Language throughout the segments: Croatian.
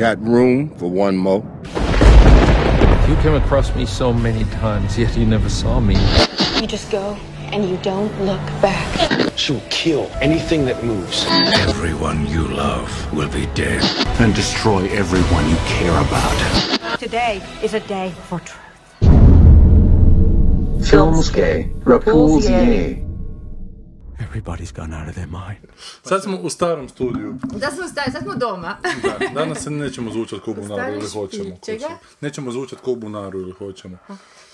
Got room for one more? You came across me so many times, yet you never saw me. You just go and you don't look back. She'll kill anything that moves. Everyone you love will be dead. And destroy everyone you care about. Today is a day for truth. Filmske Repulsie. Everybody's gone out of their mind. Sad smo u starom studiju. Da smo sta- sad smo doma. Da, danas se nećemo zvučati ko bunaru ili hoćemo. čega? Nećemo zvučati ko bunaru ili hoćemo.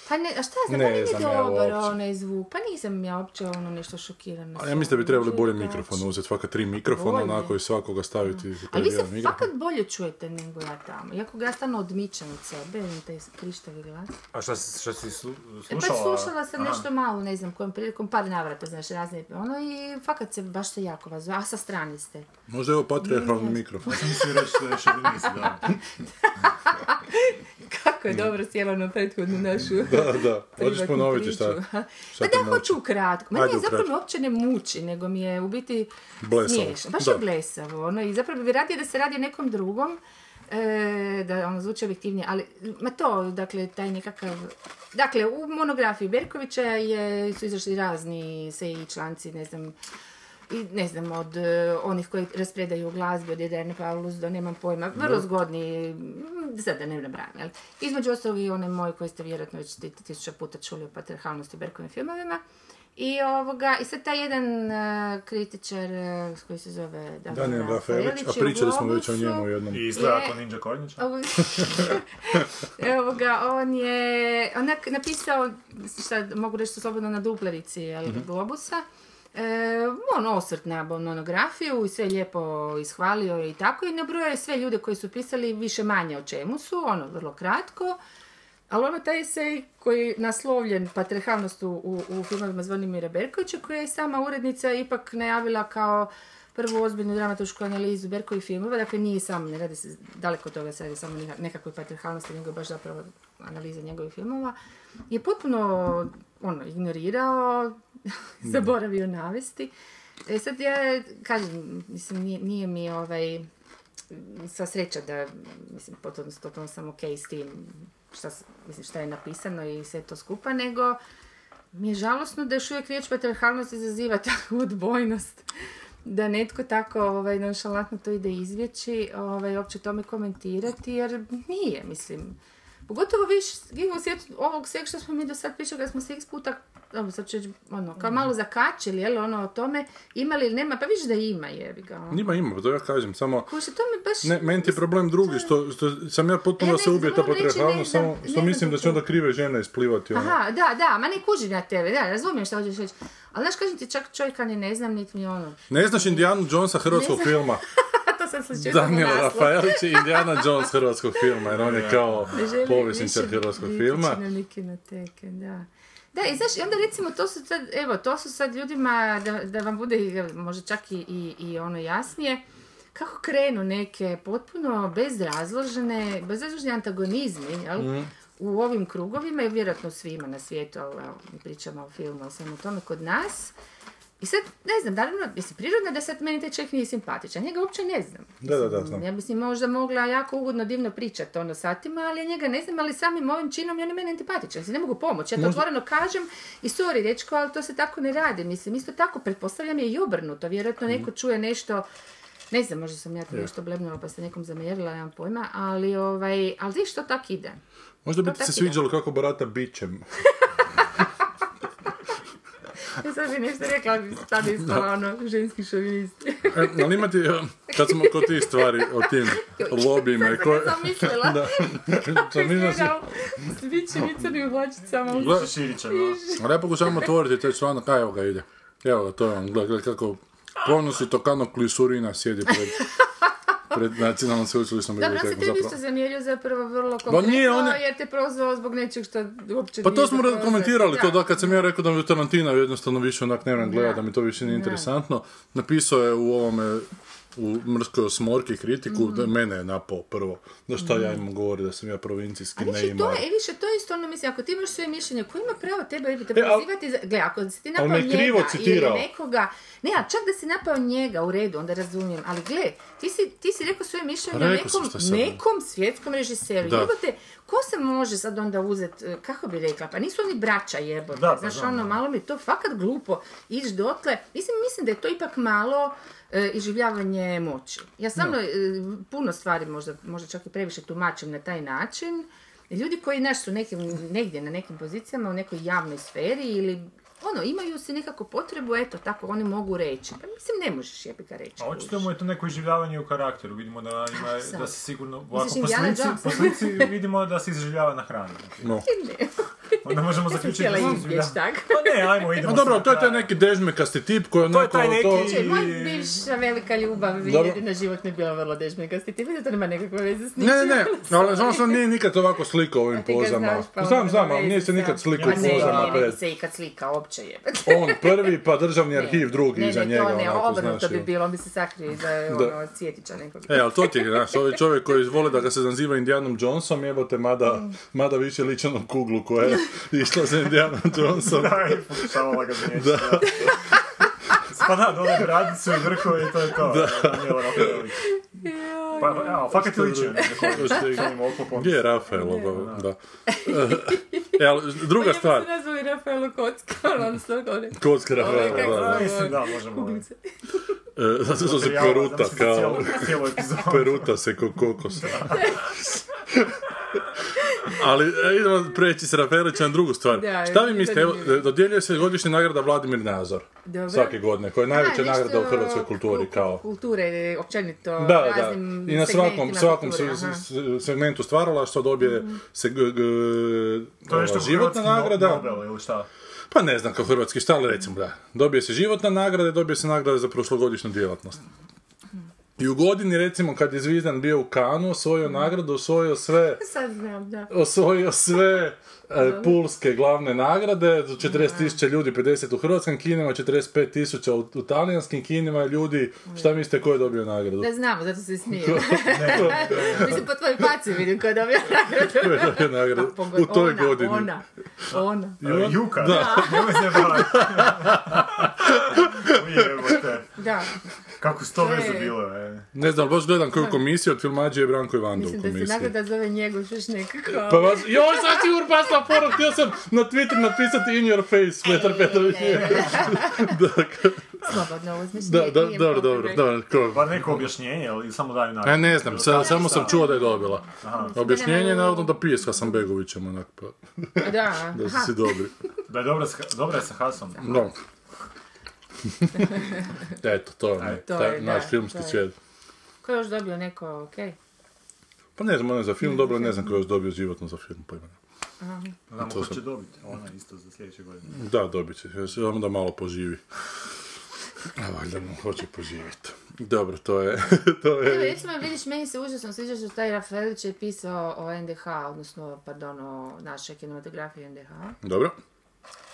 Pa ne, a šta ja znam, Ne nije znam ja dobar uopće. onaj zvuk. Pa nisam ja uopće ono nešto šokirana. A ja mislim da bi trebali bolje mikrofon uzeti, svaka tri mikrofona, Bolje. onako i svakoga staviti Ali vi je se fakat bolje čujete nego ja tamo. Iako ga ja stvarno odmičem od sebe, imam taj krištavi glas. A šta, si- šta si slu, E pa slušala? slušala sam Aha. nešto malo, ne znam, kojom prilikom, par navrata, znaš, razne, ono, i fakat se, baš se jako vas. A sa strane ste. Možda je ovo patriarhalni mikrofon. Mislim reći da je šovinist, da. Kako je dobro sjelo na prethodnu našu Da, da. Hoćeš ponoviti priču. šta? Pa šta da, hoću ukratko. Meni Ajde je zapravo uopće ne muči, nego mi je u biti smiješno. Baš Da. je blesavo. Ono, I zapravo bi radije da se radi o nekom drugom, e, da ono zvuči objektivnije, ali ma to, dakle, taj nekakav... Dakle, u monografiji Berkovića je, su izašli razni se i članci, ne znam, i ne znam, od e, onih koji raspredaju glazbu, od Jederne Paulus do nemam pojma, vrlo zgodni, mm, sad da ne nabrajam, jel? Između ostalog i onaj moj koji ste vjerojatno već ti- tisuća puta čuli o patriarhalnosti u Berkovim filmovima. I ovoga, i sad taj jedan e, kritičar e, koji se zove Daniel, Daniel Rafaelić, a je u pričali smo već o Globusu. njemu jednom. I izgleda Je- kao Ninja Kornjić. Ovo- Evo ga, on je onak napisao, šta mogu reći slobodno na duplerici jel, Globusa, on osvrt na monografiju i sve lijepo ishvalio i tako i nabrojao je sve ljude koji su pisali više manje o čemu su, ono vrlo kratko, ali ono taj esej koji je naslovljen patriarhalnost u, u, u filmovima Zvonimira Berkovića, koja je sama urednica ipak najavila kao prvu ozbiljnu dramaturšku analizu Berkovih filmova, dakle nije samo, ne radi se daleko toga se radi samo neka- nekakvoj patriarhalnosti, nego je baš zapravo analiza njegovih filmova, je potpuno ono, ignorirao, zaboravio navesti. E sad ja kažem, mislim, nije, nije mi ovaj, sva sreća da, mislim, potpuno, potpuno sam ok s tim šta, mislim, šta je napisano i sve to skupa, nego mi je žalosno da još uvijek riječ patriarhalnost izaziva takvu odbojnost da netko tako ovaj, nonšalantno to ide izvjeći, ovaj, uopće tome komentirati, jer nije, mislim. Pogotovo više, u svijetu ovog svega što smo mi do sad pričali, kad smo se x puta, dobro, sad ću ono, kao malo zakačili, jel, ono, o tome, ima li ili nema, pa vidiš da ima, jebi ga. ono. Ima, ima, to ja kažem, samo... Kuže, to mi baš... Ne, meni ti je problem drugi, što, što sam ja potpuno Ja ne se ubije ta znam, samo što mislim da će onda krive žene isplivati. Ono. Aha, da, da, ma ne kužim ja tebe, da, razumijem što hoćeš reći. Ali znaš, kažem ti, čak čovjeka ni ne znam, niti mi ono... Ne znaš Indijanu Jonesa hrvatskog filma? to sam slučajno Daniel Rafaelić je Indiana Jones hrvatskog filma, jer on je kao povjesničar hrvatskog filma. da. Da, i znaš, i onda recimo to su sad, evo, to su sad ljudima, da, da vam bude možda čak i, i, i ono jasnije, kako krenu neke potpuno bezrazložene, bezrazloženi antagonizmi, jel? Mhm. U ovim krugovima i vjerojatno svima na svijetu, ali evo, pričamo o filmu, o svemu tome kod nas. I sad, ne znam, naravno, mislim, prirodno je da sad meni taj čovjek nije simpatičan, njega uopće ne znam. Da, da, da, Mislim, znam. Ja njim možda mogla jako ugodno divno pričati ono satima, ali ja njega ne znam, ali samim ovim činom on je meni antipatičan, si ne mogu pomoći. Ja to otvoreno kažem i sorry, dečko, ali to se tako ne radi. Mislim, isto tako, pretpostavljam je i obrnuto. Vjerojatno neko čuje nešto, ne znam, možda sam ja to nešto blebnula pa se nekom zamjerila, nemam pojma, ali, ovaj, ali vidiš, to tak ide. Možda bi ti se sviđalo kako barata bićem. Ja sad bi nešto rekla, ali bi sad ispala ono, ženski šovinist. E, ali imati, e, kad smo kod tih stvari, o tim lobijima i koje... Sad sam mislila. Da, sam mislila si- Izgledao s bićem i crnim hlačicama. Gle- Širića, no. Ali ja pokušavam otvoriti taj članak, a evo ga ide. Evo ga, to je on, gledaj, gledaj kako ponosi Tokano Klisurina sjedi pred, pred nacionalnom sveučilišnom Dobro, on se bibliotekom. tebi isto zamjerio zapravo vrlo konkretno, nije, on je- jer te prozvao zbog nečeg što uopće Pa to smo komentirali, to Da. kad sam ja rekao da mi Tarantina jednostavno više onak ne vrem gledat, da mi to više nije interesantno. Napisao je u ovome u mrskoj osmorki kritiku, Mhm. da mene je napao prvo. Da šta ja imam govori da sam ja provincijski A više to e, više to je isto ono, mislim, ako ti imaš svoje mišljenje, ko ima pravo tebe te E, prozivati za... Gle, ako si ti napao njega krivo ili citirao. nekoga... Ne, a čak da si napao njega u redu, onda razumijem. Ali gle, ti si, ti si rekao svoje mišljenje o Rekao sam nekom, nekom svjetskom režiseru. Da. Jebote, ko se može sad onda uzet, e, kako bi rekla, pa nisu oni braća jebote. Da, pa Znaš, znam, ono, da. malo mi to fakat glupo ići dotle. Mislim, mislim da je to ipak malo iživljavanje moći. Ja stvarno e, puno stvari možda, možda čak i previše tumačim na taj način. Ljudi koji naš su nekim, negdje na nekim pozicijama u nekoj javnoj sferi ili ono, imaju si nekako potrebu, eto, tako oni mogu reći. Pa mislim, ne možeš jebi ga reći. A očito mu je to neko iživljavanje u karakteru. Vidimo da ima, sad? da se sigurno, ovako po slici, po slici vidimo da se iživljava na hrani. No. Ne, Onda možemo zaključiti da se tako. Pa ne, ajmo, idemo A dobro, to je taj neki dežmekasti tip koji To je onako... taj neki- to- Če, moj bivša velika ljubav Dobro. jedina život mi je bila vrlo dežmekasti. Ti vidio, to nema nekakve veze s Ne, ničim. ne, ne, ali on sam nije nikad ovako slikao ovim pozama. pa Znam, znam, ali nije se nikad slikao Pa u ne, pozama ne, ne, bi se ikad slika, jebe. On prvi, pa državni arhiv drugi Ne, iza ne, njega, to ne, obrnuto bi bilo, on bi se sakrio iza Da. ono, cvjetića nekog. E, ali to ti je, znaš, ovaj čovjek koji vole da ga se naziva Indianom Johnson, evo te, mada, Mm. mada više liči na kuglu koja je išla za Indianom Johnson. Da, i pokušavala ga. Da. Pa da, dole bradicu i vrhove i to je to. Da. Pa, evo, fakat je ličio. Gdje je Rafael? ovo, Da. E, ali druga stvar, Pa Ja nazvali Rafaelo Kocka, on s toga one... kocka Rafaela, kako da, se da. Mislim, da, možemo. E, Zato što se peruta, da se kao, peruta se ko kokos. Ali e, idemo preći s Rafaelića na drugu stvar. Da, Šta vi mislite, evo, dodjeljuje se godišnja nagrada Vladimir Nazor. Dobro. Svake godine, koja je najveća A, nagrada u hrvatskoj kulturi, ku- kao. Kulture, općenito, Da, da, i na svakom, svakom kulture, se- aha. se- segmentu stvaralaštva dobije se g- g- To je nešto ova, životna nagrada. Nobel ili šta? Pa ne znam kao hrvatski šta, ali recimo da. Dobije se životna nagrada i dobije se nagrada za prošlogodišnju djelatnost. I u godini, recimo, kad je Zvizdan bio u Kanu, osvojio nagradu, osvojio sve, Sad znam, da. osvojio sve e, pulske glavne nagrade, 40.000 ljudi, 50 u hrvatskim kinima, 45.000 u, u talijanskim kinima ljudi, šta mislite ko je dobio nagradu? Da znamo, zato se smiju. Mislim, po tvojoj paci vidim ko je dobio nagradu. Ko je dobio nagradu? Pa, U toj ona, godini. Ona, ona. E, Juka? Da. Nemoj Da, Kako s to To je- veze bilo, e? Ne znam, baš gledam koju komisiju od filmađe je Branko Ivanda u mislim da se nagrada zove njegov još nekako. Pa vas, joj, sad si urpasla poruku, htio sam na Twitter napisati in your face, Petar Petrović. Slobodno uzmeš. Da, nije- da, nije dobro, dobro, dobro, ko? Bar neko objašnjenje, ali samo daju nagradu. E, ne znam, sa- samo sam čuo da je dobila. Aha. Objašnjenje je navodno da pije s Hasanbegovićem, onak, pa, Da, da su si dobri. Da je dobra, dobra je sa Hasom. No. Eto, to je, onaj, To taj je, naš da, filmski to je. svijet. Ko je još dobio neko, okej? Pa ne znam, on je za film dobro, ne znam ko je još dobio životno za film, pojma. Znamo ko će dobiti. Ona isto za sljedeće godine. Da, dobit će, još samo da malo poživi. A valjda mu hoće poživjeti. Dobro, to je, to Evo, je... recimo, vidiš, meni se užasno sviđa što taj Rafaelić je pisao o NDH, odnosno, pardon, o našoj kinematografiji NDH. Dobro.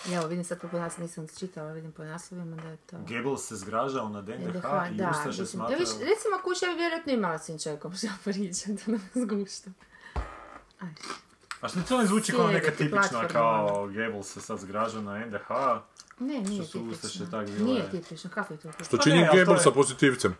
I evo, vidim sad po nas, nisam čitala, vidim po naslovima da je to... Goebbels se zgražao na DNDH NDH, i da, Ustaše mislim, smatrao... viš, recimo kuća bi vjerojatno imala s Sinčekom što pričam, da nas zgušta. A što to ne zvuči kao neka tipična, kao Goebbels se sad zgražao na NDH? Ne, nije Što su Ustaše tipično. tak bile- Nije tipično, kako je to? Što Pa čini ne, Gebel je- sa pozitivcem.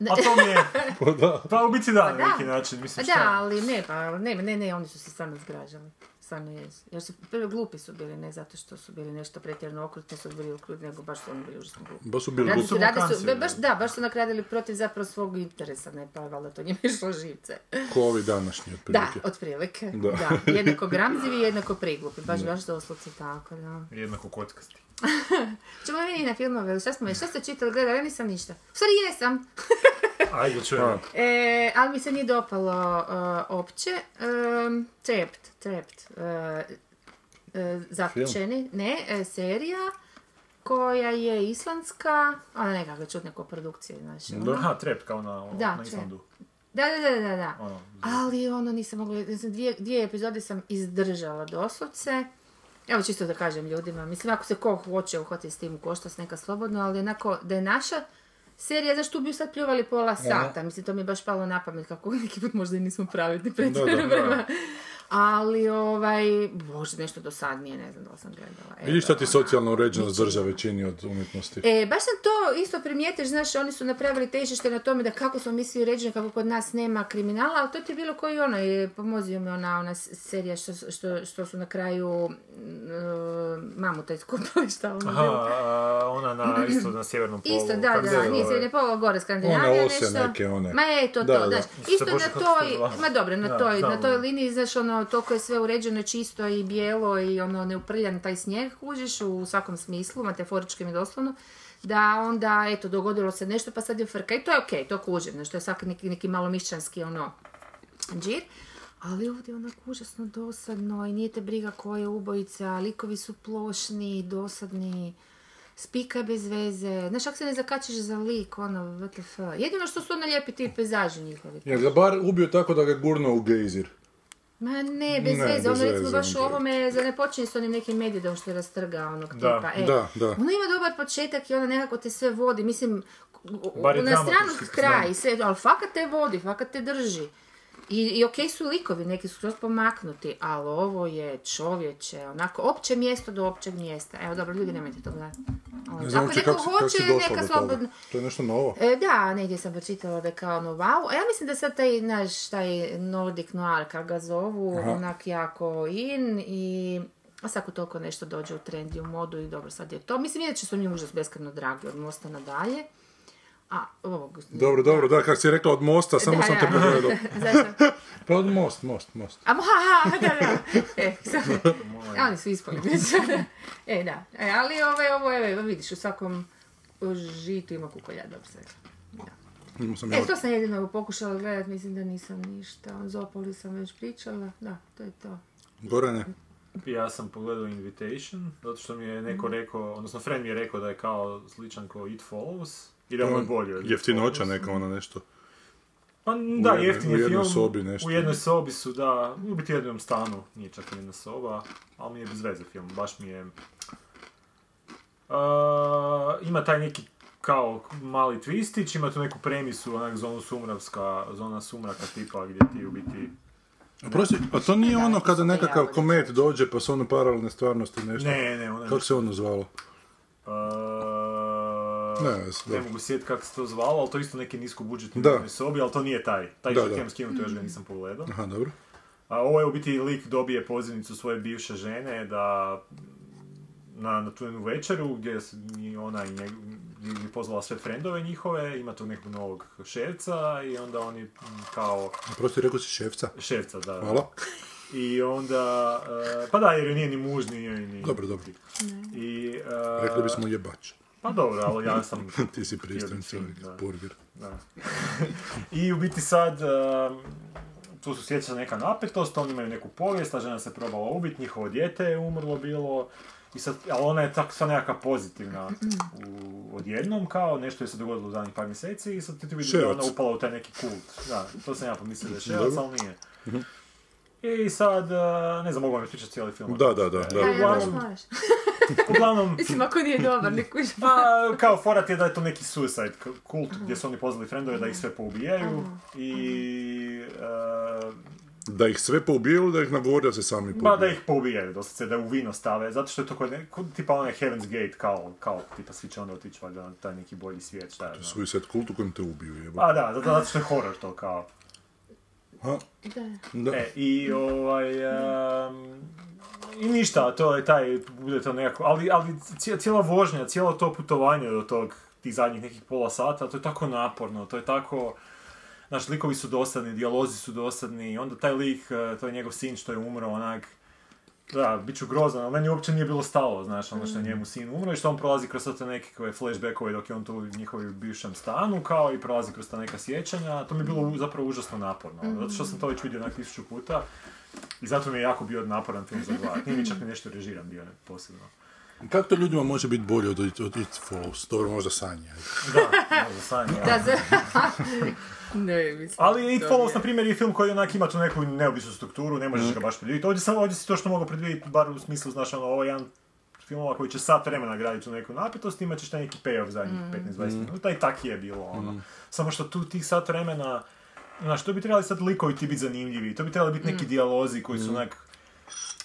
A to mi je... Pa da. Pa u biti da, Pa na da. neki način, Pa mislim da, šta? ali ne, pa ne, ne, ne, oni su se stvarno zgražali. Stvarno jesu. Jer su glupi su bili, ne zato što su bili nešto pretjerano okrutni, su bili okrutni, nego baš su oni bili užasno glupi. Baš su bili Radi glupi. su, radi su, baš, da, baš su nakradili protiv zapravo svog interesa, ne, pa valjda to njima išlo živce. Ko ovi današnji, Da, otprilike. otprilike. Da. Da. Jednako gramzivi, jednako priglupi. Baš, baš doslovce tako, da. Jednako kockasti. Ćemo vidjeti na filmove, šta smo, šta ste čitali, gledali, ja nisam ništa. Stvari jesam. Ajde, čujemo. E, ali mi se nije dopalo uh, opće. Um, Trapped, Trapped. Uh, uh, Zatočeni, ne, e, serija koja je islandska, ona nekakve čudne koprodukcije, znači. ono. Aha, trep kao na, Da, na Islandu. Da, da, da, da, da. Ono, Ali ono nisam mogla, dvije, dvije epizode sam izdržala doslovce. Evo čisto da kažem ljudima, mislim ako se ko hoće uhvati s tim u koštac neka slobodno, ali onako da je naša serija, zašto bi sad pljuvali pola sata? Mislim, to mi je baš palo na pamet, kako neki put možda i nismo pravedni Da, pretjerano da. Ali, ovaj, bože, nešto dosadnije, ne znam da li sam gledala. Eto, Vidiš šta ti ona- socijalna uređenost države čini od umjetnosti? E, baš sam to isto primijetiš, znaš, oni su napravili težište na tome da kako smo mi svi uređeni, kako kod nas nema kriminala, ali to ti je bilo koji ono, je, pomozio mi ona, ona serija što, što, što su na kraju mm, mamuta iskupali, šta ono Aha, bilo. ona na, isto na sjevernom polu. Isto, da, da, zove? nije se ne polo gore Skandinavija One ose nešto. neke, one. Ma eto Da, to, da. znaš. Se Isto na toj, ma dobro, na Da, toj, na toj liniji, znaš, ono, toliko je sve uređeno, čisto i bijelo i ono, neuprljan taj snijeg, kužiš u svakom smislu, metaforički i doslovno, da onda, eto, dogodilo se nešto, pa sad je frka. I to je okej, to kužim, znaš, to je svaki neki, neki malo mišćanski, ono, džir. Ali ovdje je onako užasno dosadno i nije te briga ko je ubojica, likovi su plošni, dosadni, spika bez veze. Znaš, ako se ne zakačiš za lik, ono, WTF. Jedino što su ono lijepi ti pejzaži njihovi. Jel ga bar ubio tako da ga je gurnuo u gejzir? Ma ne, bez Ne, veze. bez Ono recimo baš u on ovome, za ne počinje s onim nekim medjedom što je rastrga onog Da, tipa. E, da, da. Ono ima dobar početak i ono nekako te sve vodi. Mislim, u- Bar je na stranu kraj, i sve, ali fakat te vodi, fakat te drži. I, i okej su likovi, neki su skroz pomaknuti, ali ovo je čovječe, onako, opće mjesto do općeg mjesta. Evo, dobro, ljudi, nemojte to gledati. Ono, Ne znam Ako neko hoće, neka slobodno... To je nešto novo. E, da, negdje sam pročitala da je kao ono wow. A ja mislim da sad taj, naš, taj Nordic noir, kako ga zovu, Aha. onak jako in i a svako toliko nešto dođe u trend i u modu i dobro, sad je to. Mislim, inače su mi užas beskreno dragi od mosta nadalje. A, ovog... Dobro, dobro, da, kako si rekla od mosta, samo Da, sam te da. pogledao. Zašto? Pa od most, most, most. A, ha, ha, da, da. E, sad, oni su ispali. e, da. E, ali ove, ovo, evo, vidiš, u svakom žitu ima kukolja, dobro se. Sam E, ja- to sam jedino pokušala gledat, mislim da nisam ništa. O Zopoli sam već pričala, da, to je to. Gorane, Ja sam pogledao Invitation, zato što mi je neko rekao, odnosno friend mi je rekao da je kao sličan kao It Follows. I da mu je bolje od It jeftinoća neka ono nešto. Pa da, jednoj- jeftin u je film. sobi nešto. U jednoj sobi su, da, u biti jednom stanu, nije čak i jedna soba, ali mi je bez veze film, baš mi je... A, ima taj neki kao mali twistić, ima tu neku premisu, onak zonu sumravska, zona sumraka tipa gdje ti u biti... Oprosti, a to nije ono kada nekakav komet dođe pa su ono paralelne stvarnosti nešto? Ne, ne, ona Kako se ono zvalo? A, Ne, ne, mogu sjetiti kako se to zvalo, ali to je isto neki nisko budžetni Da. sobi, ali to nije taj. Taj Da, što htjem skinuti, još ga nisam pogledao. Aha, dobro. A ovo je u biti lik dobije pozivnicu svoje bivše žene da na, na tu jednu večeru gdje se i ona i njeg, je pozvala sve frendove njihove, ima tu nekog novog ševca i onda oni kao Oprosti, rekao si šefca. ševca, da. Hvala. I onda, e, pa da, jer joj nije ni muž, ni joj ni... Dobro, dobro. I, e, Rekli bismo jebač. Pa dobro, ali ja sam... Ti si pristojan čovjek, da. burger. Da. I u biti sad, um, tu su sjeća neka napetost, oni imaju neku povijest, ta žena se probala ubiti, njihovo dijete je umrlo bilo, i sad, ali ona je tako sad nekakva pozitivna u, odjednom, kao nešto je se dogodilo u zadnjih par mjeseci i sad ti, ti vidiš da je ona upala u taj neki kult. Da, to sam ja pomislio da je ševac, ali nije. I sad, uh, ne znam, mogu vam ispričati cijeli film. Da, da, da, da. Da, ja baš uglavnom- moraš. Uglavnom, Mislim, ako nije dobar, ne kuži. pa, kao forat je da je to neki suicide kult gdje su oni pozvali frendove da ih sve poubijaju i... e, Da ih sve poubijaju, da ih nagovori da se sami poubiju. Pa da ih poubijaju, doslovce da u vino stave, zato što je to kod, ne, kod tipa onaj Heaven's Gate, kao, kao tipa svi će onda otići valjda na taj neki bolji svijet, šta ja znam. Suicide kult u kojem te ubiju, jebo. Pa da, zato, zato što je horror to kao. Ha? Da. Da. E, i ovaj... em, I ništa, to je taj, bude to nekako, ali, ali cijela vožnja, cijelo to putovanje do tog, tih zadnjih nekih pola sata, to je tako naporno, to je tako, znaš, likovi su dosadni, dijalozi su dosadni, onda taj lik, eh, to je njegov sin što je umro, onak, da, bit ću grozan, ali meni uopće nije bilo stalo, znaš, ono što je njemu sin umro i što on prolazi kroz sve te nekakve flashbackove dok je on tu u njihovom bivšem stanu, kao i prolazi kroz ta neka sjećanja, to mi je bilo u- zapravo užasno naporno, ono, zato što sam to već vidio onak tisuću puta i zato mi je jako bio naporan film za gledat. Nije mi čak ni nešto režiran bio ne, posebno. Kako to ljudima može biti bolje od, od, od It Follows? Dobro, možda sanje. Da, možda sanje, Da, ali- za... ne, mislim. Ali It Follows, na primjer, je film koji onak ima tu neku neobičnu strukturu, ne možeš ga baš predvidjeti. Ovdje sam, ovdje si to što mogu predvidjeti, bar u smislu, znaš, ono, ovo je jedan filmova koji će sat vremena graditi u neku napetost, imat ćeš taj neki payoff zadnjih 15-20 minuta i tak je bilo, ono. Samo što tu tih sat vremena, znaš, to bi trebali sad likovi ti biti zanimljivi, to bi trebali biti neki dijalozi koji su onak,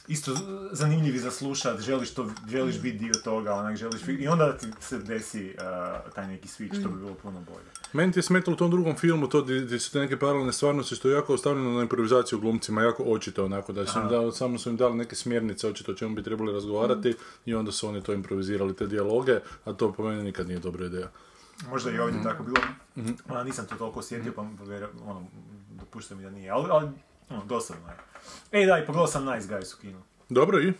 isto zanimljivi za slušat, želiš to, želiš biti dio toga, onak, želiš, i onda ti se desi uh, taj neki switch, što bi bilo puno bolje. Meni ti je smetalo u tom drugom filmu to gdje, su te neke paralelne stvarnosti što je jako ostavljeno na improvizaciju glumcima, jako očito onako da su im dali, samo su im dali neke smjernice očito o čemu bi trebali razgovarati i onda su oni to improvizirali te dijaloge, a to po meni nikad nije dobra ideja. Možda i ovdje tako bilo, a, nisam to toliko osjetio, pa ono, dopuštam mi da nije, ali, ali ono, dosadno je. E da, i pogledao sam Nice Guys u kinu. Dobro i?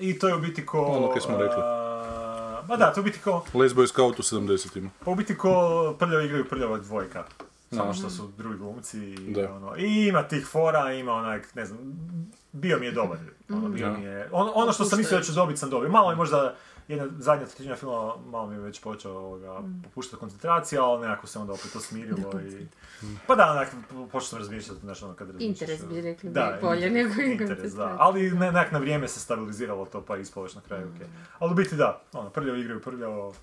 I to je u biti ko... Ono kaj smo rekli. a, Ma da, to je u biti ko... Les Boy Scout u 70-ima. Pa u biti ko prljavo igraju prljava dvojka. Samo što su drugi glumci i, Da. ono, i ima tih fora, ima onak, ne znam, bio mi je dobar. Ono, bio mi je, ono, ono što sam mislio da ću dobiti sam dobio. Malo je možda jedna zadnja trećina filma, malo mi je već počeo ovoga, popuštati koncentracija, ali nekako se onda opet to smirilo i... Pa da, onak, počeo sam razmišljati, znaš, ono kad razmišljaš. Interes bi rekli, Da, bi bolje nego interes, da. Ali ne, nek na vrijeme se stabiliziralo to, pa ispalo još na kraju, okej. Ali u biti da, ono, prljavo igraju prljavo,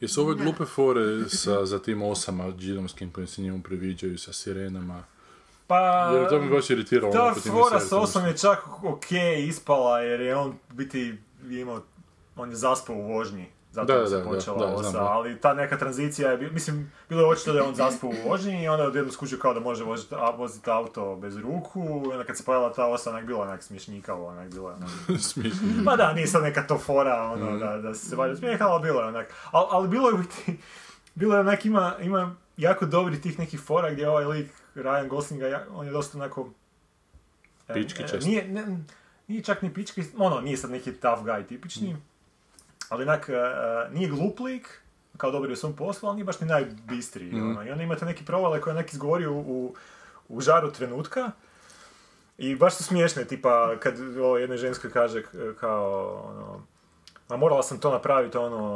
Jesu ove glupe fore sa, za tim osama džidomskim koji se njemu priviđaju sa sirenama? Pa... Jer to mi baš iritiralo. Ta tim fora sa osom je čak ok ispala jer je on biti imao, on je zaspao u vožnji. Zato Da, da, se da, da, počela da, osa, ali ta neka tranzicija je, mislim, bilo je očito da je on zaspao u vožnji i onda je odjednom skužio kao da može voziti, a, voziti auto bez ruku i onda kad se pojavila ta osa, onak bilo je onak smiješnikavo, onak bilo je onak... Pa da, nije sad neka to fora, ono, Mm. da, da se valjda smijehalo, ali bilo je onak. Al, ali bilo je bilo je onak, ima, ima jako dobri tih nekih fora gdje ovaj lik Ryan Goslinga, on je dosta onako... e, Pički e, često. Nije, ne, nije čak ni pički, ono, nije sad neki tough guy tipični, Mm. Ali onak, e, e, nije glup lik, kao dobar je u svom poslu, ali nije baš ni najbistriji, Mm. ono. I onda imate neki provale koje je neki izgovorio u, u, žaru trenutka, i baš su smiješne, tipa kad ovo jednoj ženskoj kaže k- kao, ono, a morala sam to napraviti, ono,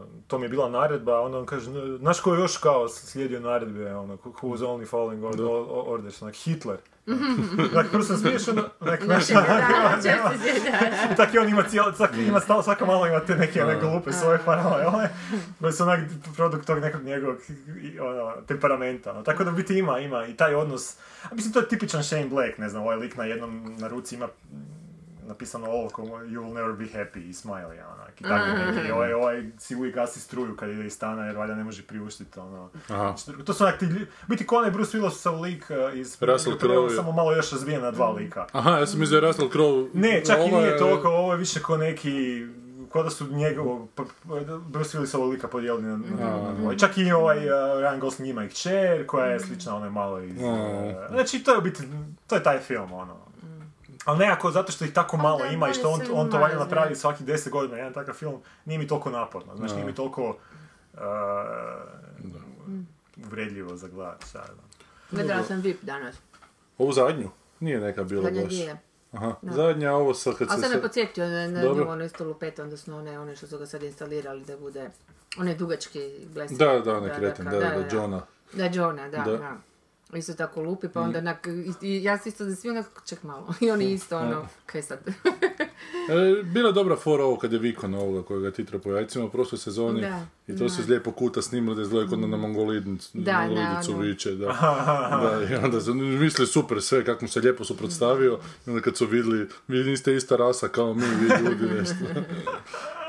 uh, to mi je bila naredba, a onda on kaže, "N- znaš ko je još kao slijedio naredbe, ono, who was only following or- or- orders, onak, Hitler. Dakle, prvo sam smiješ, ono, onak, znaš, Da, onak, često se da. tak i on ima cijelo, tak ima stalo, svako malo ima te neke one glupe svoje paralele, koje su onak produkt tog nekog njegovog ono, temperamenta. ono. Tako da biti ima, ima i taj odnos, a mislim to je tipičan Shane Black, ne znam, ovaj lik na jednom, na ruci ima napisano olovkom You will never be happy i smiley, onak, i tako neki, ovaj, ovaj si uvijek gasi struju kad ide iz stana jer valjda ne može priuštiti, ono. Aha. To su onak ti, biti ko onaj Bruce Willisov lik uh, iz Russell Crowe samo malo još razvijen na dva lika. Aha, ja sam mislio Russell Crowe... Ne, čak i Ovo nije je- toliko, ovo je više ko neki, ko da su njegovog, pa- pa- Bruce Willisovog lika podijelili na, na, na dvoje. Čak i ovaj uh, Ryan Gosling ima i kćer, koja je slična onoj malo iz... Uh, znači, to je u biti, to je taj film, ono. Ali nekako, zato što ih tako malo da, ima i što on, on to valjda napravi zna. svakih deset godina, jedan takav film, nije mi toliko naporno, znači nije mi toliko uh, uvredljivo za gledat, šta. Gledala sam VIP danas. Ovu zadnju? Nije neka bila Zadnja baš. dvije. Aha, zadnja ovo sa kad A se... sad me se- podsjetio na, na nju, ono isto lupet, odnosno one, one što su ga sad instalirali da bude, one dugački blesti. Da, da, ne kreten, da, kao- da, da, Johna. Da, Johna, da, Da. da. Isto tako lupi, pa onda onak, i, i ja se isto da svi onak, ček malo, i oni isto ono, kaj sad, E, bila je dobra fora ovo kad je Vikon ovoga kojega titra po jajcima u prošloj sezoni. Da, I to su iz lijepo kuta snimali da izgleda kod na mongolidnicu, Da, na mongolidnicu ono. viče, da. da. I onda su mislili super sve, kako mu se lijepo suprotstavio. I onda kad su vidjeli, vi niste ista rasa kao mi, vi ljudi nešto.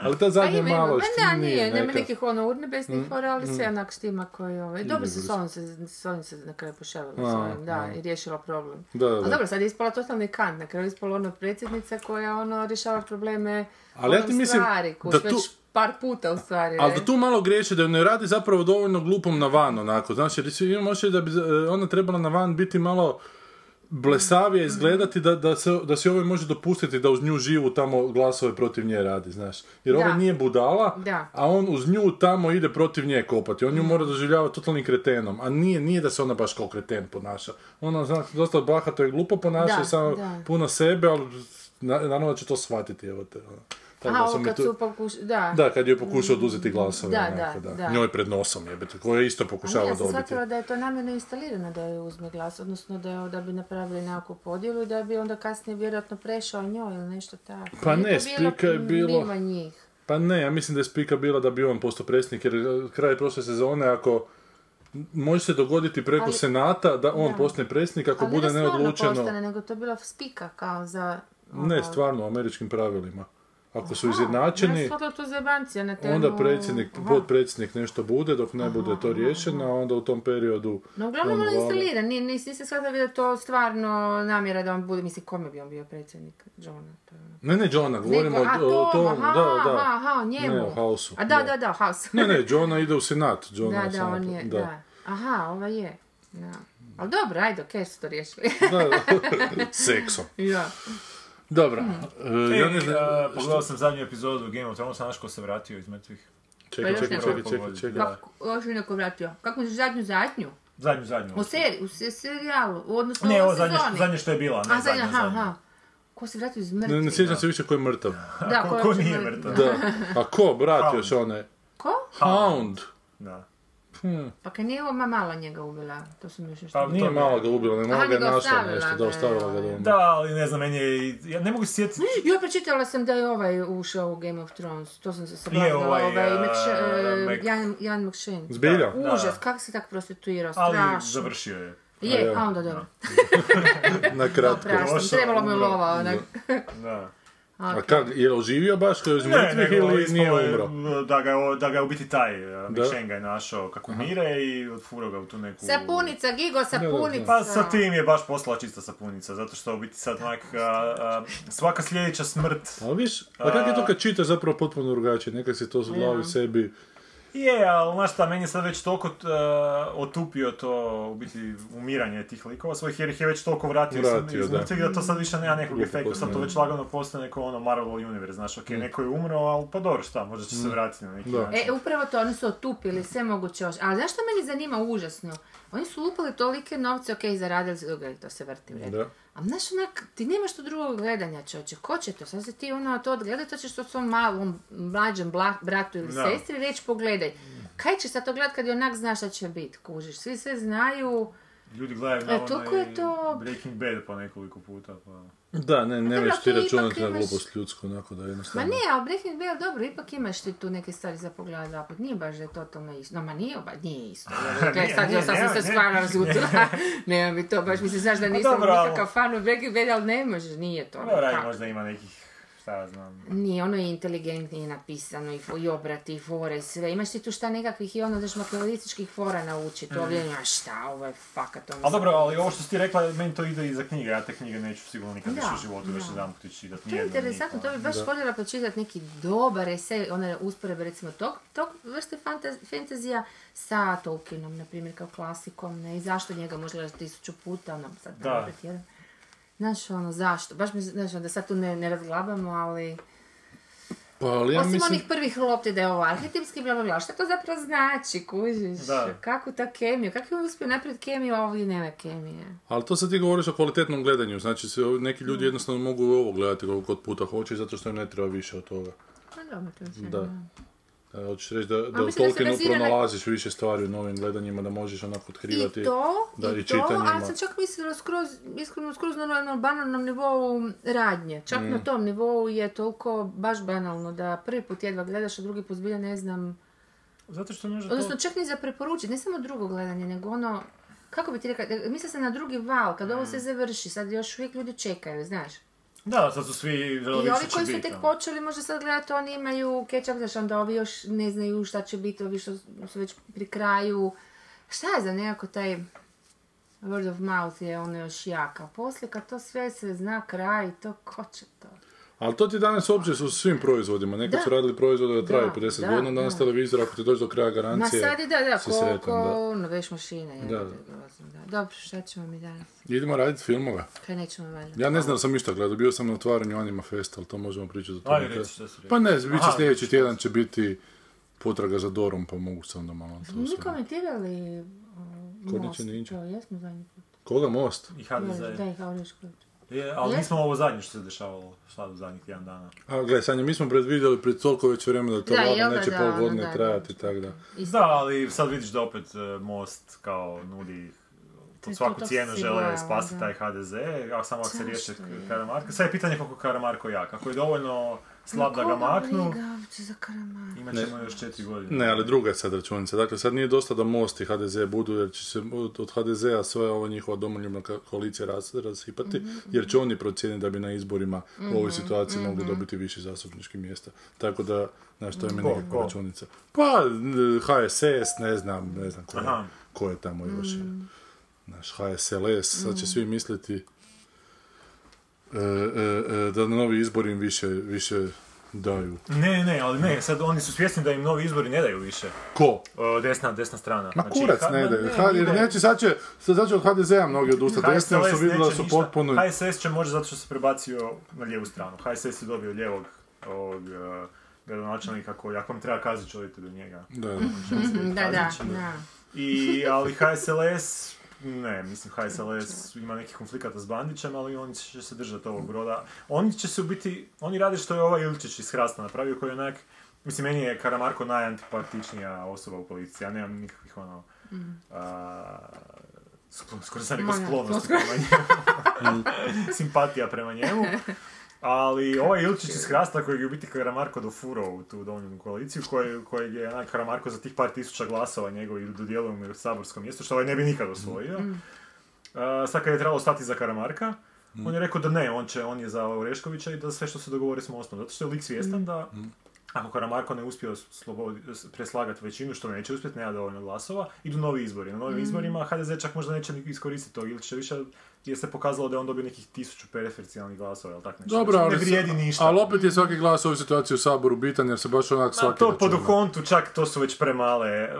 Ali ta Pa zadnja ima, malo što pa da, nije, nema neka. Mm, nekih ono urnebesnih fora, ali sve onak štima koji, ovaj, dobro se s ovim se, s ovim se na kraju pošavila, s A, ovim, da, a. i riješila problem. Da, da, da. dobro, sad je ispala totalni kant, na kraju je ispala ono predsjednica koja ono rješava probleme Ali ja onom ti mislim stvari, kuš, da već tu- par puta u stvari. Ali ne? da tu malo griješi, da ne radi zapravo dovoljno glupom na van, onako, znaš, jer imam da bi e, ona trebala na van biti malo blesavije izgledati da, da, se, da si ovaj može dopustiti da uz nju živu tamo glasove protiv nje radi, znaš. Jer Da. ovaj nije budala, Da. a on uz nju tamo ide protiv nje kopati. On nju mora doživljavati totalnim kretenom, a nije, nije da se ona baš kao kreten ponaša. Ona, znaš, dosta bahato i glupo ponaša Da, i samo da. puno sebe, ali na- naravno da će to shvatiti, evo te. ono. Tako A, da ovo sam kad tu- su pokuš... Da. Da, kad je pokušao oduzeti glasove, Da, onako, da, da, da. Njoj pred nosom jebete, koja je isto pokušava nije, ja sam dobiti. shvatila da je to namjerno instalirano da joj uzme glas, odnosno da, je, da bi napravili nekakvu podjelu i da bi onda kasnije vjerojatno prešao njoj ili nešto tako. Pa ne, bilo spika je bilo- mimo njih. Pa ne, ja mislim da je spika bila da bi on postao predsjednik, jer kraj prošle sezone, ako može se dogoditi preko Ali- senata da on da. postane predsjednik, ako Ali bude ne da stvarno neodlučeno... postane, nego to je bila spika kao za... Ne, ono, stvarno, u američkim pravilima. Ako su izjednačeni, onda predsjednik, Aha. potpredsjednik nešto bude, dok ne bude to riješeno, a onda u tom periodu... No, uglavnom on on vlada. instalira, nije, nisi se shvatila da to stvarno namjera da on bude, mislim, kome bi on bio predsjednik Johna? Ono. Ne, ne, Johna, govorimo Neko- o, tom, aha, da, da. aha, njemu. Ne, o House-u. A da, da, da, House. Ne, ne, Johna ide u senat. Johna da, da, on je, da. Aha, ova je. Da. Ali dobro, ajde, okej su to riješili. Da, da. Seksom. ja. Dobro. Hmm. e, E, ja ne znam, a, što- pogledao sam zadnju epizodu Game of Thrones, znaš ko se vratio iz mrtvih? Čekaj, Pa čekaj, čekaj, čekaj, čekaj. Kako, još je neko vratio. Kako je zadnju zadnju? Zadnju, zadnju. U seriji, u se- serijalu, u odnosno Ne, u ovo zadnje, zadnje što je bila, ne A, zadnja, zadnja, aha, aha. Ko se vratio iz Ne, mrtvih? ne sjećam se više ko je mrtav. Da, Ko- ko je ko nije mrtav? Da. A ko, brat još Hound. one? Ko? Hound. Da. Pa kad nije ova mala njega ubila, to sam još nešto... Pa Nije to- mala ga ubila, nego Aha, ona ga je našla nešto, da ostavila ga ovaj. doma. Da, ali ne znam, meni je, ja ne mogu se sjetiti, Ja pročitala sam da je ovaj ušao u Game of Thrones, to sam se sabavila, ovaj, ovaj, uh, uh, Mac- Jan, Jan McShane. Zbilja? Da. Užas, kako se tak prostituirao, ali strašno. završio je. Je, A, ja. a onda dobro. Na kratko. Trebalo umro. lova, onak. Da. A kak, je li oživio baš Ne, mrtvih nego ili ispalo nije je, umro? Da ga, je- da ga je u biti taj ga je našao kako mire i odfurao ga u tu neku... Sapunica, Gigo, sapunica. Pa sa tim je baš poslala čista sapunica, zato što u biti sad onak, a, a, svaka sljedeća smrt Ali viš, a kak je to kad čitaš zapravo potpuno drugačije, nekak si to u glavi sebi... Je, ali znaš šta, meni je sad već toliko uh, otupio to, u biti, umiranje tih likova svojih, jer ih je već toliko vratio, Vratio, iz da. mrtvih da to sad više nema nekog efekta, sad to već lagano postane neko ono Marvel Universe, znaš, ok, neko je umro, ali pa dobro, šta, možda će se vratiti na neki Da. način. E, upravo to, oni su otupili sve moguće. Ali znaš što meni zanima užasno? Oni su lupali tolike novce, ok, zaradili, su- to se vrti u redu. Da. A znaš onak, ti nemaš tu drugog gledanja čovječe, ko će to? Sad se ti ono to odgledati, to ćeš to svom malom, mlađem bla- bratu ili Da. sestri reći pogledaj. Kaj će sad to gledat kad i onak znaš šta će bit, kužiš? Svi sve znaju, Ljudi gledaju na E, toliko je onaj to- Breaking Bad po nekoliko puta, pa... Da, ne, ne veš ti računati na glupost ljudsku, onako da Ma jednostavno... ne, ali Breaking Bad, dobro, ipak imaš ti tu neke stvari za pogledat dva put. Nije baš da je totalno isto. No, ma nije, ba, nije isto. Gle, Nije, sad ja sam se stvarno razutila. Nema mi to baš, mislim, znaš da nisam dobro, ali- nikakav fan od Breaking Bad, ali ne može, nije to. Dobro, kako. možda ima nekih, šta znam... Nije, ono je inteligentnije napisano i, fo- i obrati i fore sve. Imaš ti tu šta nekakvih i ono daš makiavelističkih fora naučiti. Ovdje imaš šta, ovo je fakat. Ono Ali dobro, ali ovo što si ti rekla, meni to ide i za knjige, ja te knjige neću sigurno nikad Da, više u životu još da. jedan put ići čitati. To je interesantno, to bi baš voljela pročitati neki dobar esej, one usporedbe recimo tog, tog vrste fantaz, fantazija sa Tolkienom, na primjer, kao klasikom, ne, i zašto njega možda tisuću puta, ono, sad Da. da. Znaš, ono, zašto? Baš mi, znaš, da sad tu ne, ne razglabamo, ali... Pa, ali ja Osim mislim... onih prvih lopti da je ovo arhetipski, bla, bla, bla, šta to zapravo znači, kužiš? Da. Kako ta kemija, kako je on uspio napraviti kemiju, a ovdje nema kemije? Ali to sad ti govoriš o kvalitetnom gledanju, znači se, neki ljudi jednostavno mogu ovo gledati koliko god puta hoće, zato što im ne treba više od toga. Pa dobro, to je sve, Da. E, hoćeš reći da, da u Tolkienu bazira na- pronalaziš više stvari u novim gledanjima, da možeš onako otkrivati. I to, da, i, i to, ali sam čak mislila skroz, iskreno skroz na onom banalnom nivou radnje. Čak na tom nivou je toliko baš banalno da prvi put jedva gledaš, a drugi put zbilja ne znam. Zato što možda Odnosno to... čak ni za preporučiti, ne samo drugo gledanje, nego ono, kako bi ti rekla, misle se na drugi val, kad ovo se završi, sad još uvijek ljudi čekaju, znaš. Da, sad su svi I ovi koji su tek počeli možda sad gledati, oni imaju catch-up, znaš, onda ovi još ne znaju šta će biti, ovi što su već pri kraju. Šta je za nekako taj word of mouth je ono još jaka. Poslije kad to sve se zna kraj, to ko će to? Ali to ti danas uopće su svim proizvodima. Nekad Da. su radili proizvode da traju Da, 50 da, godina, danas da. televizor, ako ti dođe do kraja Ma garancije, sad je da, da, si ko, sretan, da. ono, veš mašine. Je, Da, da. Dobro, šta ćemo mi danas? Idemo raditi filmove. Kaj nećemo valjda? Ja ne znam da sam ništa gledao, bio sam na otvaranju Anima Festa, ali to možemo pričati o tome. Ajde, reci što si rekao. Pa ne, bit će sljedeći tjedan će biti potraga za Dorom, pa mogu se onda malo to Mi komentirali uh, most, to jesmo zadnji put. Koga most? I HDZ. Da, i Haurišković. Je, ali nismo ovo zadnje što se dešavalo sad u zadnjih tjedan dana. A gle, Sanja, mi smo predvidjeli pred toliko već vremena da to Da, neće da, pol ono, godine da, trajati, tako da. Da, ali sad vidiš da opet e, Most kao nudi pod svaku cijenu žele spasiti da. taj HDZ, a samo ako se riješe je? Karamarka. Sad je pitanje koliko je Karamarko jak. Ako je dovoljno slab da ga maknu, za Karamarka? imat ćemo još četiri godine. Ne, ali druga je sad računica. Dakle, sad nije dosta da Most i HDZ budu, jer će se od HDZ-a sve ova njihova domoljubna koalicija ras, rasipati, jer će oni procijeniti da bi na izborima u ovoj situaciji mogli dobiti više zastupničkih mjesta. Tako da, znaš, to je meni nekakva računica. Pa, HSS, ne znam, ne znam ko je, ko je tamo još. Naš HSLS, sad će svi misliti da na novi izbori im više, više daju. Ne, ne, ali ne, sad oni su svjesni da im novi izbori ne daju više. Ko? O, desna, desna strana. Ma Znači, kurac ne. Ha, jer ide. neće, sad će, sad će od HDZ-a mnogi odustati. Desni su vidjeli da su ništa. potpuno... HSS će možda zato što se prebacio na lijevu stranu. HSS je dobio lijevog ovog uh, gradonačelnika koji, ako vam treba Kazić, odite do njega. Da, da. Da, da, da. I, ali HSLS, ne, mislim HSLS ima nekih konflikata s Bandićem, ali oni će se držati ovog broda. Oni će se u biti, oni rade što je ovaj Ilčić iz Hrasta napravio, koji je onak, mislim, meni je Karamarko najantipartičnija osoba u policiji, ja nemam nikakvih ono, a, sklo- skoro sam rekao sklonosti prema njemu, simpatija prema njemu. Ali ovaj Ilčić iz Hrasta kojeg je u biti Karamarko dofurao u tu domoljubnu koaliciju, koje, kojeg je onak Karamarko za tih par tisuća glasova njegovih dodijelio mu je saborsko mjesto, što ovaj ne bi nikad osvojio. A, sad kad je trebalo stati za Karamarka, on je rekao da ne, on, će, on je za Oreškovića i da sve što se dogovori s Mostom. Zato što je lik svjestan da ako Karamarko ne uspije slobodi, preslagati većinu, što neće uspjeti, nema dovoljno glasova, idu novi izbori. Na novim izborima HDZ čak možda neće iskoristiti to, ili će više, jer se pokazalo da je on dobio nekih tisuću preferencijalnih glasova, ili tak nešto. Dobro, ali, ne vrijedi ništa. ali opet je svaki glas u ovoj situaciji u Saboru bitan jer se baš onak svaki to po računa. kontu čak to su već premale. E,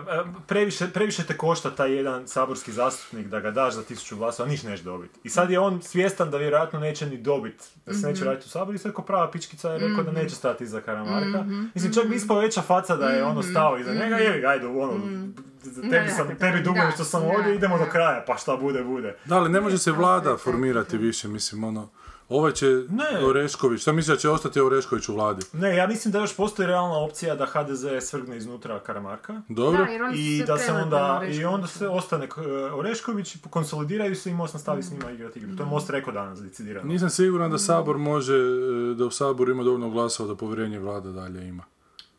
Previše, previše te košta taj jedan saborski zastupnik da ga daš za tisuću glasova, niš neš dobiti. I sad je on svjestan da vjerojatno neće ni dobiti, da se neće raditi u saboru i sad ko prava pičkica je rekao da neće stati iza Karamarka. Mislim, čak bi ispao veća faca da je ono stao iza njega, jevi ajde, ono, tebi, sam, tebi dugujem da, što sam da, ovdje, idemo da. do kraja, pa šta bude, bude. Da, ali ne može se vlada formirati više, mislim, ono... Ovaj će Ne. Orešković, šta misliš da će ostati Orešković u vladi? Ne, ja mislim da još postoji realna opcija da HDZ svrgne iznutra Karamarka. Dobro? Da, I da se onda, i onda se ostane e, Orešković, konsolidiraju se i Most nastavi s njima igrati igru. To je Most rekao danas, decidirano. Nisam siguran da Sabor može, e, da u Saboru ima dovoljno glasova da povjerenje vlada dalje ima.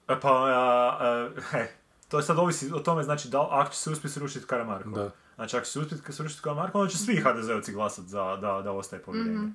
E, Pa, a, a, he, to sad ovisi o tome, znači, da, ako će se uspjeti srušiti Karamarko. Da. Znači, ako će se uspjeti srušiti Karamarko, onda će svi HDZ-ovci glasati za, da, da ostaje povjerenje.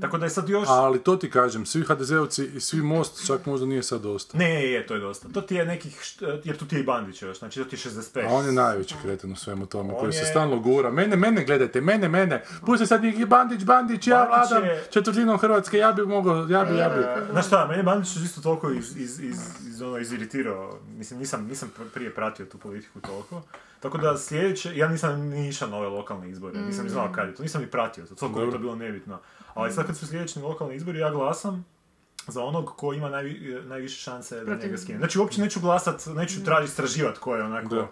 Tako da je sad još... Ali to ti kažem, svi HDZ-ovci i svi Most čak možda nije sad dosta. Ne, je, je, to je dosta. To ti je nekih, št- jer tu ti je i Bandić još, znači to ti je 65. A on je najveći kreten u svemu tome, On koji se je- stalno gura. Mene, mene gledajte, mene, mene. Pusti sad njih Bandić, Bandić, ja Bandić vladam je- četvrtinom Hrvatske, ja bi mogao, ja bi, ja bi. E, Znaš šta, meni je Bandić isto toliko iz, iz, iz, iz ono, iziritirao. Mislim, nisam, nisam pr- prije pratio tu politiku toliko. Tako da sljedeće, ja nisam ni išao na ove lokalne izbore, nisam ni znao kad je to, nisam ni pratio to, je to bilo nebitno. Ali sad kad su sljedeći lokalni izbori, ja glasam za onog ko ima najvi, najviše šanse da Protiv- njega skine. Znači uopće neću glasat, neću tražiti istraživati ko je onako Da.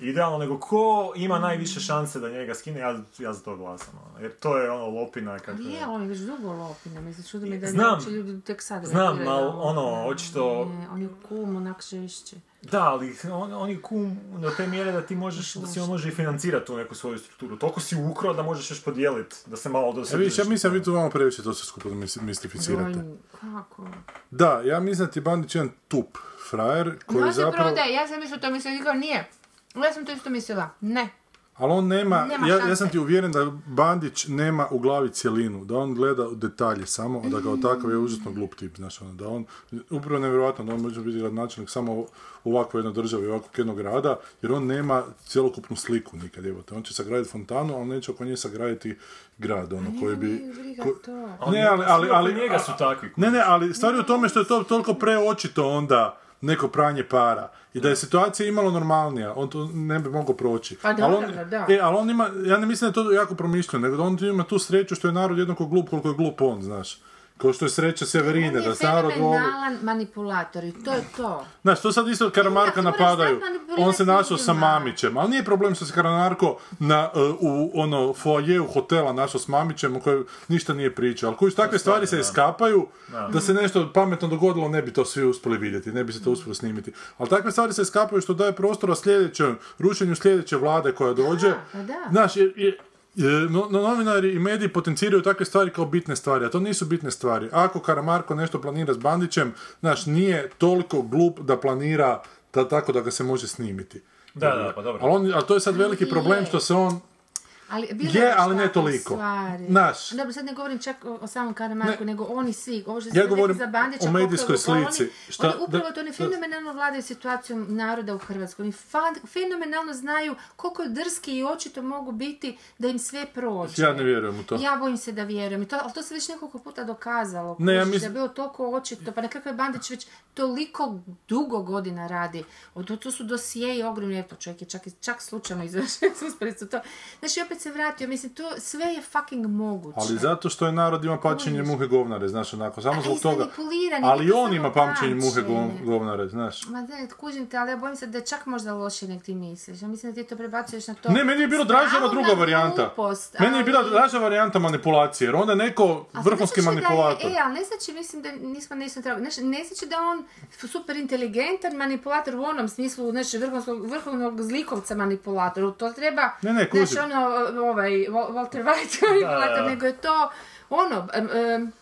Idealno, nego ko ima najviše šanse da njega skine, ja, ja za to glasam. ono. Jer to je ono lopina kako Ali je, on je već dugo lopina, mislim, čudi mi da Znam. uopće ljudi tek sad Znam, ali ono, očito- On je- On je kum, onak žešće. Da, ali on, on je kum do te mjere da ti možeš, da si on može i financirati tu neku svoju strukturu. Toliko si ukrao da možeš još podijeliti, da se malo E dosadiš. vidiš, ja mislim vi tu vamo previše to sve skupo mis- mistificirate. Kako? Da, ja mislim da ti Bandić jedan tup frajer koji No, zapravo... da, ja sam mislila to mislila, Igor nije. Ja sam to isto mislila. Ne. Ali on nema, Nema ja, ja sam ti uvjeren da Bandić nema u glavi cjelinu, da on gleda u detalje samo, da kao takav je užasno glup tip, znaš, ono, da on, upravo nevjerojatno da on može biti gradonačelnik samo u ovakvoj jednoj državi, ovakvog jednog grada, jer on nema cjelokupnu sliku nikad, evo te, on će sagraditi fontanu, ali neće oko nje sagraditi grad, ono, koji bi... Ko- Ne, ali, ali, ali, njega su takvi. Ne, ne, ali stvar je u tome što je to toliko preočito onda neko pranje para. I da je situacija imalo normalnija, on to ne bi mogao proći. Pa da, ali on, da, da. E, ali on ima, ja ne mislim da je to jako promišljeno, nego da on ima tu sreću što je narod jednako glup koliko je glup on, znaš. Kao što je sreća Severine, da se narod voli. fenomenalan manipulator i to je to. Znaš, to sad isto Karamarka napadaju. On se našao sa. Mamićem, ali nije problem što se Karamarko na, uh, u ono foajeu hotela našao s Mamićem u kojem ništa nije pričao. Ali koji takve stvari se iskapaju, da se nešto pametno dogodilo, ne bi to svi uspjeli vidjeti, ne bi se to uspjelo snimiti. Ali takve stvari se iskapaju što daje prostora sljedećem, rušenju sljedeće vlade koja dođe. pa da. Znaš, jer, jer- jer no, no- novinari i mediji potenciraju takve stvari kao bitne stvari, a to nisu bitne stvari. Ako Karamarko nešto planira s Bandićem, znaš, nije toliko glup da planira da, tako da ga se može snimiti. Da, da, pa dobro. Ali, on, ali to je sad veliki problem što se on... Ali bilo Je, ali ne toliko. stvari. Znaš. Dobro, sad ne govorim čak o, o samom Karamarku, nego oni svi. Ovo što Ja govorim za Bandića, o medijskoj koliko- oni- slici. Šta- oni upravo da- to oni fenomenalno vladaju situacijom naroda u Hrvatskoj. Oni fa- fenomenalno znaju koliko drski i očito mogu biti da im sve prođe. Ja ne vjerujem u to. Ja bojim se da vjerujem. I to, ali to se već nekoliko puta dokazalo. Ne, ja mislim- Da je bilo toliko očito. Pa nekako je Bandić već toliko dugo godina radi. O, to, to su dosijeji ogromni. Eto, čovjek je čak, čak slučajno to. Znači, opet se vratio. Mislim, to sve je fucking moguće. Ali zato što je narod ima pamćenje muhe govnare, znaš, onako, samo zbog toga. Ali on ima pamćenje muhe govnare, znaš. Ma ne, kužim te, ali ja bojim se da je čak možda loše nek ti misliš. Ja mislim da ti to prebacuješ na to. Ne, meni je bilo draža ova druga varijanta. glupost, Meni je bila ali- draža varijanta manipulacije, jer onda je neko vrhunski ne znači manipulator. Da je, e, ali ne znači, mislim da nismo, nismo trebali, znači, ne znači da on super inteligentan manipulator u onom smislu, znači, vrhunskog, vrhovnog zlikovca manipulator. To treba, Ne, ne, znači, ono, ovaj, Wal- Walter White manipulator, da. nego je to, ono, em, em,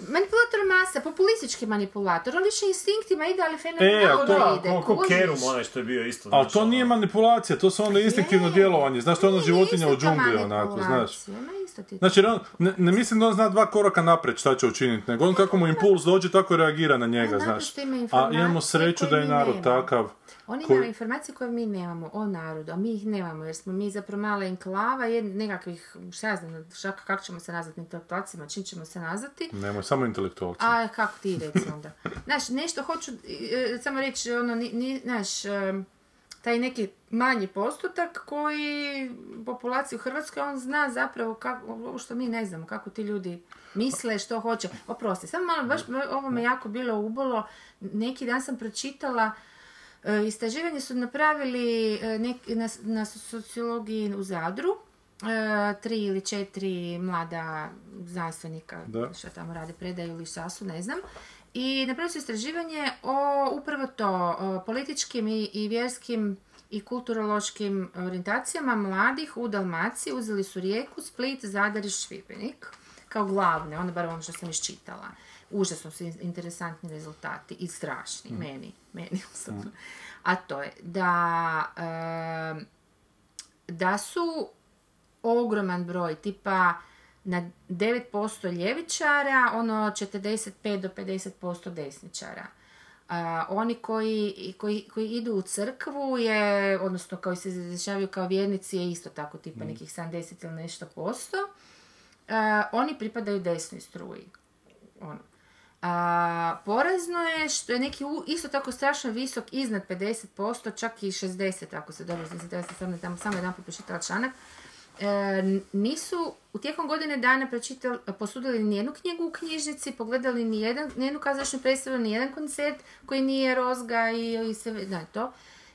manipulator masa, populistički manipulator, on više instinktima ide, ali E, fenomenalno a to- ide, ko, ko? Kerum, onaj što je bio isto. Ali to ono. nije manipulacija, to su onda instinktivno Je. djelovanje. Znaš, to je ono životinja u džungli, onako, znaš. manipulacija, ma isto ti. Znači, on, ne, ne mislim da on zna dva koraka naprijed šta će učiniti, nego on kako mu impuls dođe, tako reagira na njega, znaš. ima A imamo sreću da je narod nemamo. takav. On ima koji- informacije koje mi nemamo o narodu, a mi ih nemamo jer smo mi zapravo mala enklava jed, nekakvih, šta ja znam, šta, kako ćemo se nazvati intelektualcima, čim ćemo se nazvati. Nemoj, samo intelektualci. A kako ti reci onda? Znaš, nešto hoću e, samo reći, ono, ni, ni, znaš, em, taj neki manji postotak koji populaciji u Hrvatskoj, on zna zapravo kako, ovo što mi ne znamo, kako ti ljudi misle, što hoće. Oprosti, samo malo, baš ovo me jako bilo ubolo. Neki dan sam pročitala E, Istraživanje su napravili e, nek- na, na sociologiji u Zadru, e, tri ili četiri mlada znanstvenika Da. što tamo rade, predaju ili šta su, ne znam. I napravili su istraživanje o upravo to, o političkim i, i vjerskim i kulturološkim orijentacijama mladih u Dalmaciji. Uzeli su Rijeku, Split, Zadar i Šibenik kao glavne, ono bar ono što sam iščitala. Užasno su in- interesantni rezultati i strašni, meni, meni osobno. A to je da, da su ogroman broj, tipa na 9% ljevičara, ono 45 do 50% desničara. A, oni koji, koji, koji idu u crkvu je, odnosno koji se izjašnjavaju kao vjernici je isto tako tipa nekih 70 ili nešto posto. A, oni pripadaju desnoj struji. Ono. A, porazno je što je neki u- isto tako strašno visok iznad 50%, čak i 60% ako se dobro znam, ja sam samo, samo jedan put članak. E, nisu u tijekom godine dana pročitali, posudili nijednu knjigu u knjižnici, pogledali nijedan, nijednu kazališnu predstavu, nijedan koncert koji nije rozga i, i sve, da, to.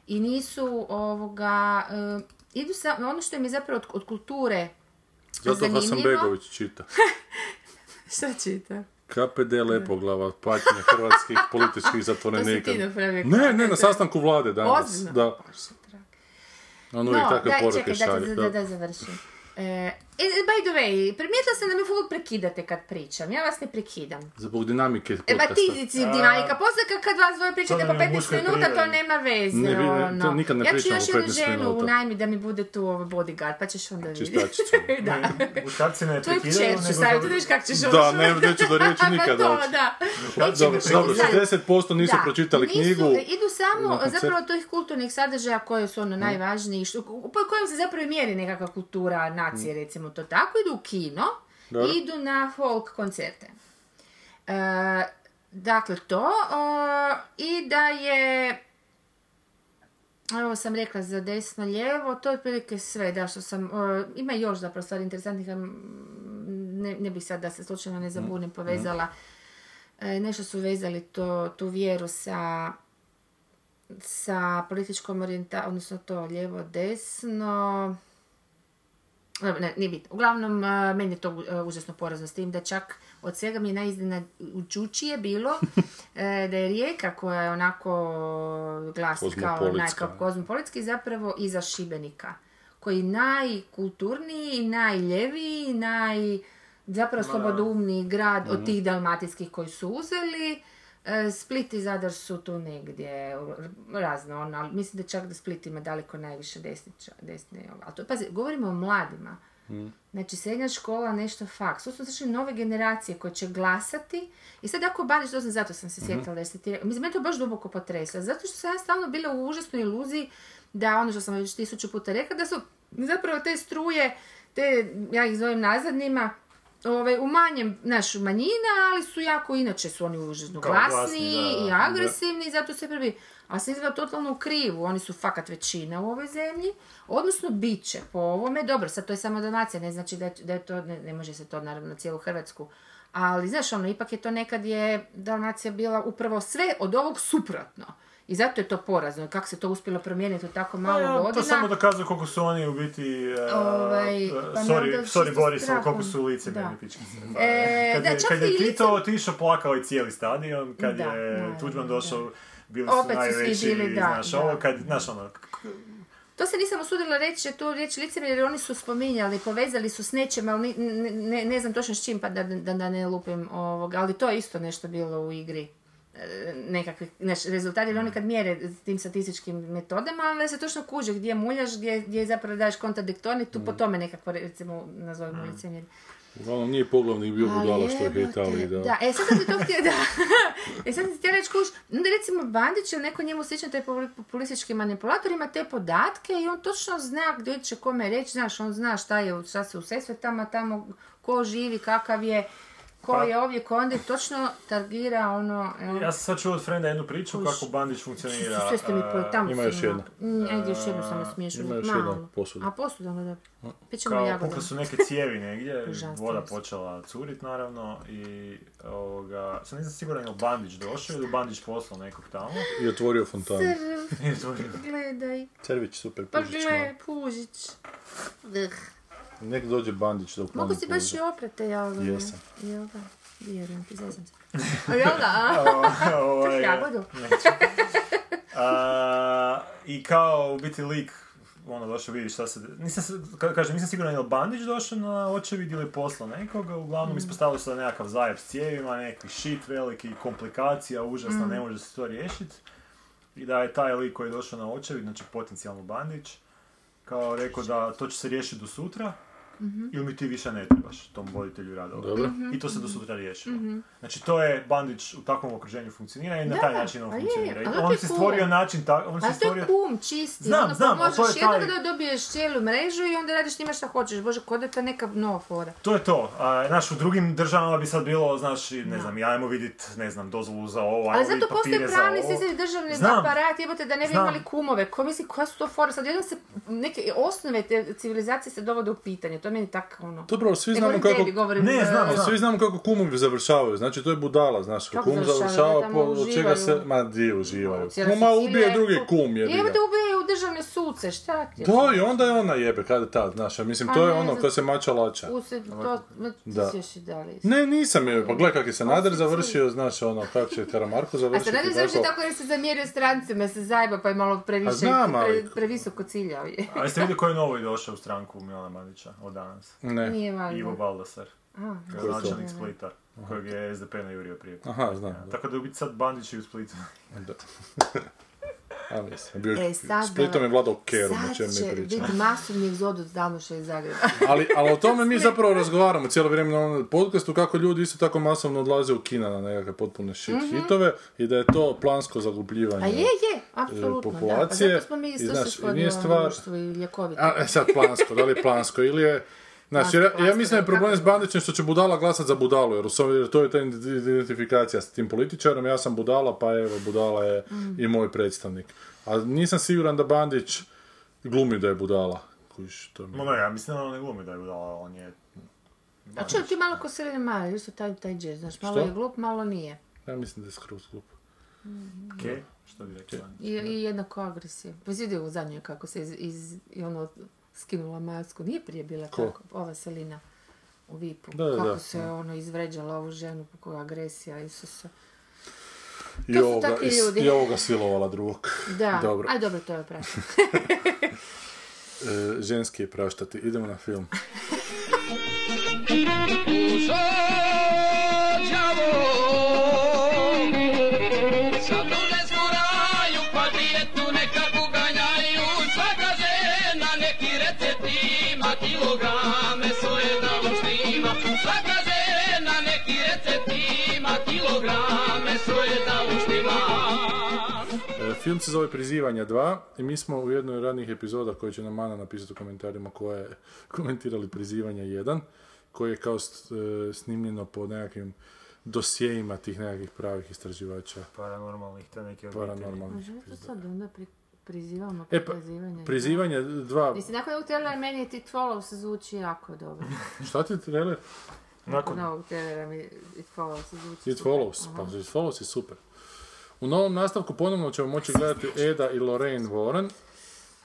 I nisu ovoga, e, idu sa, ono što im je zapravo od, od kulture Zato zanimljivo. Hasanbegović čita. Šta čita? KPD Lepoglava, patnje hrvatskih političkih zatvorenika. To si ti napravio. Ne, ne, na sastanku vlade danas. Ozbiljno? Da. On uvijek takve daj, poruke čekaj, šalje. da, da, da, da završim. E, e, by the way, primijetila sam da me uvijek prekidate kad pričam. Ja vas ne prekidam. Zbog dinamike E, ba podcasta. ti si dinamika. Poslije kad, vas dvoje pričate po nam je 15 muškoj minuta, to nema veze. Ne, ne- ono. to nikad ne ja ću pričamo još po jednu 15 ženu unajmi da mi bude tu ovaj bodyguard, pa ćeš onda vidjeti. Čistačicu. da. Muškarci ne Tu je prekidaju, kćer ću nego staviti, dobro- vidiš kako ćeš Da, ovo- ne, neću do riječi Pa nikad to, doći. da. Dobro, dobro, 60% nisu Da, pročitali knjigu. Idu samo zapravo tih kulturnih sadržaja koje su ono najvažniji, što, po kojem se zapravo i mjeri nekakva kultura nacije, recimo to tako. Idu u kino, Dobro. idu na folk koncerte. E, dakle, to o, i da je Evo sam rekla za desno lijevo, to je otprilike sve, da što sam, o, ima još zapravo stvari interesantnih, mm, ne, ne bih sad da se slučajno ne zabunim povezala, e, nešto su vezali to, tu vjeru sa sa političkom orijentacijom, odnosno to lijevo desno, dobro, ne, nije bitno. Uglavnom, a, meni je to uh, užasno porazno s tim da čak od svega mi je najiznenađujućije bilo e, da je Rijeka koja je onako glas kao Kozmopolitska, naj, kao ne. kozmopolitski zapravo iza Šibenika koji najkulturniji, najljeviji, naj zapravo grad Mhm. od tih dalmatinskih koji su uzeli. E, Split i Zadar su tu negdje razno, ono, ali mislim da čak da Split ima daleko najviše desniča, desne, ali to, pazi, govorimo o mladima. Znači, srednja škola, nešto faks. To su znači nove generacije koje će glasati. I sad ako Bandić, to sam, zato sam se sjetila da ste ti... Mislim, mene to baš duboko potreslo. Zato što sam ja stalno bila u užasnoj iluziji da ono što sam već tisuću puta rekla, da su zapravo te struje, te, ja ih zovem nazadnima, ovaj, u manjem, naš, manjina, ali su jako, inače su oni užasno glasni glasni, da, i da. agresivni i zato se prvi... A sam izgleda totalno u krivu, oni su fakat većina u ovoj zemlji, odnosno bit će po ovome, dobro, sad to je samo donacija, ne znači da je, da je to, ne, ne može se to naravno na cijelu Hrvatsku, ali znaš, ono, ipak je to nekad je Dalmacija bila upravo sve od ovog suprotno. I zato je to porazno, kako se to uspjelo promijeniti u tako malo Pa ja, godina. to samo dokazuje koliko su oni u biti... e, Ovaj, e, pa sorry, sorry čisto Boris, ali strahom. koliko su lice meni pičkice. E, kad da, je, kad je Tito lice- otišao, plakao je cijeli stadion, kad Da, je Tuđman došao, bili su Opet su svi najveći, bili, da, znaš, da. ovo kad, znaš ono, To se nisam usudila reći, tu riječ licemjer, jer oni su spominjali, povezali su s nečim, ali ne, ne, ne znam točno s čim, pa da, da, da ne lupim ovoga, ali to je isto nešto bilo u igri nekakvi znaš, rezultati, jer oni kad mjere tim statističkim metodama, ali se točno kuže gdje muljaš, gdje, gdje zapravo daješ kontradiktorni, tu po tome nekako, recimo, nazovimo licemjer. Uglavnom nije poglavnik bio budala što je hejtali. Da. Da, e sad sam ti to htjela, da. e sad sam ti reći, kuš, onda recimo Bandić ili neko njemu sličan taj popul- populistički manipulator ima te podatke i on točno zna gdje će kome reći, znaš, on zna šta je, šta se u Sesvetama tamo, ko živi, kakav je, ko Pa- je ovdje, ko onda točno targira ono, ja sam sad čuo od frenda jednu priču Kuš. kako Bandić funkcionira. sve ste mi po, e, tamo ima još jedna. onako- Mm, ajde još jednu samo smiješnu, ima još malo. jedna posuda. A posuda, da. Pićemo kao pukle su neke cijevi negdje, voda počela curit naravno i ovoga, sad nisam siguran je li Bandić došao ili Bandić poslao nekog tamo. I otvorio fontanu. I to je- Gledaj, Cervić, super, pa pužić gle, malo. pužić. Ugh. Nek dođe Bandić da ukloni Mogu si baš i oprate, jel? Jesam. Jel da? Vjerujem ti, zezam se. Jel da? Ovaj? A, I kao u biti lik ono došao vidi šta se... Nisam, se- kažem, nisam siguran je li Bandić došao na očevid ili poslao nekoga, uglavnom ispostavilo se da nekakav zajeb s cijevima, neki shit veliki, komplikacija, užasna, ne može se to riješiti. I da je taj lik koji je došao na očevid, znači potencijalno Bandić, kao rekao da to će se riješiti do sutra, ili mi ti više ne trebaš tom voditelju radova. Dobro. I to se do sutra riješilo. Znači to je Bandić u takvom okruženju funkcionira i na Da, taj način on je, funkcionira. Ali to on je si cool. stvorio način tako, on A si to je stvorio... kum čisti, Znam, ono, znam, pa ali to možeš je jednog taj- da dobiješ cijelu mrežu i onda radiš njima šta hoćeš, bože, kod da je to neka nova fora. To je to. A, znaš, u drugim državama bi sad bilo, znaš, ne znam, ja ajmo vidit, ne znam, dozvolu za ovo, ajmo Ali zato vidit postoji papire za pravni ovo. sistem državni Znam. aparat, jebote da ne bi Znam. imali kumove. Ko misli, koja su to fora? Sad jednom se neke osnove te civilizacije se dovode u pitanje. To je meni tako ono... Dobro, svi znamo govorim kako... tebi, govorim... Ne, e, znam, Ali svi znamo kako kumovi završavaju, znači to je budala, znaš, Kako kum završava po, od čega se, ma di uživaju. Kuma ubije je drugi kum. kum, jebi ga. Suce, šta ti je? Da, i onda je ona jebe, kada je tad, znaš, a mislim, to je ono, ko se mača lača. Usred, to, Da. si još i dalje. Ne, nisam je, pa gledaj kak je Sanader završio, znaš, ono, kako će Karamarko A završiti. se ne završi tako jer se zamjerio strancima, se zajeba pa je malo previše, A znam, ali- pre, previsoko ciljao je. A jeste vidjeli ko je novo došao u stranku Milana Bandića od danas? Ne, Nije valjda. Ivo Baldasar, A, gradonačelnik Splita, kojeg je SDP najurio prije. aha, znam. Tako da je u biti sad Bandić i u Splitu. Da. A mislim, bio, E, sad Splitom je vladao Kerom, o Sad čem će mi pričamo. biti masovni egzodus iz Zagreba. Ali, ali o tome mi zapravo razgovaramo cijelo vrijeme na onom podcastu kako ljudi isto tako masovno odlaze u kina na nekakve potpune shit hitove i da je to plansko zaglupljivanje. A je, je, apsolutno, da. Pa populacije zato smo mi i isto znaš, se i nije shodili stvar- u društvu i ljekovito. A, e, sad plansko, da li je plansko ili je... Znači, ja, ja mislim da je problem s Bandićem što će budala glasat za budalu, jer, jer to je ta identifikacija s tim političarom, ja sam budala, pa evo, budala je Mm. i moj predstavnik. A nisam siguran da Bandić glumi da je budala. Kužiš, to mi... No ne, ja mislim da on ne glumi da je budala, on je... A čuj, ti malo ko Selena Maja, isto taj, taj jazz, znaš, malo Što? je glup, malo nije. Ja mislim da je skroz glup. Ke? Što bi rekla? I, i jednako agresija. Pa u zadnjoj kako se iz, iz, i ono skinula masku. Nije prije bila Ko? tako, ova Selina u Vipu. Da, da, kako da. se ono izvređala ovu ženu, koja agresija, Isuse. I To su ovoga, takvi i, ljudi. i ovoga silovala drugog. Da, Dobro. aj dobro, to je prašno. E, ženski je praštati. Idemo na film. Film se zove Prizivanja 2 i mi smo u jednoj od radnih epizoda koje će nam Mana napisati u komentarima koje je komentirali Prizivanja 1 koje je kao e, snimljeno po nekakvim dosjejima tih nekakvih pravih istraživača Paranormalnih, te neke obitelji. paranormalnih. Možemo to sad onda pri, prizivamo E pa, prizivanje. Prizivanje 2, Mislim, nakon ovog trailera meni je It Follows zvuči jako dobro. šta ti trailer? Nakon ovog trailera mi It Follows zvuči It super. Follows, Aha. pa It Follows je super. U novom nastavku ponovno ćemo moći gledati Eda i Lorraine Warren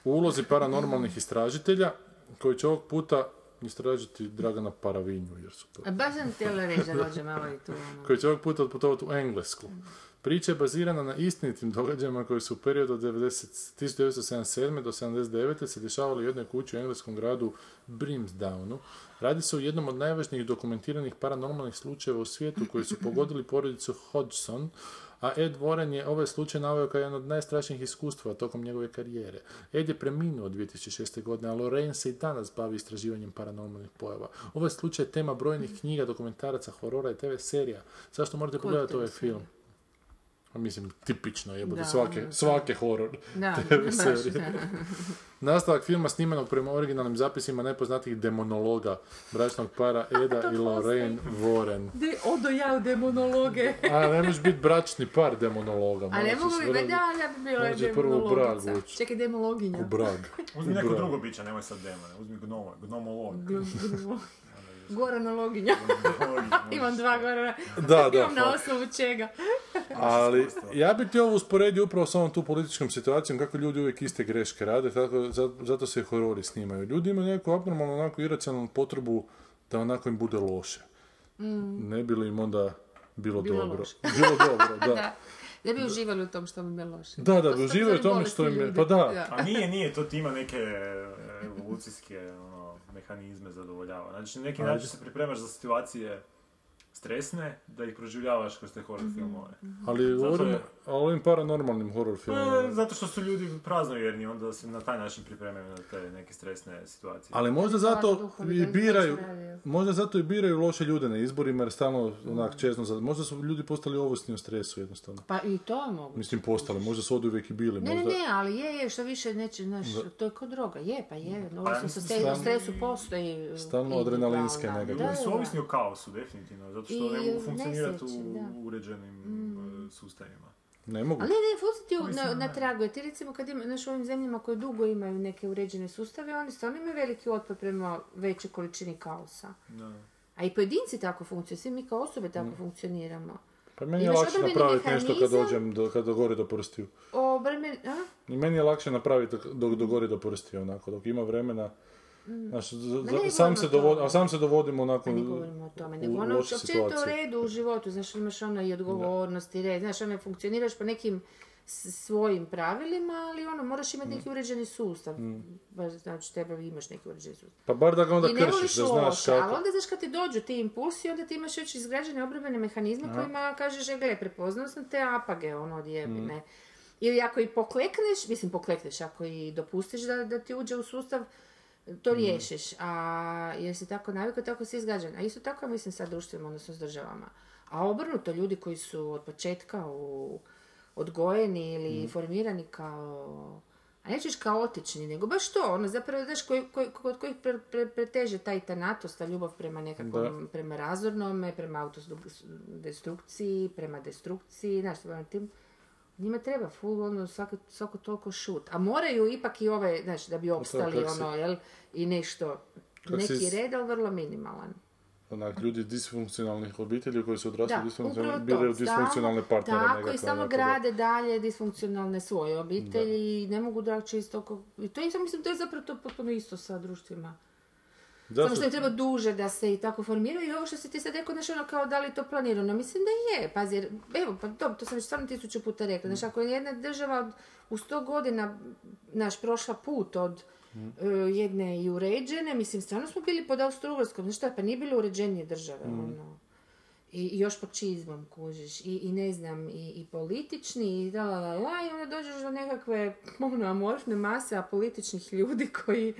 u ulozi paranormalnih istražitelja koji će ovog puta istražiti Dragana Paravinju, jer su to A baš sam htjela reći da dođe malo i tu. Ono. koji će ovog puta otputovati u Englesku. Priča je bazirana na istinitim događajima koji su u periodu od 90 1977. do 79. se dešavali u jednoj kući u engleskom gradu Brimsdownu. Radi se o jednom od najvažnijih dokumentiranih paranormalnih slučajeva u svijetu koji su pogodili porodicu Hodgson, a Ed Warren je ovaj slučaj naveo kao jedan od najstrašnijih iskustva tokom njegove karijere. Ed je preminuo 2006. godine, a Lorraine se i danas bavi istraživanjem paranormalnih pojava. Ovaj slučaj je tema brojnih knjiga, dokumentaraca, horora i TV serija. Zašto morate pogledati ovaj film? A Mislim, tipično je, Da, svake, da. svake horor Da, TV baš, serije. da. Nastavak filma snimanog prema originalnim zapisima nepoznatih demonologa bračnog para Eda i Lorraine Warren. De, odo ja u demonologe. A ne možeš biti bračni par demonologa. A ne mogu se bi, vrlo- da, ja bi bila Može prvo u Brag ući. Čekaj, demologinja. U Brag. Uzmi U neko Brag. drugo biće, nemoj sad demone. Uzmi gnomo, gnomolog. Goranologinja. Imam dva gorana. Da, da, Imam na osnovu čega. Ali ja bi ti ovo usporedio upravo s ovom tu političkom situacijom kako ljudi uvijek iste greške rade, tako, za- zato se i horori snimaju. Ljudi imaju neku abnormalnu, onako iracionalnu potrebu da onako im bude loše. Ne bi li im onda bilo, Bilo dobro. loše. Bilo dobro, da. Da. Da bi uživali u tom što mi je loše. Da, da, bi su uživaju u tome što im je, pa da. A nije, nije, to ti ima neke e, evolucijske ono, mehanizme zadovoljava. Znači, na neki način se pripremaš za situacije stresne, da ih proživljavaš kroz te horror Mhm. filmove. Ali Zato govorimo je- o ovim paranormalnim horror E, filmovima. zato što su ljudi praznovjerni, onda se na taj način pripremaju na te neke stresne situacije. Ali možda zato i biraju, možda zato i biraju loše ljude na izborima jer stalno onak čezno, za- možda su ljudi postali ovisni o stresu jednostavno. Pa i to je moguće. Mislim postali, možda su od uvijek i bili, Ne, ne, možda... ne, ali je, je, što više neće, znaš, to je kod droga, je, pa je, ovisno sa stalno- stresu postoji. stalno adrenalinske Ljudi su ovisni o kaosu, definitivno, zato što I ne mogu funkcionirati u da. Mm. uređenim e, sustavima. Ne mogu. Ali ne, ne, ful ti Mislim, na, na tragu. Jer ti recimo kad ima, znaš, u ovim zemljama koje dugo imaju neke uređene sustave, oni stvarno imaju veliki otpor prema većoj količini kaosa. Da. A i pojedinci tako funkcioniraju, svi mi kao osobe tako funkcioniramo. Pa meni je Imaš lakše napraviti nešto kad dođem, do, kad dogori do prstiju. Obrmen, a? I meni je lakše napraviti dok dogori do prstiju, onako, dok ima vremena. Znaš, z- Ma za- ne sam, se dovod, a sam se dovodim onako ne govorimo o tome, nego ono općenito u redu u životu, znaš, imaš ono i odgovornost i red, znaš, ono funkcioniraš po nekim svojim pravilima, ali ono, moraš imati neki uređeni sustav. Baš, znači, tebe imaš neki uređeni sustav. Pa bar da ga onda I ne kršiš, da znaš loše, ali kako. onda znaš kad ti dođu ti impulsi, onda ti imaš već izgrađene obrambene mehanizme kojima kažeš, e, gle, prepoznao sam te apage, ono, odjebi, Mm. ne. Ili ako i poklekneš, mislim poklekneš, ako i dopustiš da, da ti uđe u sustav, to Mm. riješiš. A jer si tako navikao, tako si izgrađen. A isto tako mislim sa društvima, odnosno s državama. A obrnuto, ljudi koji su od početka u, odgojeni ili Mm. formirani kao a neću reći kaotični, nego baš to, ono zapravo, znaš, koji, koji, kod kojih pre, pre- preteže taj tanatost, ta ljubav prema nekakvom, prema razornome, prema autodestrukciji, prema destrukciji, znaš, ono, tim, njima treba full, ono, svako, svako toliko šut. A moraju ipak i ove, znaš, da bi opstali, ono, jel, i nešto, neki si- red, ali vrlo minimalan. onak, ljudi iz disfunkcionalnih obitelji koji su odrasli to. biraju disfunkcionalne partnere Tako, nekakve, i samo da- grade dalje disfunkcionalne svoje obitelji i ne mogu drugačije isto ko... I to je, mislim, to je zapravo to potpuno isto sa društvima. Samo Zašto- što im treba duže da se i tako formiraju i ovo što si ti sad rekao, znaš, ono kao da li je to planirano, mislim da je, pazi, jer, evo, pa to, to sam već stvarno tisuću puta rekla, znaš, ako je jedna država od, u sto godina, naš, prošla put od e, jedne i uređene, mislim, stvarno smo bili pod Austro-Ugarskom, znaš šta, pa nije bilo uređenije države, ono. I, i još pod čizmom kužiš, I, i ne znam, i, i politični, i da, la, la, la, i onda dođeš do nekakve, ono, amorfne mase apolitičnih ljudi koji,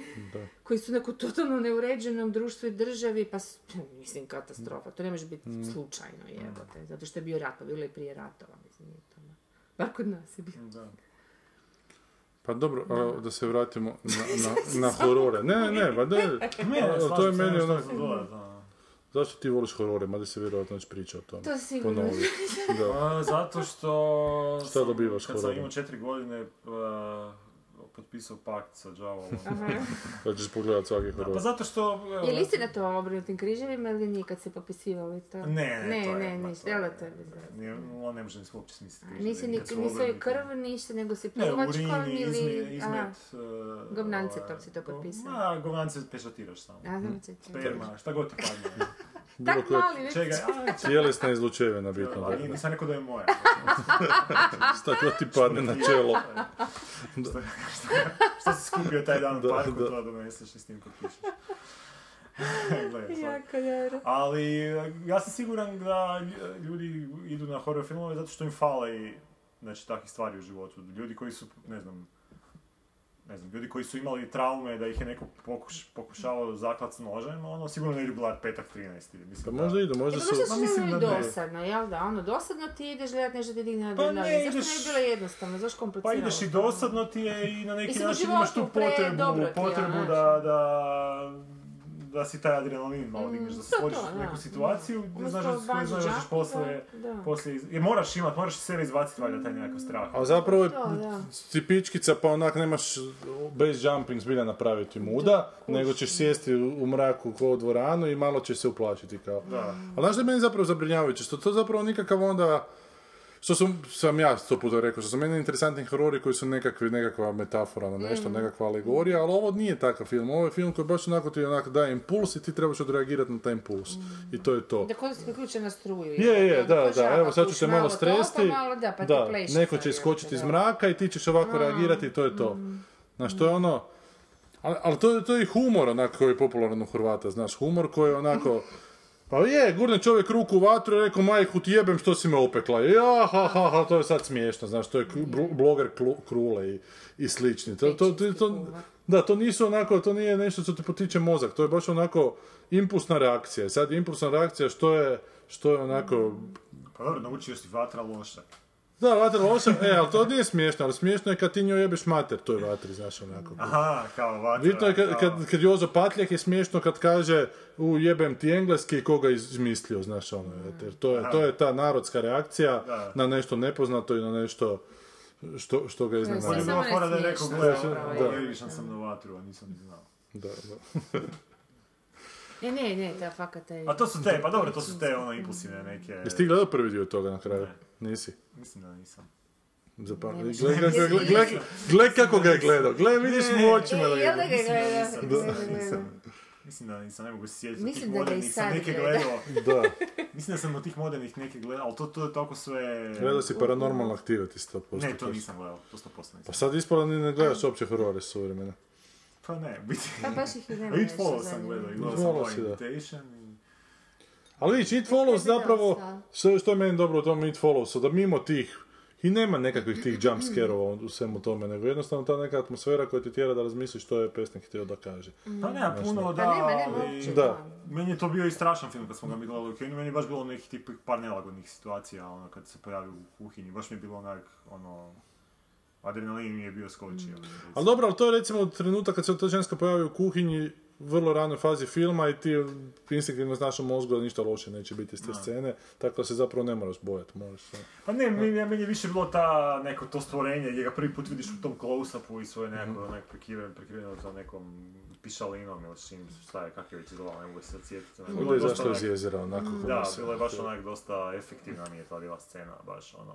koji su u nekom totalno neuređenom društvu i državi, pa, mislim, katastrofa, to ne može biti slučajno, jebote, zato što je bio rat, pa bilo je prije ratova, mislim, nije to, ono. bar kod nas je bio. Da. Pa dobro, a, da se vratimo na, na, na horore. Ne, ne, ne, pa ne, Ne, a, to je meni ono, da. Zašto ti voliš horore, mada se vjerojatno već priča o tome. To sigurno. Da. A, zato što... Šta dobivaš Kad sam imao četiri godine, a, potpisao pakt sa džavolom. Da ćeš pogledat svaki Pa horor. zato što... Je li istina to o obrnutim križevima ili nije kad se popisivali to? Ne, ne, ne, to je, ne, pa ništa, to to je? Nije, on ne može ni uopće smisliti. A križ, Nisi ni, nikad ni svoju krv, ništa, nego si Ne, pljuvačkom urin ili... izmet, izmet uh, Govnance ovaj, tog si to potpisao. Ma, govnance pešatiraš samo. A, znam se. Sperma, šta god ti padne. Tak mali, već. Čega, a, Tjelesna izlučevina bitno. ali Da. nisam rekao da je moja. Šta god ti padne na čelo. šta, šta si skupio taj dan u Da, parku, da. to doneseš i s tim potpišeš. Dobro. Ali ja sam siguran da lj- ljudi idu na horror filmove zato što im fale i znači, takvih stvari u životu. Ljudi koji su, ne znam, ne znam, ljudi koji su imali traume da ih je neko pokuš, pokušavao zaklat s nožem, ono sigurno ne idu gledat petak 13. ili Pa Mislim možda da... idu, možda E, su... pa možda su mislim ono dosadno, jel da? Ono, dosadno ti ideš gledat nešto ti digne na Pa ne adrenalin. Zašto ideš- ne bi bilo jednostavno? Zašto Pa komplicirano? ideš i dosadno ti je i na neki način imaš tu potrebu, potrebu znaš. da, da, da si taj adrenalin malo digneš, da se to, u neku situaciju, da znaš da ćeš jumpinga, poslije, poslije, jer moraš imat, moraš sebe izbaciti valjda taj nekakav strah. A zapravo je tipičkica, pa onak nemaš base jumping zbilja napraviti muda, nego ćeš sjesti u, u mraku ko u dvoranu i malo ćeš se uplašiti kao. Da. A znaš da je meni zapravo zabrinjavajuće, što to zapravo nikakav onda, što sam, sam ja sto puta rekao, što su meni interesantni horori koji su nekakvi, nekakva metafora na nešto, nekakva alegorija, ali ovo nije takav film, ovo je film koji baš onako ti onako daje impuls i ti trebaš odreagirati na taj impuls. I to je to. Da kod se priključe na struju. Je, je, Onda da, da, žaba, evo sad ću se malo toliko, stresti, malo, da, pa da, neko će iskočiti iz da. mraka i ti ćeš ovako reagirati i to je to. Znaš, to je ono, ali, ali to, je- to je i humor onako koji je popularan u Hrvata, znaš, humor koji je onako, pa je, gurne čovjek ruku u vatru i rekao, majku ti jebem što si me opekla. Ja, ha, ha, ha, to je sad smiješno, znaš, to je bloger Krule i, i slični. To, to, da, to nisu onako, to nije nešto što ti potiče mozak, to je baš onako impulsna reakcija. Sad impulsna reakcija što je, što je onako Pa dobro, naučio si vatra loša. Da, loša, e, ali to nije smiješno, ali smiješno je kad ti njoj jebeš mater toj vatri, znaš, onako. Aha, kao vatra. Bitno je kad, kao- kad, kad Jozo Patljak je smiješno kad kaže u jebem ti engleski i koga izmislio, znaš, ono, jer to je, to je ta narodska reakcija Da. na nešto nepoznato i na nešto što, što ga On je iznenadi. Samo bila ne fora da je rekao, smiješno, gle, zapravo, da. je. išao sam na vatru, a nisam ni znao. Da, da. Ne, ne, ne, ta fakat je... A to su te, pa dobro, to su te ono impulsivne neke... Jesi ti gledao prvi dio toga na kraju? Nisi? Mislim da nisam. Zapam... Nemaš Gle, gle, gle, gle, gle, gle kako ga je gledao, gle vidiš mu očima da ga je- ga Mislim da nisam, ne mogu se sjetiti Mislim tih da ga i modernih, sam sad neke gleda. gledao. Da, Mislim da sam od tih modernih neke gledao, ali to, to je tako sve... gledao si Paranormal Activity 100%. Ne, to nisam gledao, to 100% nisam. Pa sad ispalo ni ne gledaš uopće horore suvremene. Pa ne, biti... Pa baš ih i nema A It nešto Follows sam gledao i gledao sam. Invitation i... Ali vidiš, It Follows zapravo, što, što je meni dobro u tom It Followsu, da mimo tih, i nema nekakvih tih jump scare-ova u svemu tome, nego jednostavno ta neka atmosfera koja ti tjera da razmisliš što je pesnik htio da kaže. Pa nema puno, da, Pa nema, nema ali- uopće. Da. Meni je to bio i strašan film kad smo ga mi gledali u kinu, meni je baš bilo nekih tip par nelagodnih situacija, ono, kad se pojavio u kuhinji, baš mi je bilo onak, ono, adrenalin mi je bio skočio. Ali dobro, ali to je recimo trenutak kad se ta ženska pojavi u kuhinji, vrlo ranoj fazi filma i ti instinktivno znaš u mozgu da ništa loše neće biti iz te scene, tako da se zapravo ne moraš bojati, možeš se... Pa ne, meni, meni je više bilo ta neko to stvorenje gdje ga prvi put vidiš u tom close-upu i svoje nekako Mhm. onak prekriveno, prekriveno sa nekom pišalinom ili s čim, šta je, kako je već izgledalo, ne mogu se sad sjetiti. onak. Bilo je zašto iz jezera, onako kako Da, bilo je baš onak dosta efektivna mi je ta bila scena, baš ono,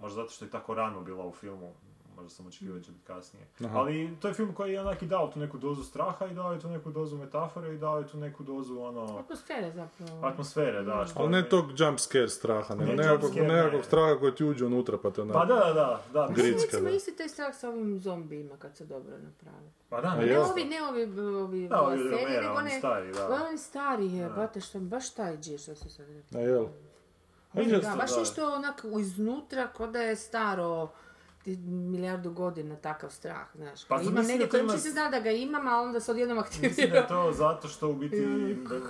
možda zato što je tako rano bila u filmu, možda sam očekivao da će biti kasnije. Aha. Ali to je film koji je onak i dao tu neku dozu straha i dao je tu neku dozu metafore i dao je tu neku dozu ono, Atmosfere zapravo. atmosfere, da. Što Ali ne tog jump scare straha, nego Ne, nekakvog, scare, nekakvog ne. straha koji ti uđe unutra pa te onak... Pa da, da, da, da. Gricka, Recimo da. isti taj strah sa ovim zombijima kad se dobro naprave. Pa da, Ne ovi, ne ovi, ovi, Da, ovi serije, Romera, nego one- stari, da. Oni stari je, bate što, baš taj džir što se sad rekao. A jel? Da, baš nešto onako iznutra, ko da je staro milijardu godina takav strah, znaš. Pa imam da negdje, to ima- se zna da ga imam, a onda se odjednom Mislim da je aktivira. to zato što u biti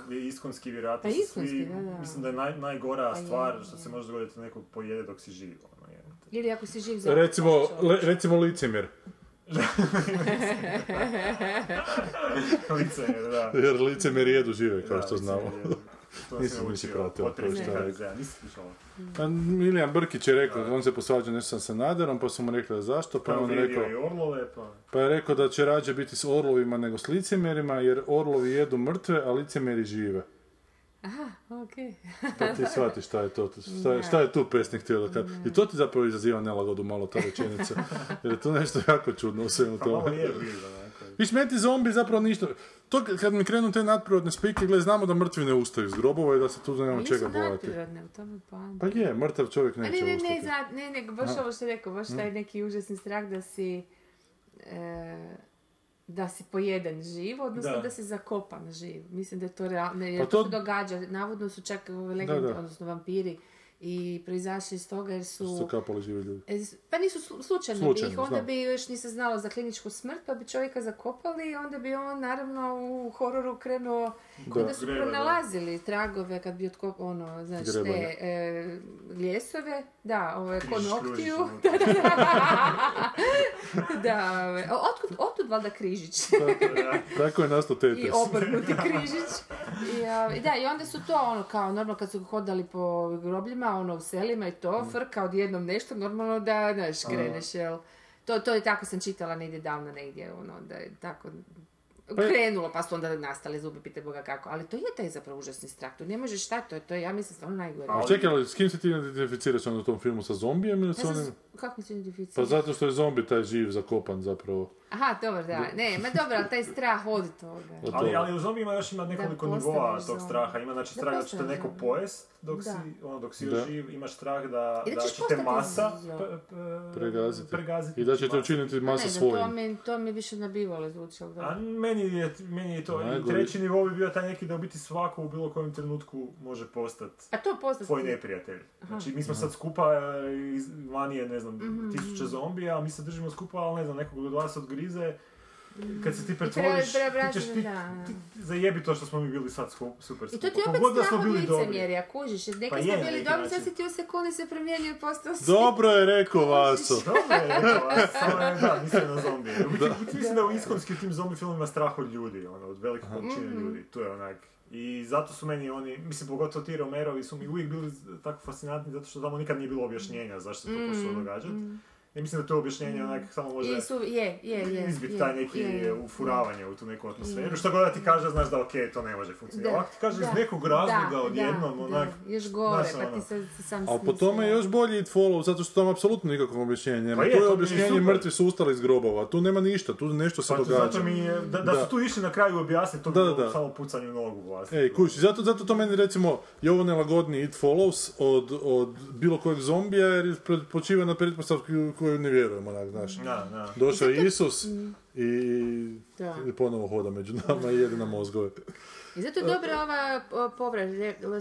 da je iskonski vjerojatno Pa iskonski, svi, da, da. mislim da je naj, najgora Pa je, stvar je. što se može dogoditi da nekog pojede dok si živ. Ono, je. Ili ako si živ za... Recimo, le- recimo licemjer. Lice, da. Jer licemjer jedu žive, kao što Da, znamo. mislim, je- To Nisam učio, pratio, potpredsjednik to je šta je. HDZ-a, nisi slušala. A Milijan Brkić je rekao, on se posvađao nešto sa Sanaderom, pa su mu rekli zašto, pa Pa je on rekao, i Orlove, pa... pa je rekao da će rađe biti s orlovima nego s licemjerima, jer orlovi jedu mrtve, a licemjeri žive. Aha, okej. Pa ti shvatiš šta je to, šta je, šta je tu pesnik htio da kaže. I to ti zapravo izaziva nelagodu malo ta rečenica. Jer je tu nešto jako čudno u svemu Pa malo tome. je bilo, Viš, meni ti zombi zapravo ništa. To kad- mi krenu te nadprirodne spike, gle, znamo da mrtvi ne ustaju iz grobova i da se tu nema Nisu čega bojati. nadprirodne, u tome poanta. Pa je, mrtav čovjek A ne, neće ne, ne, ustati. za, ne, nego baš ovo što je rekao, baš taj neki užasni strah da si, e, da si pojeden živ, odnosno Da. da, si zakopan živ. Mislim da je to realno, jer Pa to, to- se događa, navodno su čak da. odnosno vampiri, i proizašli iz toga jer su... Su kapali živi ljudi. E, Pa nisu slu- slučajno, Slučajno, bi ih, onda znam. bi još nije se znalo za kliničku smrt, pa bi čovjeka zakopali i onda bi on naravno u hororu krenuo, Da. onda su Greba, da. pronalazili tragove kad bi otkopao ono, znaš, te e, ljesove, da, ove Križiš, konoktiju, kružiš unutra. da, ove, otkud, otkud valjda križić Tako je nastao i Tetris. obrnuti križić. I, a, i da, i onda su to ono kao normalno kad su hodali po grobljima, ono u selima i to, Mm. frka odjednom nešto, normalno da, znaš, kreneš, jel? To, to je tako sam čitala negdje davno negdje, ono, da je tako krenulo, pa su onda nastali zubi, pite Boga kako. Ali to je taj zapravo užasni strah, tu ne možeš šta, to je, to je ja mislim, stvarno najgore. A čekaj, ali s kim se ti identificiraš onda u tom filmu? Sa zombijem ili Ja sa sam, onim... kako mi se Pa identificira? zato što je zombi taj živ zakopan zapravo. Aha, dobro, da. Ne, ma dobro, ali taj strah od toga. Od Ali, toga. ali u zombijima još ima nekoliko nivoa tog zombi. straha. Ima znači Da strah da će te neko pojest dok Da. si, ono, dok si Da. još živ. Imaš strah da, da će te masa zombi. p- p- Pregaziti. pregaziti. I da će te masa. učiniti Ne masa znam, to svojim. mi, to mi više nabivalo zvučalo. A Da. meni je, meni je to, treći nivo bi bio taj neki da u biti svako u bilo kojem trenutku može postati A to postati... tvoj neprijatelj. Znači, mi smo sad skupa, e, iz- vani je, ne znam, Mhm. tisuće zombija, a mi se držimo skupa, ali ne znam, nekog od vas odgrize, kad se ti Pre- pretvoriš, ti ćeš ti, zajebi to što smo mi bili sad sku- super I to ti je opet strah od bili dobri. licemjerja, kužiš, jer neki Pa smo je, bili dobri, sad si ti u sekundi se promijenio i postao si... Dobro je rekao Vaso. Dobro je rekao, a samo je, da, mislim na zombije. Mislim da u iskonski u tim zombi filmima strah od ljudi, ono, od velike količine Mhm. ljudi, to je onak. I zato su meni oni, mislim pogotovo ti Romerovi su mi uvijek bili tako fascinantni zato što tamo nikad nije bilo objašnjenja zašto se to Mhm, počelo događati. I mislim da to objašnjenje onak samo može I su, je, je, je. izbiti je, taj neki je, je. ufuravanje u tu neku atmosferu. Što god da ti kaže, znaš da okej, to ne može funkcionirati. Ovako ti kaže iz nekog razloga odjednom, onak, da, još gore, znaš, pa ono. ti sad si sam A po tome je još bolji It Follow, zato što tam apsolutno nikakvog objašnjenja nema. Pa je, tu je je objašnjenje mrtvi su ustali iz grobova, tu nema ništa, tu nešto se Pa događa. zato mi je, da, da, Da. su tu išli na kraju objasniti, to bi Da, bilo da. samo pucanje u nogu vlasti. Ej, kući, zato, zato to meni recimo je ovo nelagodniji It Follows od, od bilo kojeg zombija jer počiva na pretpostavki u koju ne vjerujem, onak, znaš. Da, da. Došao je Isus i, Da. i ponovo hoda među nama i jede nam mozgove. I zato je dobra ova povrat,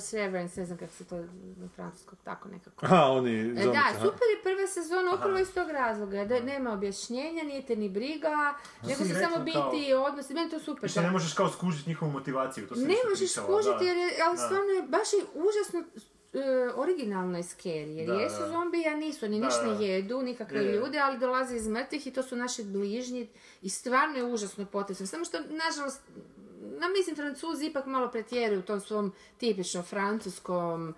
Severance, ne znam kako se to na francuskog, tako nekako. Aha, oni E, zombici, Da, super je prva sezona upravo iz tog razloga, da nema objašnjenja, nije te ni briga, nego se samo kao- biti odnos, meni to super. Da. ne možeš kao skužiti njihovu motivaciju, to si Ne možeš skužiti, jer je, ali Da. stvarno je baš je užasno e, originalno je scary, jer Da, jesu da. zombi, a nisu, oni ništa ne jedu, nikakve Je. ljude, ali dolaze iz mrtvih i to su naši bližnji i stvarno je užasno potresno. Samo što, nažalost, na mislim Francuzi ipak malo pretjeruju u tom svom tipično francuskom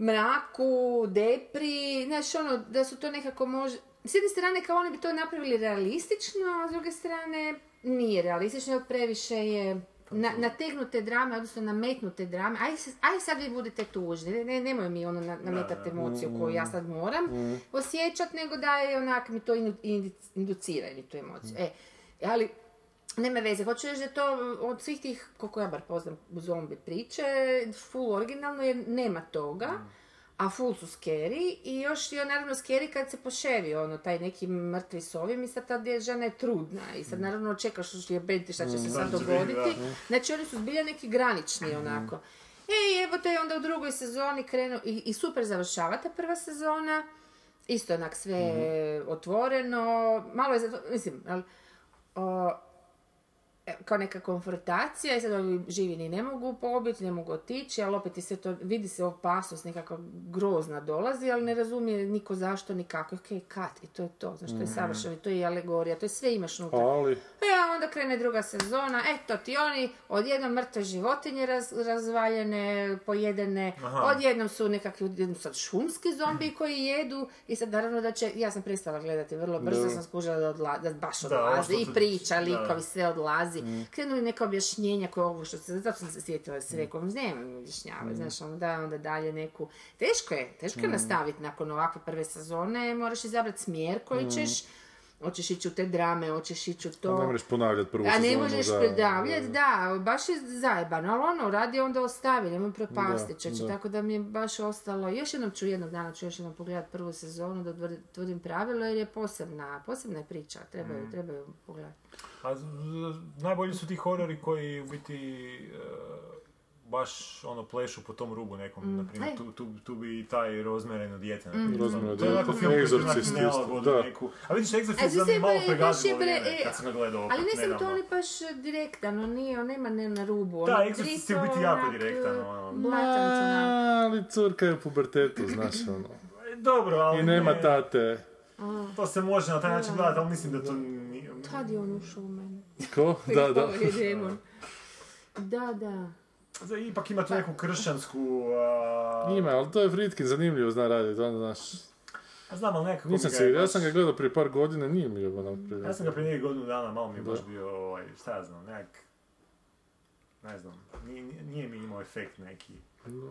mraku, depri, znaš ono, da su to nekako može... S jedne strane kao oni bi to napravili realistično, a s druge strane nije realistično, jer previše je na, nategnute drame, odnosno nametnute drame. Aj, aj sad vi budete tužni, ne, ne, nemoj mi ono na- nametati emociju koju ja sad moram osjećat, nego da je onak mi to inu- indi- inducira mi tu emociju. E, ali nema veze, hoću reći da to od svih tih, koliko ja bar poznam zombi priče, full originalno jer nema toga, a full su scary i još je naravno scary kad se poševi ono, taj neki mrtvi s ovim i sad ta žena je trudna i sad naravno čekaš što je benti šta će se sad će biti, dogoditi. Znači oni su zbilja neki granični onako. E, evo te onda u drugoj sezoni krenu i, i super završava ta prva sezona. Isto onak sve otvoreno, malo je, zato- mislim, ali, o, kao neka konfrontacija i sad ovi živi ni ne mogu pobiti, ne mogu otići, ali opet i sve to, vidi se opasnost nekakva grozna dolazi, ali ne razumije niko zašto, ni kako. Ok, kat, i to je to, znaš, to je savršeno, i to je i alegorija, to je sve imaš unutra. Ali, E, a onda krene druga sezona, eto ti oni, odjednom mrtve životinje raz, razvaljene, pojedene, odjednom su nekakvi odjednom sad šumski zombi koji jedu i sad naravno da će, ja sam prestala gledati vrlo brzo, sam skužila da, odla, da baš Da, ovo odlaze što i priča, da. likovi, sve odlazi. Krenuli neka objašnjenja koje ovo što se, zato sam se sjetila se rekao, nema mi objašnjavati, znaš, ono da onda dalje neku, teško je, teško je nastaviti nakon ovakve prve sezone, moraš izabrati smjer koji ćeš, hoćeš ići u te drame, hoćeš ići u to. ne možeš ponavljati prvu A sezonu. ne možeš da, predavljati, da, baš je zajebano, ali ono, radi onda ostavi, nemoj propasti čeče, da. tako da mi je baš ostalo, još jednom ću, jednog dana ću još jednom pogledati prvu sezonu, da utvrdim pravilo, jer je posebna, posebna je priča, treba Mm. ju, treba ju pogledati. A z- z- najbolji su ti horori koji u biti e, baš ono plešu po tom rubu nekom, na primjer, Aj. tu, tu, tu bi i taj rozmjereno dijete. na Mm. primjer, Rozmjereno to je onako dijete. film koji bi Exorcist onak isto, nelagodu da. neku. A vidiš, Exorcist sam je se malo pregazilo je vrijeme e, kad sam ga gledao Ali opet ne znam, to on je baš direktan, on nije, on nema ne na rubu. Da, Exorcist je u biti jako direktan, ono. Blatan su onak. Ali curka je u pubertetu, znaš, ono. E, Dobro, ali I nema ne, tate. To se može na taj način gledati, ali mislim da to nije... Kad je on ušao u mene? Ko? Da, da. Je. Da, da. Za- Ipak ima tu neku kršćansku... a, Ima, ali to je Fritkin zanimljivo zna raditi, on znaš. a znam, ali nekako... Nisam mi ga se, je ja sam ga gledao prije par godina, nije mi ga onak prije. Ja sam ga prije godinu dana, malo mi je baš bio, ovaj, šta ja znam, nekak... Ne znam, nije, nije- mi imao efekt neki.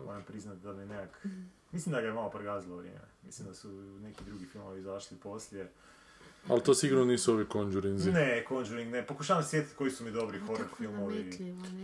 Moram priznati da mi nekak... Mislim da ga je malo pregazilo vrijeme. Mislim da su neki drugi filmovi izašli poslije. Ali to sigurno nisu ovi Conjuringzi. Ne, Conjuring ne. Pokušavam sjetiti koji su mi dobri horror filmovi.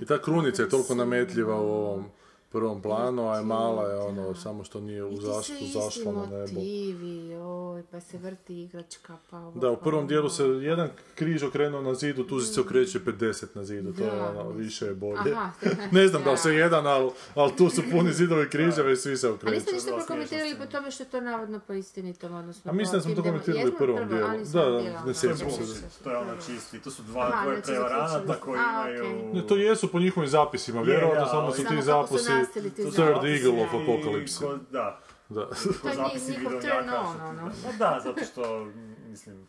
I ta krunica je toliko nametljiva u ovom prvom planu, a je mala je ono, Da. samo što nije I sve isti uzašla na nebo. motivi, oj, pa se vrti igračka, pa ovo, Da, u pa prvom ono. dijelu se jedan križ okrenuo na zidu, tu se okreće 50 na zidu, to je ono, više je bolje. Aha, ne znam da li se da. jedan, ali, ali tu su puni zidovi križeva i svi se A okreću. niste ništa prokomentirali po tome što je to navodno po istinitom, odnosno... A mislim da smo to komentirali u prvom prvo, dijelu. Da, da, ne ono, sjećam se. To je ono čisti. To su dva, dvoje prevaranata koji. A, imaju... Ne, to jesu po njihovim zapisima, Je, vjerojatno da, samo su ti kako ti Third. Eagle of Apocalypse. Da. Da. To je njihov turn on, što- ono. Pa da, zato što, mislim,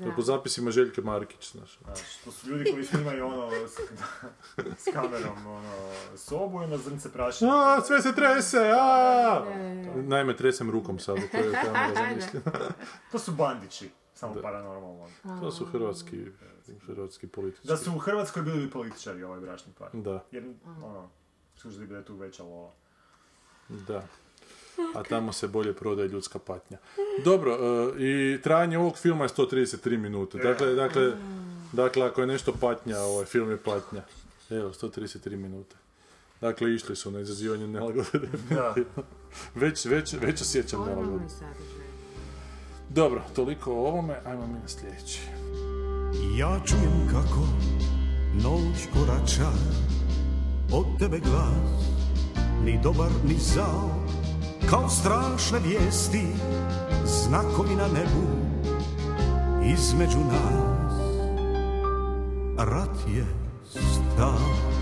je po zapisima Željke Markić, znaš. znaš, to su ljudi koji snimaju ono s, s kamerom, ono, sobu i na zrnce prašine. A, sve se trese, a! Da. Naime, tresem rukom sad, to je kamera zamišljena. To su bandići, samo paranormalno. To su hrvatski, hrvatski politički. Da su u Hrvatskoj bili bi političari ovaj bračni par. Da, Jer, ono, skužili bi da je tu veća lova. da. A tamo se bolje prodaje ljudska patnja. Dobro, e, i trajanje ovog filma je 133 minute. Dakle, dakle, dakle, ako je nešto patnja, ovaj film je patnja. Evo, 133 minute. Dakle, išli su na izazivanje nelagode. Da. već, već, već osjećam nelagode. Dobro, toliko o ovome, ajmo mi na sljedeći. Ja čujem kako noć korača Od tebe glas Ni dobar ni zao Kao strašne vijesti Znakovi na nebu Između nas Rat je stao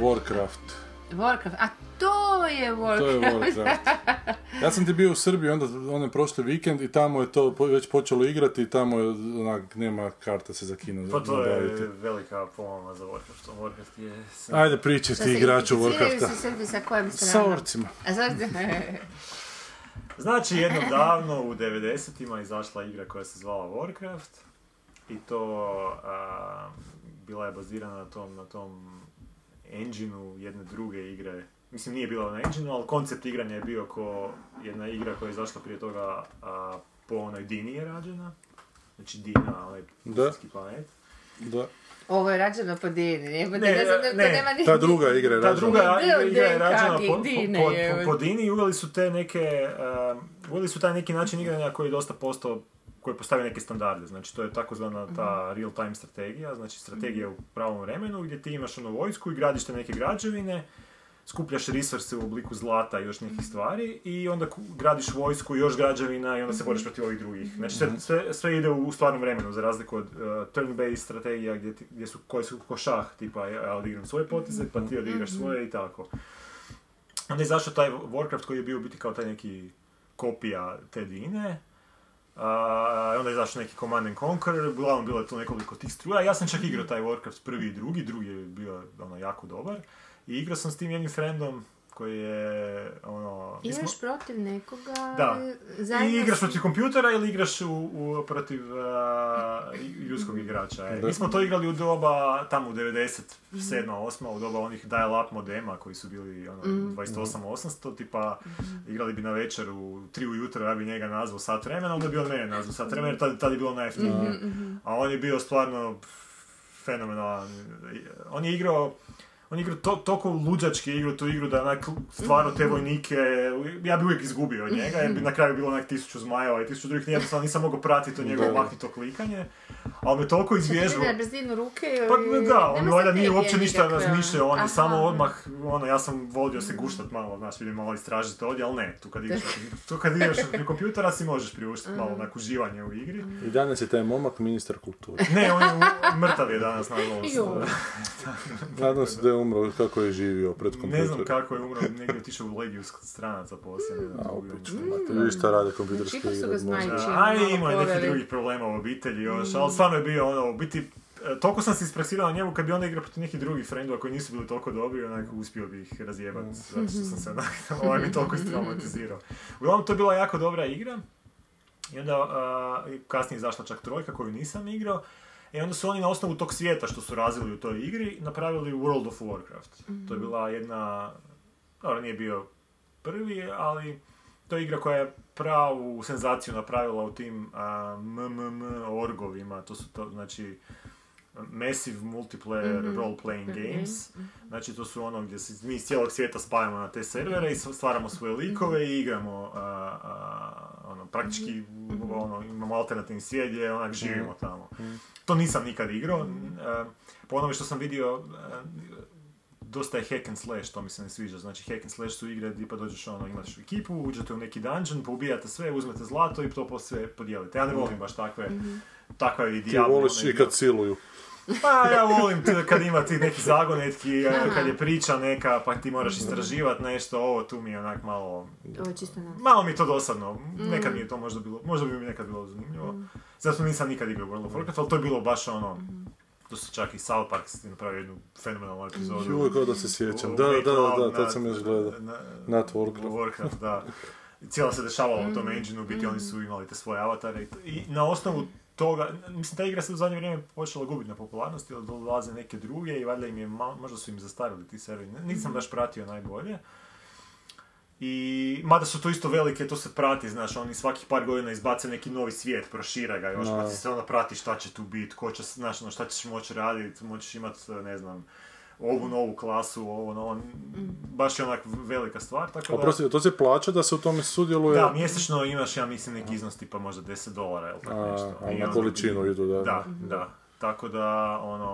Warcraft. Warcraft, a to je Warcraft. To je Warcraft. Ja sam ti bio u Srbiji onda onaj prošli vikend i tamo je to već počelo igrati i tamo je onak, nema karta se za kino Pa to je velika pomama za Warcraft. Warcraft je... Ajde pričaj Šta ti se igraču Warcrafta. se Srbi sa kojim Sa stranom? orcima. A. Znači, jednom davno u 90-ima izašla igra koja se zvala Warcraft i to a, bila je bazirana na tom, na tom engineu jedne druge igre. Mislim, nije bila na engineu, ali koncept igranja je bio ko jedna igra koja je izašla prije toga a, po onoj Dini je rađena. Znači Dina, onaj Da. pustinski planet. Da. Ovo je rađeno po Dini, ne, ne, Ne, ne, nema ni... Ta druga igra je Ta rađena. druga Ni igra, je rađena po, po, po, po, po Dini i uveli su te neke, um, uveli su taj neki način igranja koji je dosta postao koji postavio neke standarde, znači to je takozvana ta real time strategija, znači strategija u pravom vremenu gdje ti imaš ono vojsku i gradiš te neke građevine, skupljaš resurse u obliku zlata i još nekih stvari i onda gradiš vojsku i još građevina i onda se boriš protiv ovih drugih. Znači sve, sve, sve ide u stvarnom vremenu za razliku od uh, turn-based strategija gdje, ti- gdje su, koje su ko šah, tipa ja odigram svoje poteze pa ti odigraš svoje i tako. Onda je izašao taj Warcraft koji je bio biti kao taj neki kopija te Dine. A, onda je izašao neki Command and Conquer, uglavnom bilo je tu nekoliko tih struja. Ja sam čak igrao taj Warcraft prvi i drugi, drugi je bio ono, jako dobar. I igrao sam s tim jednim friendom koji je ono... Igraš protiv nekoga Da. zajedno I igraš protiv kompjutera ili igraš u, u, protiv a, ljudskog igrača. E. Mi smo to igrali u doba, tamo u 97. 8. u doba onih dial-up modema koji su bili ono, 28-800, tipa igrali bi na večer u 3 ujutro, ja bi njega nazvao sat vremena, onda bi on mene nazvao sat vremena jer tad, tad je bilo najjeftinije. A on je bio stvarno fenomenalan. On je igrao on je igrao to, toliko luđački igrao tu igru da onak stvarno te vojnike, ja bi uvijek izgubio od njega jer bi na kraju bilo onak tisuću zmajeva i tisuću drugih, jednostavno nisam mogao pratiti to njegovo mahnito klikanje, ali me toliko izvježbao. Na brzinu ruke Pa i- da, on valjda nije uopće ništa razmišljao, on je samo odmah, ono, ja sam vodio se guštat malo, znaš, vidim malo istražiti ovdje, ali ne, tu kad igraš, tu kad igraš pri kompjutera si možeš priuštiti malo onak uživanje u igri. I danas je taj momak ministar kulture. Ne, on je mrtav je danas, nažalost. Nadam se da je umro kako je živio pred kompjuterom. Ne znam kako je umro, negdje otišao u legiju stranaca poslije. ne znam, A, ubio opet, nešto. znate, vi šta rade kompjuterske igre. A i malo imao je nekih proveli. drugih problema u obitelji još, ali stvarno je bio ono, u biti, e, toliko sam se ispraksirao na njemu kad bi onda igrao protiv nekih drugih frendova koji nisu bili toliko dobri, onako uspio bi ih razjebati, zato što sam se onak, ovaj mi toliko istraumatizirao. Uglavnom, to je bila jako dobra igra, i onda i kasnije je izašla čak trojka koju nisam igrao, i onda su oni na osnovu tog svijeta što su razvili u toj igri napravili World of Warcraft. To je bila jedna, dobro nije bio prvi, ali to je igra koja je pravu senzaciju napravila u tim a, MMM orgovima, to su to, znači Massive Multiplayer Role Playing Games. Znači to su ono gdje se mi iz cijelog svijeta spajamo na te servere i stvaramo svoje likove i igramo a, a, praktički ono, imamo alternativni svijet gdje onak živimo tamo. To nisam nikad igrao. a, po onome što sam vidio, a, dosta je hack and slash, to mi se ne sviđa. Znači hack and slash su igre gdje pa dođeš ono, imaš ekipu, uđete u neki dungeon, poubijate sve, uzmete zlato i to poslije podijelite. Ja ne volim baš takve, takva je i Ti voliš i kad siluju. Pa ja volim kad ima ti neki zagonetki, a, kad je priča neka, pa ti moraš istraživati nešto, ovo tu mi je onak malo... Ovo čisto. Malo mi je to dosadno, nekad mi je to možda bilo, možda bi mi nekad bilo zanimljivo. Zato nisam nikad igrao World of Warcraft, ali to je bilo baš ono... To su čak i South Park si napravio jednu fenomenalnu epizodu. Uvijek kao da se sjećam. Da, da, da, tad sam još gledao. na- Nad Warcraft. Warcraft, da. I cijelo se dešavalo u tom engine u biti oni su imali te svoje avatare i na osnovu toga, mislim ta igra se u zadnje vrijeme počela gubiti na popularnosti, dolaze neke druge i valjda im je, možda su im zastarili ti serveri, nisam baš pratio najbolje. I, mada su to isto velike, to se prati, znaš, oni svakih par godina izbace neki novi svijet, prošire ga još, Da. pa ti se onda prati šta će tu biti, ko će, znaš, ono, šta ćeš moći raditi, moćeš imati, ne znam, ovu novu klasu, ovo novo, baš je onak velika stvar, tako da... Oprosti, to se plaća da se u tome sudjeluje? Da, mjesečno imaš, ja mislim, neki iznos tipa možda 10 dolara ili tako A, nešto. a I na onda- količinu idu, da. Da, da. Tako da, ono,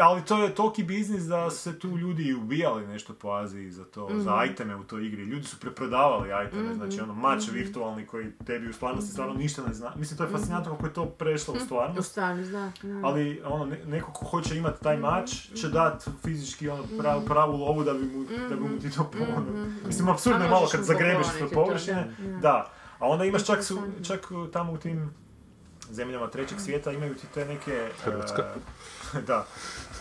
ali to je toliki biznis da su se tu ljudi ubijali nešto po Aziji za to, za iteme u toj igri. Ljudi su preprodavali iteme, znači ono, mač virtualni koji tebi u stvarnosti stvarno ništa ne zna. Mislim, to je fascinantno kako je to prešlo u U stvarnost. stvarno, da. Ali ono, ne- neko ko hoće imati taj mač će dat fizički ono, pravu, pravu lovu da bi mu, da bi mu ti to pomoglo. Mislim, apsurdno je malo kad zagrebeš pokloniti sve površine. da. A onda imaš čak, su, čak tamo u tim zemljama trećeg svijeta imaju ti te neke... Hrvatska. e, da,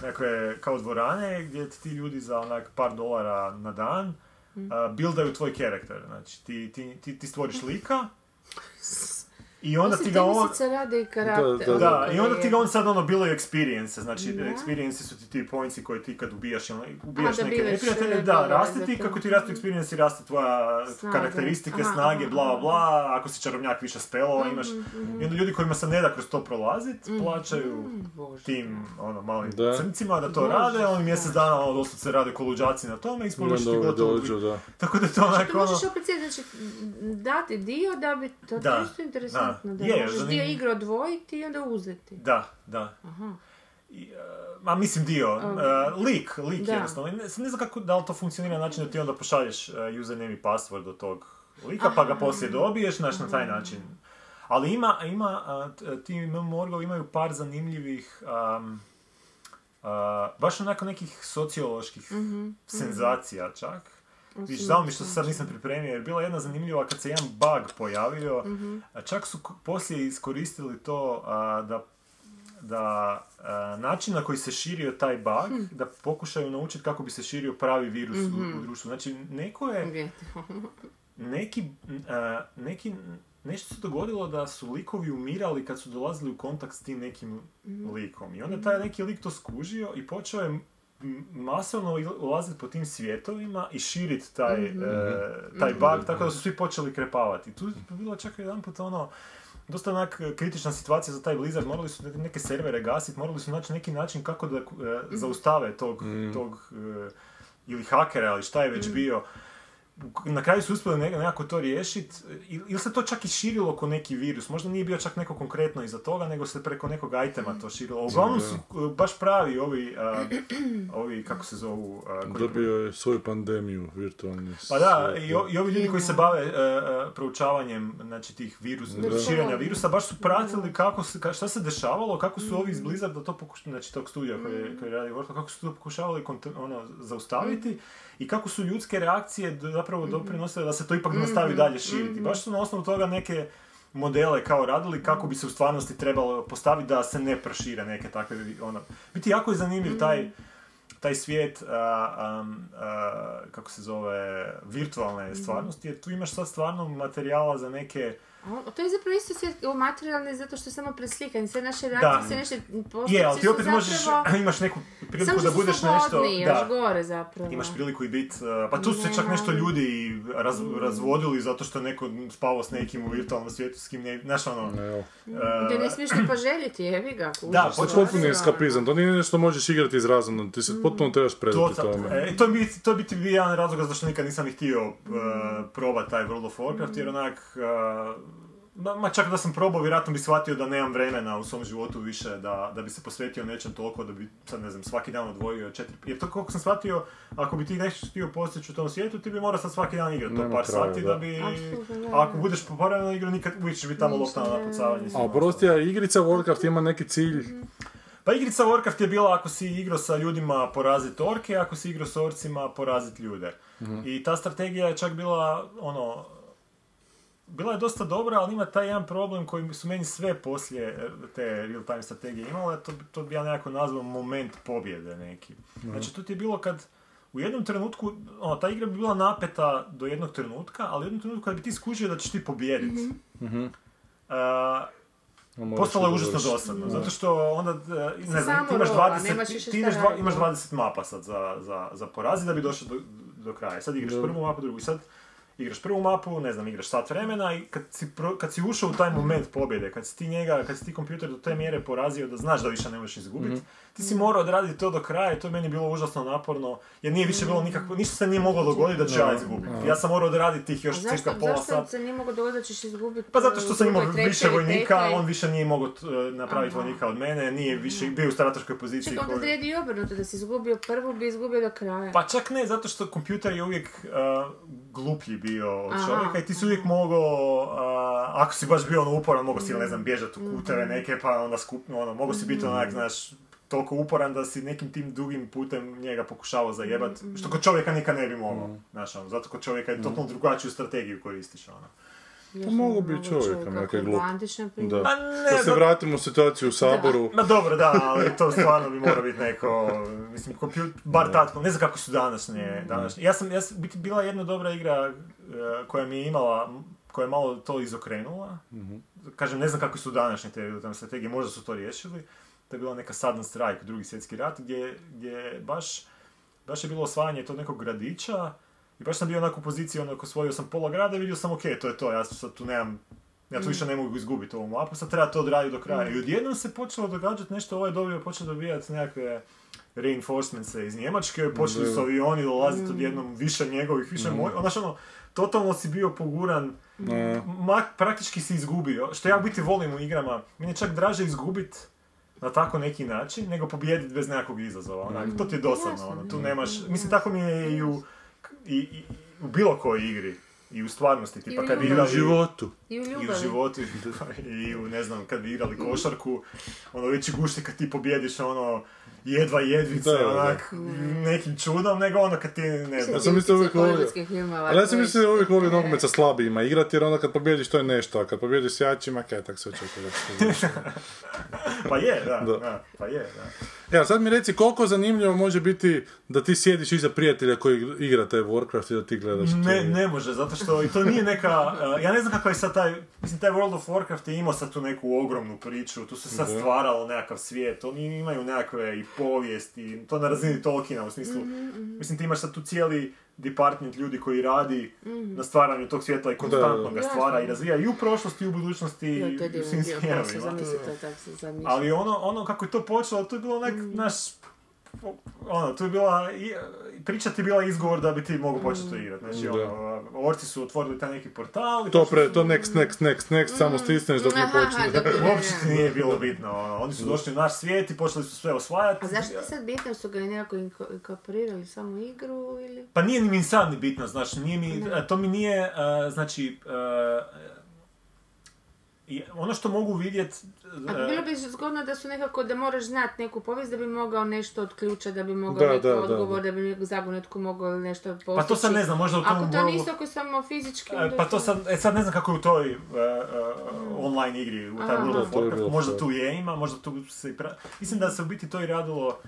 nekakve kao dvorane gdje ti ti ljudi za onak par dolara na dan uh, buildaju tvoj karakter. Znači, ti, ti, ti, ti stvoriš lika i onda ti ga on... se radi karakter. Da, da, Da, i onda je- ti ga on sad ono bilo experience, znači Da. experience su ti ti pointsi koje ti kad ubijaš, ono, ubijaš neke neprijatelje, da, raste ti, to. kako ti raste experience i raste tvoja Snaga. karakteristike, Aha, snage, bla, bla, ako si čarobnjak više spelova imaš, Mhm, i onda ljudi kojima se ne da kroz to prolazit, plaćaju Bože. tim, ono, malim Da. crncima da to Bože, rade, oni mjesec dana, ono, doslovce rade ko luđaci na tome i I isporučiš ti onda ovi gotovo. dođu, da. Tako da je to onako, ti ono... možeš opet znači, dati dio da bi, to, to Da, je isto interesantno, da, da. Je, možeš zanim- dio igre odvojiti i onda uzeti. Da, da. Aha. I, e, ma mislim dio, e, lik, lik Da. jednostavno. Ne, ne znam kako, da li to funkcionira na način da ti onda pošalješ e, username i password do tog lika, pa ga poslije dobiješ, znaš, na taj način. Ali ima, ima, ti MMORgovi imaju par zanimljivih, a, baš onako nekih socioloških senzacija čak. Viš, žao mi što se sad nisam pripremio, jer bila jedna zanimljiva kad se jedan bug pojavio, a čak su poslije iskoristili to a, da da a, način na koji se širio taj bug, da pokušaju naučiti kako bi se širio pravi virus u, u društvu. Znači, neko je, neki, a, neki, nešto se dogodilo da su likovi umirali kad su dolazili u kontakt s tim nekim likom. I onda taj neki lik to skužio i počeo je masovno ulaziti po tim svjetovima i širiti taj, e, taj bug, tako da su svi počeli krepavati. Tu je bilo čak jedan put ono, dosta onak kritična situacija za taj Blizzard, morali su neke servere gasiti, morali su naći neki način kako da e, zaustave tog, tog e, ili hakera, ili šta je već bio. Na kraju su uspjeli ne- nekako to riješiti, ili se to čak i širilo ko neki virus, možda nije bio čak neko konkretno iza toga, nego se preko nekog itema to širilo. Uglavnom su e, baš pravi ovi, a, ovi kako se zovu, a, koji Dobio je svoju pandemiju virtualni. pa da, i, o- i ovi ljudi koji se bave e, e, proučavanjem znači, tih virus, Da. širenja virusa, baš su pratili kako se, ka- šta se dešavalo, kako su ovi iz Blizzarda to pokušali, znači tog studija koji, koji radi Warcraft, kako su to pokušavali kont- ono, zaustaviti i kako su ljudske reakcije zapravo doprinosile da se to ipak nastavi dalje širiti. Baš su na osnovu toga neke modele kao radili kako bi se u stvarnosti trebalo postaviti da se ne prošire neke takve ono. Biti jako je zanimljiv taj taj svijet, a, am, a, kako se zove, virtualne stvarnosti, jer tu imaš sad stvarno materijala za neke... A to je zapravo isto svijet materijalni zato što je samo preslikan. Sve naše reakcije, sve naše postupci Je, ali ti opet možeš, zapravo... imaš neku Samo priliku što da su budeš nešto... još gore zapravo. Imaš priliku i bit, uh, pa tu su se čak nešto ljudi raz, razvodili zato što je neko spavao s nekim u virtualnom svijetu, s kim ne, znaš ono... Evo. Da ne smiješ ni poželjeti, jebi ga. kužiš, Da, to je Potpuni ono. eskapizam, to nije nešto što možeš igrati izrazno, ti se potpuno trebaš predati To, tome. e, to, bi, to bi ti bio jedan razlog zašto nikad nisam ni htio uh, probati taj World of Warcraft, jer onak... ma, ma čak da sam probao, vjerojatno bi shvatio da nemam vremena u svom životu više da, da bi se posvetio nečem toliko da bi, sad ne znam, svaki dan odvojio četiri... Jer to koliko sam shvatio, ako bi ti nešto htio postići u tom svijetu, ti bi morao sad svaki dan igrati to par kraja, sati da. da bi... A ako budeš poparano igru, nikad uvijek ćeš biti tamo lopta na napucavanje. A prostija igrica Warcraft ima neki cilj, Pa igrica Warcraft je bila ako si igrao sa ljudima porazit orke, ako si igrao s orcima porazit ljude. I ta strategija je čak bila, ono, bila je dosta dobra, ali ima taj jedan problem koji su meni sve poslije e, te real-time strategije imale, to, to bi ja nekako nazvao moment pobjede neki. Znači, to ti je bilo kad u jednom trenutku, ono, ta igra bi bila napeta do jednog trenutka, ali u jednom trenutku kad bi ti skužio da ćeš ti pobijediti, a moraš Postalo je užasno dosadno, zato što onda, e, ne znam, ti imaš rola, 20, nemaš ti, imaš, dva, imaš 20 mapa sad za, za, za porazi da bi došao do, do kraja. Sad igraš prvu mapu, drugu. I sad igraš prvu mapu, ne znam, igraš sat vremena i kad si, pro- kad si ušao u taj moment pobjede, kad si ti njega, kad si ti kompjuter do te mjere porazio da znaš da više ne možeš izgubiti, Mhm. Ti si morao odraditi to do kraja i to je meni bilo užasno naporno, jer nije više bilo nikakvo, ništa se nije moglo dogoditi da ću ja izgubiti. Ja sam morao odraditi tih još zašto, cirka pola zašto sata. se nije moglo dogoditi da ćeš izgubiti? Pa zato što sam imao više vojnika, on više nije mogao e, napraviti vojnika od mene, nije više bio u strateškoj poziciji. Čekaj, onda i obrnuto, da si izgubio prvu, bi izgubio do kraja. Pa čak ne, zato što kompjuter je uvijek uh, gluplji bio od čovjeka i ti si uvijek mogao, uh, ako si baš bio ono uporan, mogao si, ne znam, bježati u kuteve neke, pa onda skupno, ono, mogao si biti onak, znaš, toliko uporan da si nekim tim dugim putem njega pokušavao zajebat, što kod čovjeka nikad ne bi mogao, znaš, ono, zato kod čovjeka je totalno drugačiju strategiju koristiš, ono. Pa mogu bi čovjeka, neka je glup. Da. A ne, Da se vratimo u situaciju u Saboru. Ma dobro, da, ali to stvarno bi morao biti neko, mislim, kompjut, bar tatko, ne znam kako su današnje, današnje. Ja sam, ja sam, biti bila jedna dobra igra e, koja mi je imala, koja je malo to izokrenula. Kažem, ne znam kako su današnje te tam strategije, možda su to riješili. To je bila neka Sudden Strike, drugi svjetski rat, gdje, gdje baš, baš je bilo osvajanje tog nekog gradića i baš sam bio onako u poziciji, onako osvojio sam pola grada i vidio sam, ok, to je to, ja sad tu nemam ja tu više ne mogu izgubiti ovu mapu, sad treba to odraditi do kraja. I odjednom se počelo događati nešto, ovaj dobio počeo dobijati nekakve reinforcementse iz Njemačke, počeli su avioni dolaziti odjednom više njegovih, više moj, znaš ono, totalno si bio poguran, ma, praktički si izgubio, što ja biti volim u igrama, meni je čak draže izgubit na tako neki način, nego pobijediti bez nekakvog izazova, onak, to ti je dosadno, ono, tu nemaš, mislim tako mi je i u, i, i, u bilo kojoj igri, i u stvarnosti, tipa I u kad bi ljubavi. U životu. I u I životu, i u, ne znam, kad bi igrali košarku, ono, već i gušti kad ti pobjediš, ono, jedva jedvice, Da, da. onak, nekim čudom, nego ono kad ti, ne znam, Ja sam mislio uvijek volio. Ali ja sam mislio uvijek volio nogomet sa slabijima igrati, jer onda kad pobjediš to je nešto, a kad pobjediš s jačima, kaj tak se očekuje pa je, da, Da. da, pa je, da. Evo, sad mi reci koliko zanimljivo može biti da ti sjediš iza prijatelja koji igra taj Warcraft i da ti gledaš Ne, to. ne može, zato što i to nije neka, uh, ja ne znam kako je sad taj, mislim taj World of Warcraft je imao sad tu neku ogromnu priču, tu se sad stvaralo nekakav svijet, oni imaju nekakve i povijesti, to na razini Tolkiena u smislu, mislim ti imaš sad tu cijeli department ljudi koji radi na stvaranju tog svijeta i konstantno ga stvara i razvija i u prošlosti i u budućnosti Jo, i u svim smjerovima. Ali ono, ono kako je to počelo, to je bilo onak, naš, ono, to je bila, i- priča ti je bila izgovor da bi ti mogu početi to igrati. Znači, Da. ono, orci su otvorili taj neki portal i To, pre, su- to next, next, next, next, samo stisneš dok ne počne. Uopće ti nije bilo bitno, ono, oni su došli u naš svijet i počeli su sve osvajati. A zašto je sad bitno su ga i nekako inko- inkorporirali samo igru ili... Pa nije ni mi sad ni bitno, znači, nije mi, to mi nije, znači, i ono što mogu vidjeti... A bilo bi zgodno da su nekako, da moraš znati neku povijest da bi mogao nešto od ključa, da bi mogao Da, neki da, da, odgovor, da. da, bi zagonetku mogao nešto postići. Pa to sad ne znam, možda u tom Ako to nisu, ako je samo fizički... E, onda Pa to sad, e, sad ne znam kako je u toj e, e, online igri, u taj. World of Warcraft, možda tu je ima, možda tu se i pra... Mislim da se u biti to i radilo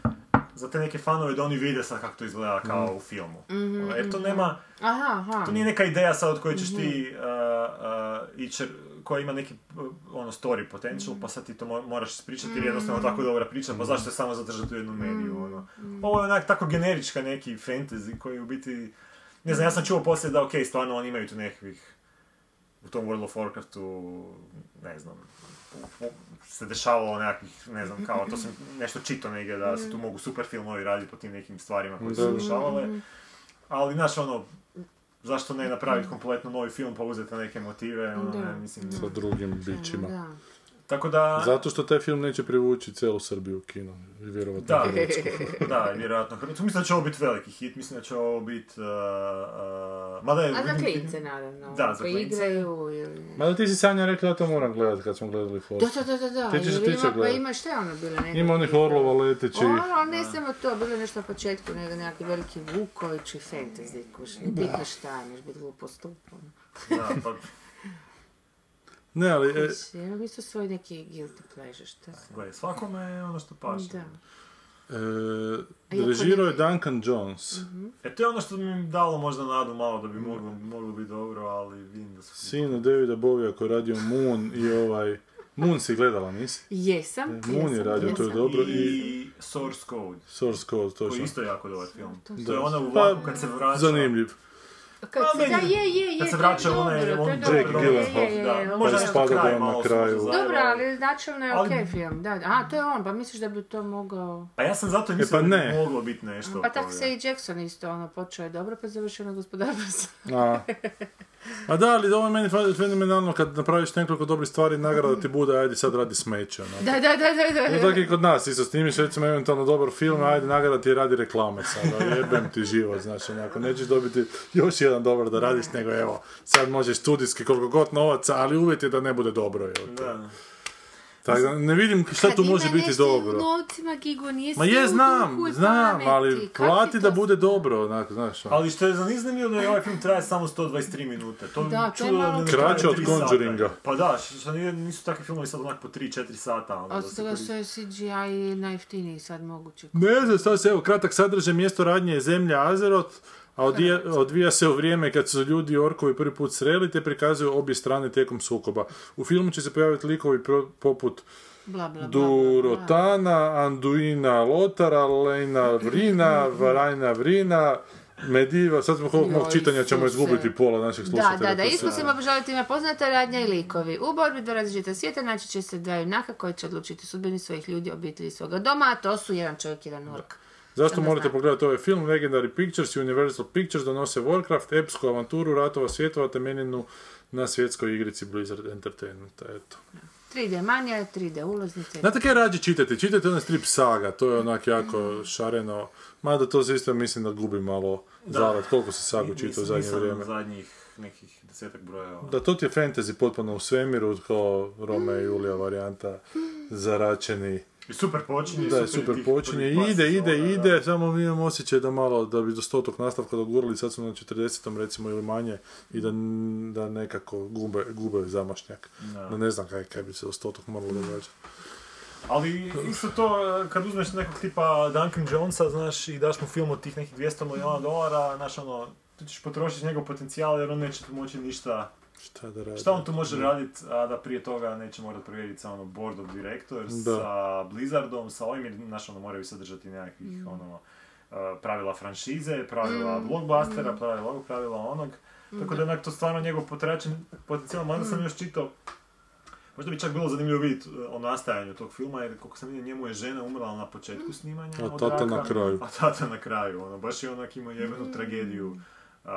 za te neke fanove da oni vide sad kako to izgleda kao Mm. u filmu. Ono, Jer to nema, Aha, aha. to nije neka ideja sad od koje ćeš Mhm. ti uh, uh, ići, koja ima neki uh, ono story potential, pa sad ti to mo- moraš ispričati jer je jednostavno Mhm. tako dobra priča, pa zašto je samo zadržati u jednu mediju, ono. Ovo je onak tako generička neki fantasy koji u biti, ne znam, ja sam čuo poslije da ok, stvarno oni imaju tu nekakvih u tom World of Warcraftu, ne znam, se dešavalo nekakvih, ne znam, kao, to sam nešto čitao negdje, da se tu mogu super filmovi raditi po tim nekim stvarima koje su se dešavale. Ali, znaš, ono, zašto ne napraviti kompletno novi film, pa uzeti neke motive, ono, ne, mislim. Sa drugim bićima. Da. Tako da, Zato što taj film neće privući cijelu Srbiju u kino. I vjerovatno da, Hrvatsku. da, vjerojatno Hrvatsku. Mislim da će ovo biti veliki hit, mislim da će ovo biti, uh, uh, mada je... A za klince, naravno. Da, za klince. igraju ili... Ma da ti si Sanja rekla da to moram gledati kad smo gledali Da, Force. da, da, da, da. Ti ćeš- ti će ima, pa gledat. ima šta je ono bilo nekako. Ima onih orlova leteći. Ono, ali ne samo to, bilo je nešto na početku, nego nekakvi veliki Vuković i fantasy, kuš, nije bitno šta, neš biti glupo stupo. Da, pa, Ne, ali... E, mi su svoj neki guilty pleasure, šta se... gledaj, svakome je ono što paše. Da. e, režirao je Duncan Jones. E, to je ono što mi dalo možda nadu malo da bi moglo, moglo biti dobro, ali vidim da su... Sin od Davida Bovija koji je radio Moon i ovaj... Moon si gledala, nisi? Jesam, Moon je jesam, radio, to je jesam. dobro. I I Source Code, Source Code, koji je točno. isto jako dobar film. To To je ona u Pa, vlaku kad se vraća... Zanimljiv. Kad A, se, da, je, je, je, kad se to je vraća u onaj dobro, to je London- dobro, Jake je, Gyllenhaal. je, je, Da, možda nešto spada da on na kraju. Dobro, ali načelno je okej film, da. A, to je on, pa misliš da bi to mogao... Pa ja sam zato E, mislio pa da bi moglo biti nešto. Pa tako se i Jackson isto, ono, počeo je dobro, pa završio na gospodarstvo. A. Da, ali ovo je meni fe- fenomenalno kad napraviš nekoliko dobrih stvari, nagrada ti bude, ajde sad radi smeće. Ono. Da, da, da, da, da. Tako i kod nas, isto snimiš recimo eventualno dobar film, ajde nagrada ti radi reklame sada, jebem ti život, znači onako, nećeš dobiti još jedan dobar da radiš, nego evo, sad možeš studijski koliko god novaca, ali uvjet je da ne bude dobro. Da. Tako da ne vidim šta tu može biti dobro. novcima, Gigo, nije Ma sve je, u znam, duhu i znam, ali plati ti da bude dobro, onako, znaš. ono. Ali što je zanimljivo da je ovaj film traje samo 123 minute. To Da, to je malo- Kraće od. Conjuringa. Pa da, što nisu takvi filmovi sad onak po 3-4 sata. Ono, Od se toga što je CGI najjeftiniji sad moguće. Ne znam, sad se, evo, kratak sadržaj, mjesto radnje je zemlja Azeroth, a odvija, odvija se u vrijeme kad su ljudi i orkovi prvi put sreli, te prikazuju obje strane tijekom sukoba. U filmu će se pojaviti likovi pro- poput Bla. Durotana, Anduina Lotara, Lejna Vrina, Varajna Vrina, Mediva, sad smo Joj, čitanja ćemo izgubiti pola naših Da, slušatelja. da, da, to se- iskusimo obožavati ima poznata radnja i likovi. U borbi do različita svijeta naći će se dva junaka koji će odlučiti sudbini svojih ljudi, obitelji svoga doma, a to su jedan čovjek i jedan ork. Zašto morate pogledati ovaj film? Legendary Pictures i Universal Pictures donose Warcraft, epsku avanturu ratova svjetova temeljenu na svjetskoj igrici Blizzard Entertainmenta. Eto. 3D manja, 3D ulaznice. Znate kaj rađe čitate? Čitate onaj strip saga, to je onak jako šareno. Mada to se isto mislim da gubi malo zarad, koliko se sagu čita u zadnje vrijeme. zadnjih nekih desetak brojeva. Da, to ti je fantasy potpuno u svemiru, kao Rome i Julija varijanta, zaračeni. I super počinje. Da, super super počinje, ide, ide, sezona, da. ide, samo mi imamo osjećaj da malo, da bi do stotog nastavka dogurali, sad su na 40. recimo ili manje, i da, da nekako gube, gube zamašnjak. Da. Da ne znam kaj, kaj bi se do stotog moralo događati. Ali isto to, kad uzmeš nekog tipa Duncan Jonesa, znaš, i daš mu film od tih nekih 200 milijuna dolara, znaš, ono, ti ćeš potrošiti njegov potencijal jer on neće tu moći ništa... Šta da radi? Šta on tu može raditi, a da prije toga neće morati provjeriti sa ono board of directors, Da. sa Blizzardom, sa ovim, jer, znaš, ono, moraju sadržati nekakvih, ono, uh, pravila franšize, pravila blockbustera, pravila ovog, pravila onog. Tako da je onak to stvarno njegov potračen potencijal, mada sam još čitao Možda bi čak bilo zanimljivo vidjeti e, o nastajanju tog filma, jer koliko sam vidio, njemu je žena umrla na početku snimanja A od tata raka, na kraju. A tata na kraju, ono, baš je onak imao jebenu tragediju a,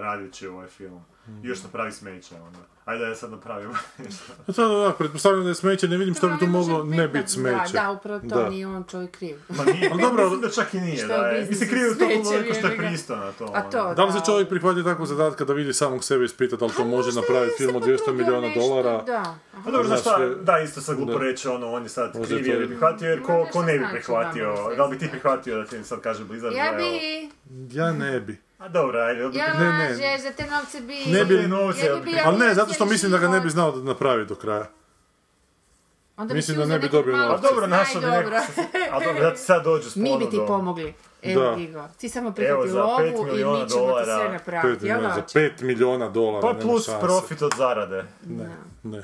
radjeći ovaj film. I još napravi smeće, ono. Ajde da ja sad napravim nešto. A sad da, pretpostavljam da je smeće, ne vidim što bi tu moglo ne biti smeće. Da, da, upravo to Da. nije on čovjek kriv. Ma nije, Ali dobro, mislim da čak i nije, Što da je je. Mislim, krivo to smeće, toliko što je pristo na to. A to, ono. Da li se čovjek prihvati takvog zadatka da vidi samog sebe i ispita da li to A može napraviti je film od 200 potrudio milijuna dolara? Da. Pa dobro, znaš šta, je- da, isto sad glupo da. reći, ono, on je sad kriv to jer je- je prihvatio, jer ko, ne bi znači prihvatio, da li bi ti prihvatio da ti sad kaže Blizzard Ja da, bi... Ja ne bi. A dobro, ajde, Ja Ne, ne. lažeš, za te novce bi... Ne bi- Za novce, Ja ja bi bio Ali ne, zato što mislim da ga ne bi znao da napravi do kraja. Onda mislim si da ne bi dobio novce. Pa dobro, što našao bi dobro. a dobro, da ti sad dođu s Mi bi ti pomogli. Evo Da. Gigo. Ti samo prihvati lovu i mi ćemo ti dolara. sve Pet napraviti. Jel milijuna, za lače? 5 milijuna dolara, Pa nema plus profit od zarade. Ne, ne.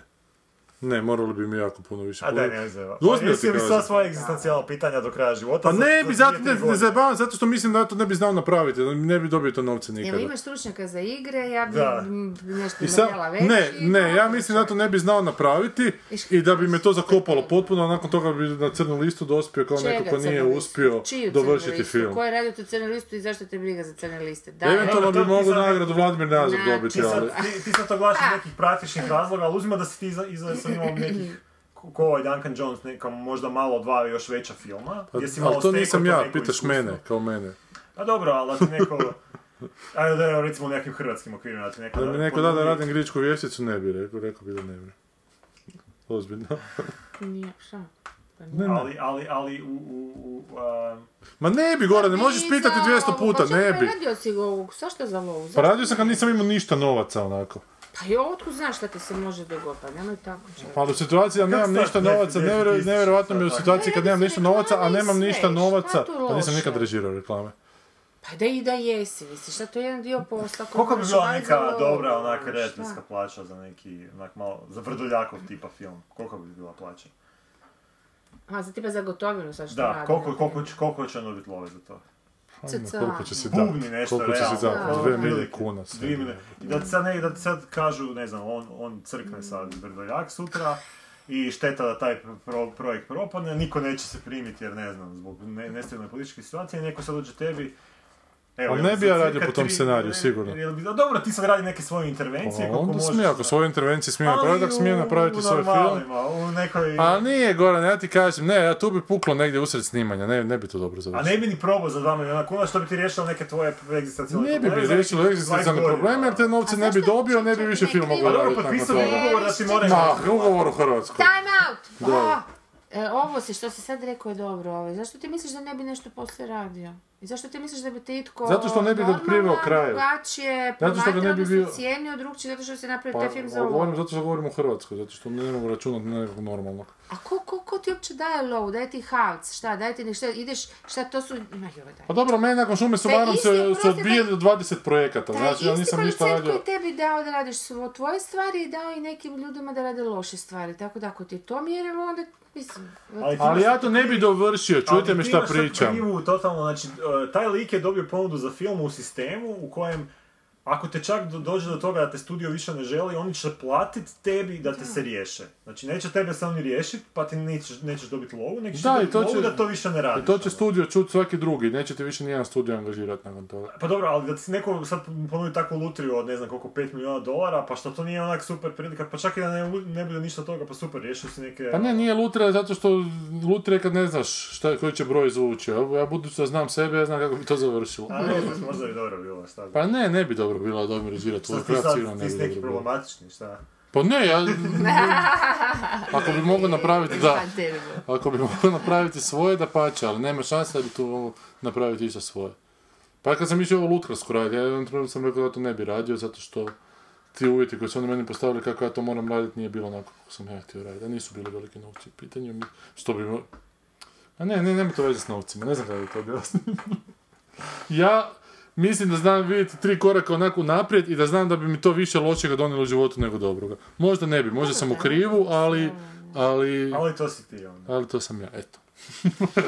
Ne, moralo bi mi jako puno više. A daj, ne znam. Ozbiljno Pa ti jesi li sva svoja egzistencijalna pitanja do kraja života? Pa ne za bi, zato, ne, ne zajebavam, zato što mislim da to ne bi znao napraviti, da ne bi dobio to novce nikada. imaš stručnjaka za igre, ja bi Da. nešto sam, veći. ne, ne, ja mislim da to ne bi znao napraviti i da bi me to zakopalo potpuno, a nakon toga bi na crnu listu dospio kao Čega neko ko nije uspio Čiju crnu dovršiti listu? film. Ko je radio tu crnu listu i zašto te briga za crne liste? Da, Eventualno bi mogu nagradu Vladimir Nazor dobiti, Ti ali... ti, sad to gledaš iz nekih praktičnih razloga, ali uzima da si ti iza, imao nekih ko ovaj Duncan Jones, neka možda malo dva još veća filma. gdje si malo Ali to nisam ja, pitaš iskustvo. mene, kao mene. Pa dobro, ali da ti neko... Ajde da je recimo u nekim hrvatskim okvirima, da ti neko... Da mi neko da da radim gričku vješticu, ne bi rekao, rekao bi da ne bi. Ozbiljno. Nije, šta? Pa Ne, ne. Ali, ali, ali u... u, u a, Ma ne bi, Goran, ne možeš Ti pitati za 200 lovu, puta, pa čekaj, ne bi. radio si ga ovog, zašto za lovu? Pa radio sam kad nisam imao ništa novaca, onako. Pa i otkud znaš šta ti se može dogoditi, pa nemoj tako čovjek. Pa u situaciji da nemam ništa novaca, defi- nevjero- defi- nevjerojatno mi je u situaciji kad Ne, nemam ništa novaca, a nemam ništa šta novaca, pa nisam nikad režirao reklame. Pa da i da jesi, misliš, šta to je jedan dio posla koji koliko bi bila neka za dobra, onak, šta? redateljska plaća za neki, onak malo, za Vrdoljakov tipa film? Koliko bi bila plaća? A, za tipa za gotovinu sad što Da, radi. koliko, na koliko, će- koliko će nuditi love za to? Cca. Koliko će se da, Bubni nešto, koliko će se realno. da, Da. dve milije kuna. sve. Dvije milije. I da ti sad, ne, da ti sad kažu, ne znam, on, on crkne sad Vrdoljak sutra i šteta da taj pro- projekt propadne, niko neće se primiti jer ne znam, zbog ne, nestabilne političke situacije, neko sad dođe tebi Evo, Ali ne bi ja radio po tom scenariju, sigurno. jel bi- a dobro, ti sad radi neke svoje intervencije, Pa koliko onda možeš. smije, ako svoje intervencije smije napraviti, ako smije napraviti u svoj film. normalima, u nekoj... A nije, Goran, ja ti kažem, ne, ja tu bi puklo negdje usred snimanja, ne, ne bi to dobro A završilo. ne bi ni probao za 2 milijuna kuna, što bi ti riješilo neke tvoje egzistencijalne Ne bi probleme bi riješilo nekih egzistencijalne 20 godina. probleme, jer te novce ne bi dobio, ne bi više film mogao dobro, raditi nakon potpisao bi toga. ugovor da ti moraju... Ma, ugovor u Hrvatskoj. Time out! Da. A, e, ovo si, što si sad rekao je dobro. Ovaj. Zašto ti misliš da ne bi nešto poslije radio? I zašto ti misliš da bi te itko Zato što ne bi normalan, kraju. drugačije Zato što ga ne bi bio- cijenio drugčije, zato što se napravio Pa, taj film za ali govorim ovo. zato što govorim o Hrvatskoj, zato što ne mogu računati na nekog normalnog. A ko, ko, ko ti uopće daje lovu? Daje ti havc? Šta? Daje ti nešto? Ideš, šta to su... Ma joj, daj. Pa dobro, meni nakon šume su Taj isti, se, su odbijeli 20 projekata, Taj znači ja isti nisam ništa radio. koji tebi dao da radiš svo tvoje stvari i dao i nekim ljudima da rade loše stvari. Tako da ako ti je to mjerilo, onda mislim... Ali ti Ali imaš- ja to ne bi dovršio, čujte Ali me ti šta imaš sad pričam. krivu, totalno, znači, taj lik je dobio ponudu za film u sistemu u kojem ako te čak do- dođe do toga da te studio više ne želi, oni će platit tebi da te se riješe. Znači, neće tebe se oni riješiti, pa ti nećeš, nećeš dobiti lovu, nego ćeš Da, dobiti to lovu će- da to više ne radiš. I to će studio čut svaki drugi, nećete više nijedan studio angažirati nakon toga. Pa dobro, ali da ti neko sad ponudi takvu lutriju od ne znam koliko, 5 milijuna dolara, pa što to nije onak super prilika, pa čak i da ne, ne bude ništa toga, pa super, riješio si neke... Pa ne, nije lutrija, zato što lutrija kad ne znaš šta, koji će broj izvući. Ja, budući da znam sebe, ja znam kako bi to završilo. A ne možda bi dobro bilo, šta. Pa ne, ne bi dobro bilo da mi režirati Šta tvoj ti krat, sad, sigurno ti ne bi neki dobro bilo. problematični, šta? Pa ne, ja... Ako bi mogao napraviti, da. Ako bi mogao napraviti svoje, da pače, ali nema šanse da bi tu napraviti išta svoje. Pa kad sam išao ovo lutkarsko raditi, ja jednom trenutku sam rekao da to ne bi radio, zato što ti uvjeti koji su oni meni postavili kako ja to moram raditi nije bilo onako kako sam ja htio raditi. A nisu bili veliki novci u pitanju. Što bi... A ne, ne, nema to veze s novcima, ne znam kako bi to objasniti. ja mislim da znam vidjeti tri koraka onako naprijed i da znam da bi mi to više lošega donijelo u životu nego dobroga. Možda ne bi, možda sam u krivu, ali... Ali, Ali to si ti, onda. ali to sam ja, eto.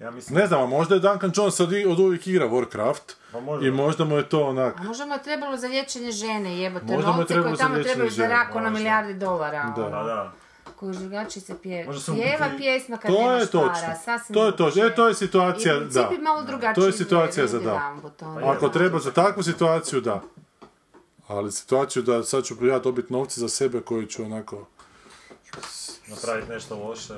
Ja mislim... Ne znam, a možda je Duncan Jones od, od uvijek igra Warcraft Pa možda. i možda mu je to onak... A možda mu je trebalo za liječenje žene, jebote, Možda novce trebalo koje za tamo trebaju za rak, ono možda. milijardi dolara. Da. ono. Pa da. Koju žigačica pjeva. Pjeva pjesma kad To nemaš je točno. para, sasvim To je točno. E, to je situacija, I da. malo drugačiji To je situacija za da. Pa Ako treba za takvu situaciju, da. Ali situaciju da sad ću ja dobiti novce za sebe koji ću onako... Napraviti nešto loše.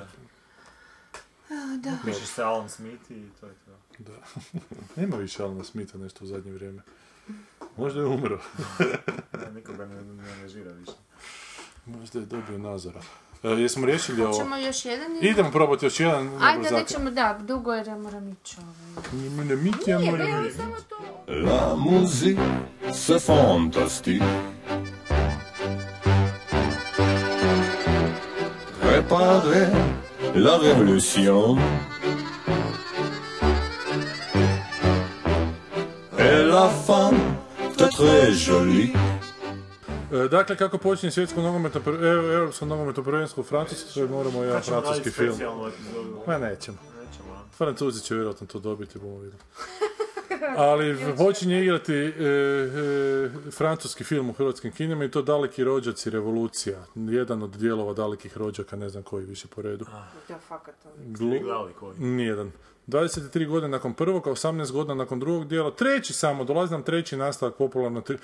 Da. Pišeš se Alan Smith i to je to. Da. Nema više Alana Smitha nešto u zadnje vrijeme. Možda je umro. Ne, nikoga ne, ne angažira više. Možda je dobio nazora. E, jesmo riješili ovo? Hoćemo još jedan? ili- Idemo probati još jedan. Ajde, brzaka. nećemo, da, dugo jer ja moram ići ovaj. Ne, ne, mi ti ja Nije, moram evo, vidjeti. samo to. La musique, c'est fantastique. Préparer la révolution. Et la femme, t'es très jolie. E, Dakle, kako počinje svjetsko nogometno, e, europsko nogometno prvenstvo u Francuskoj, moramo jedan francuski film. epizodu? Ma nećemo. Nećemo? Francuzi će vjerojatno to dobiti, bomo vidjeli. Ali počinje igrati e, e, francuski film u hrvatskim kinima i to Daleki rođaci revolucija. Jedan od dijelova dalekih rođaka, ne znam koji više po redu. Ja, fakat, gledali koji? Nijedan. 23 godine nakon prvog, a 18 godina nakon drugog dijela. Treći samo, dolazi nam treći nastavak popularno tri...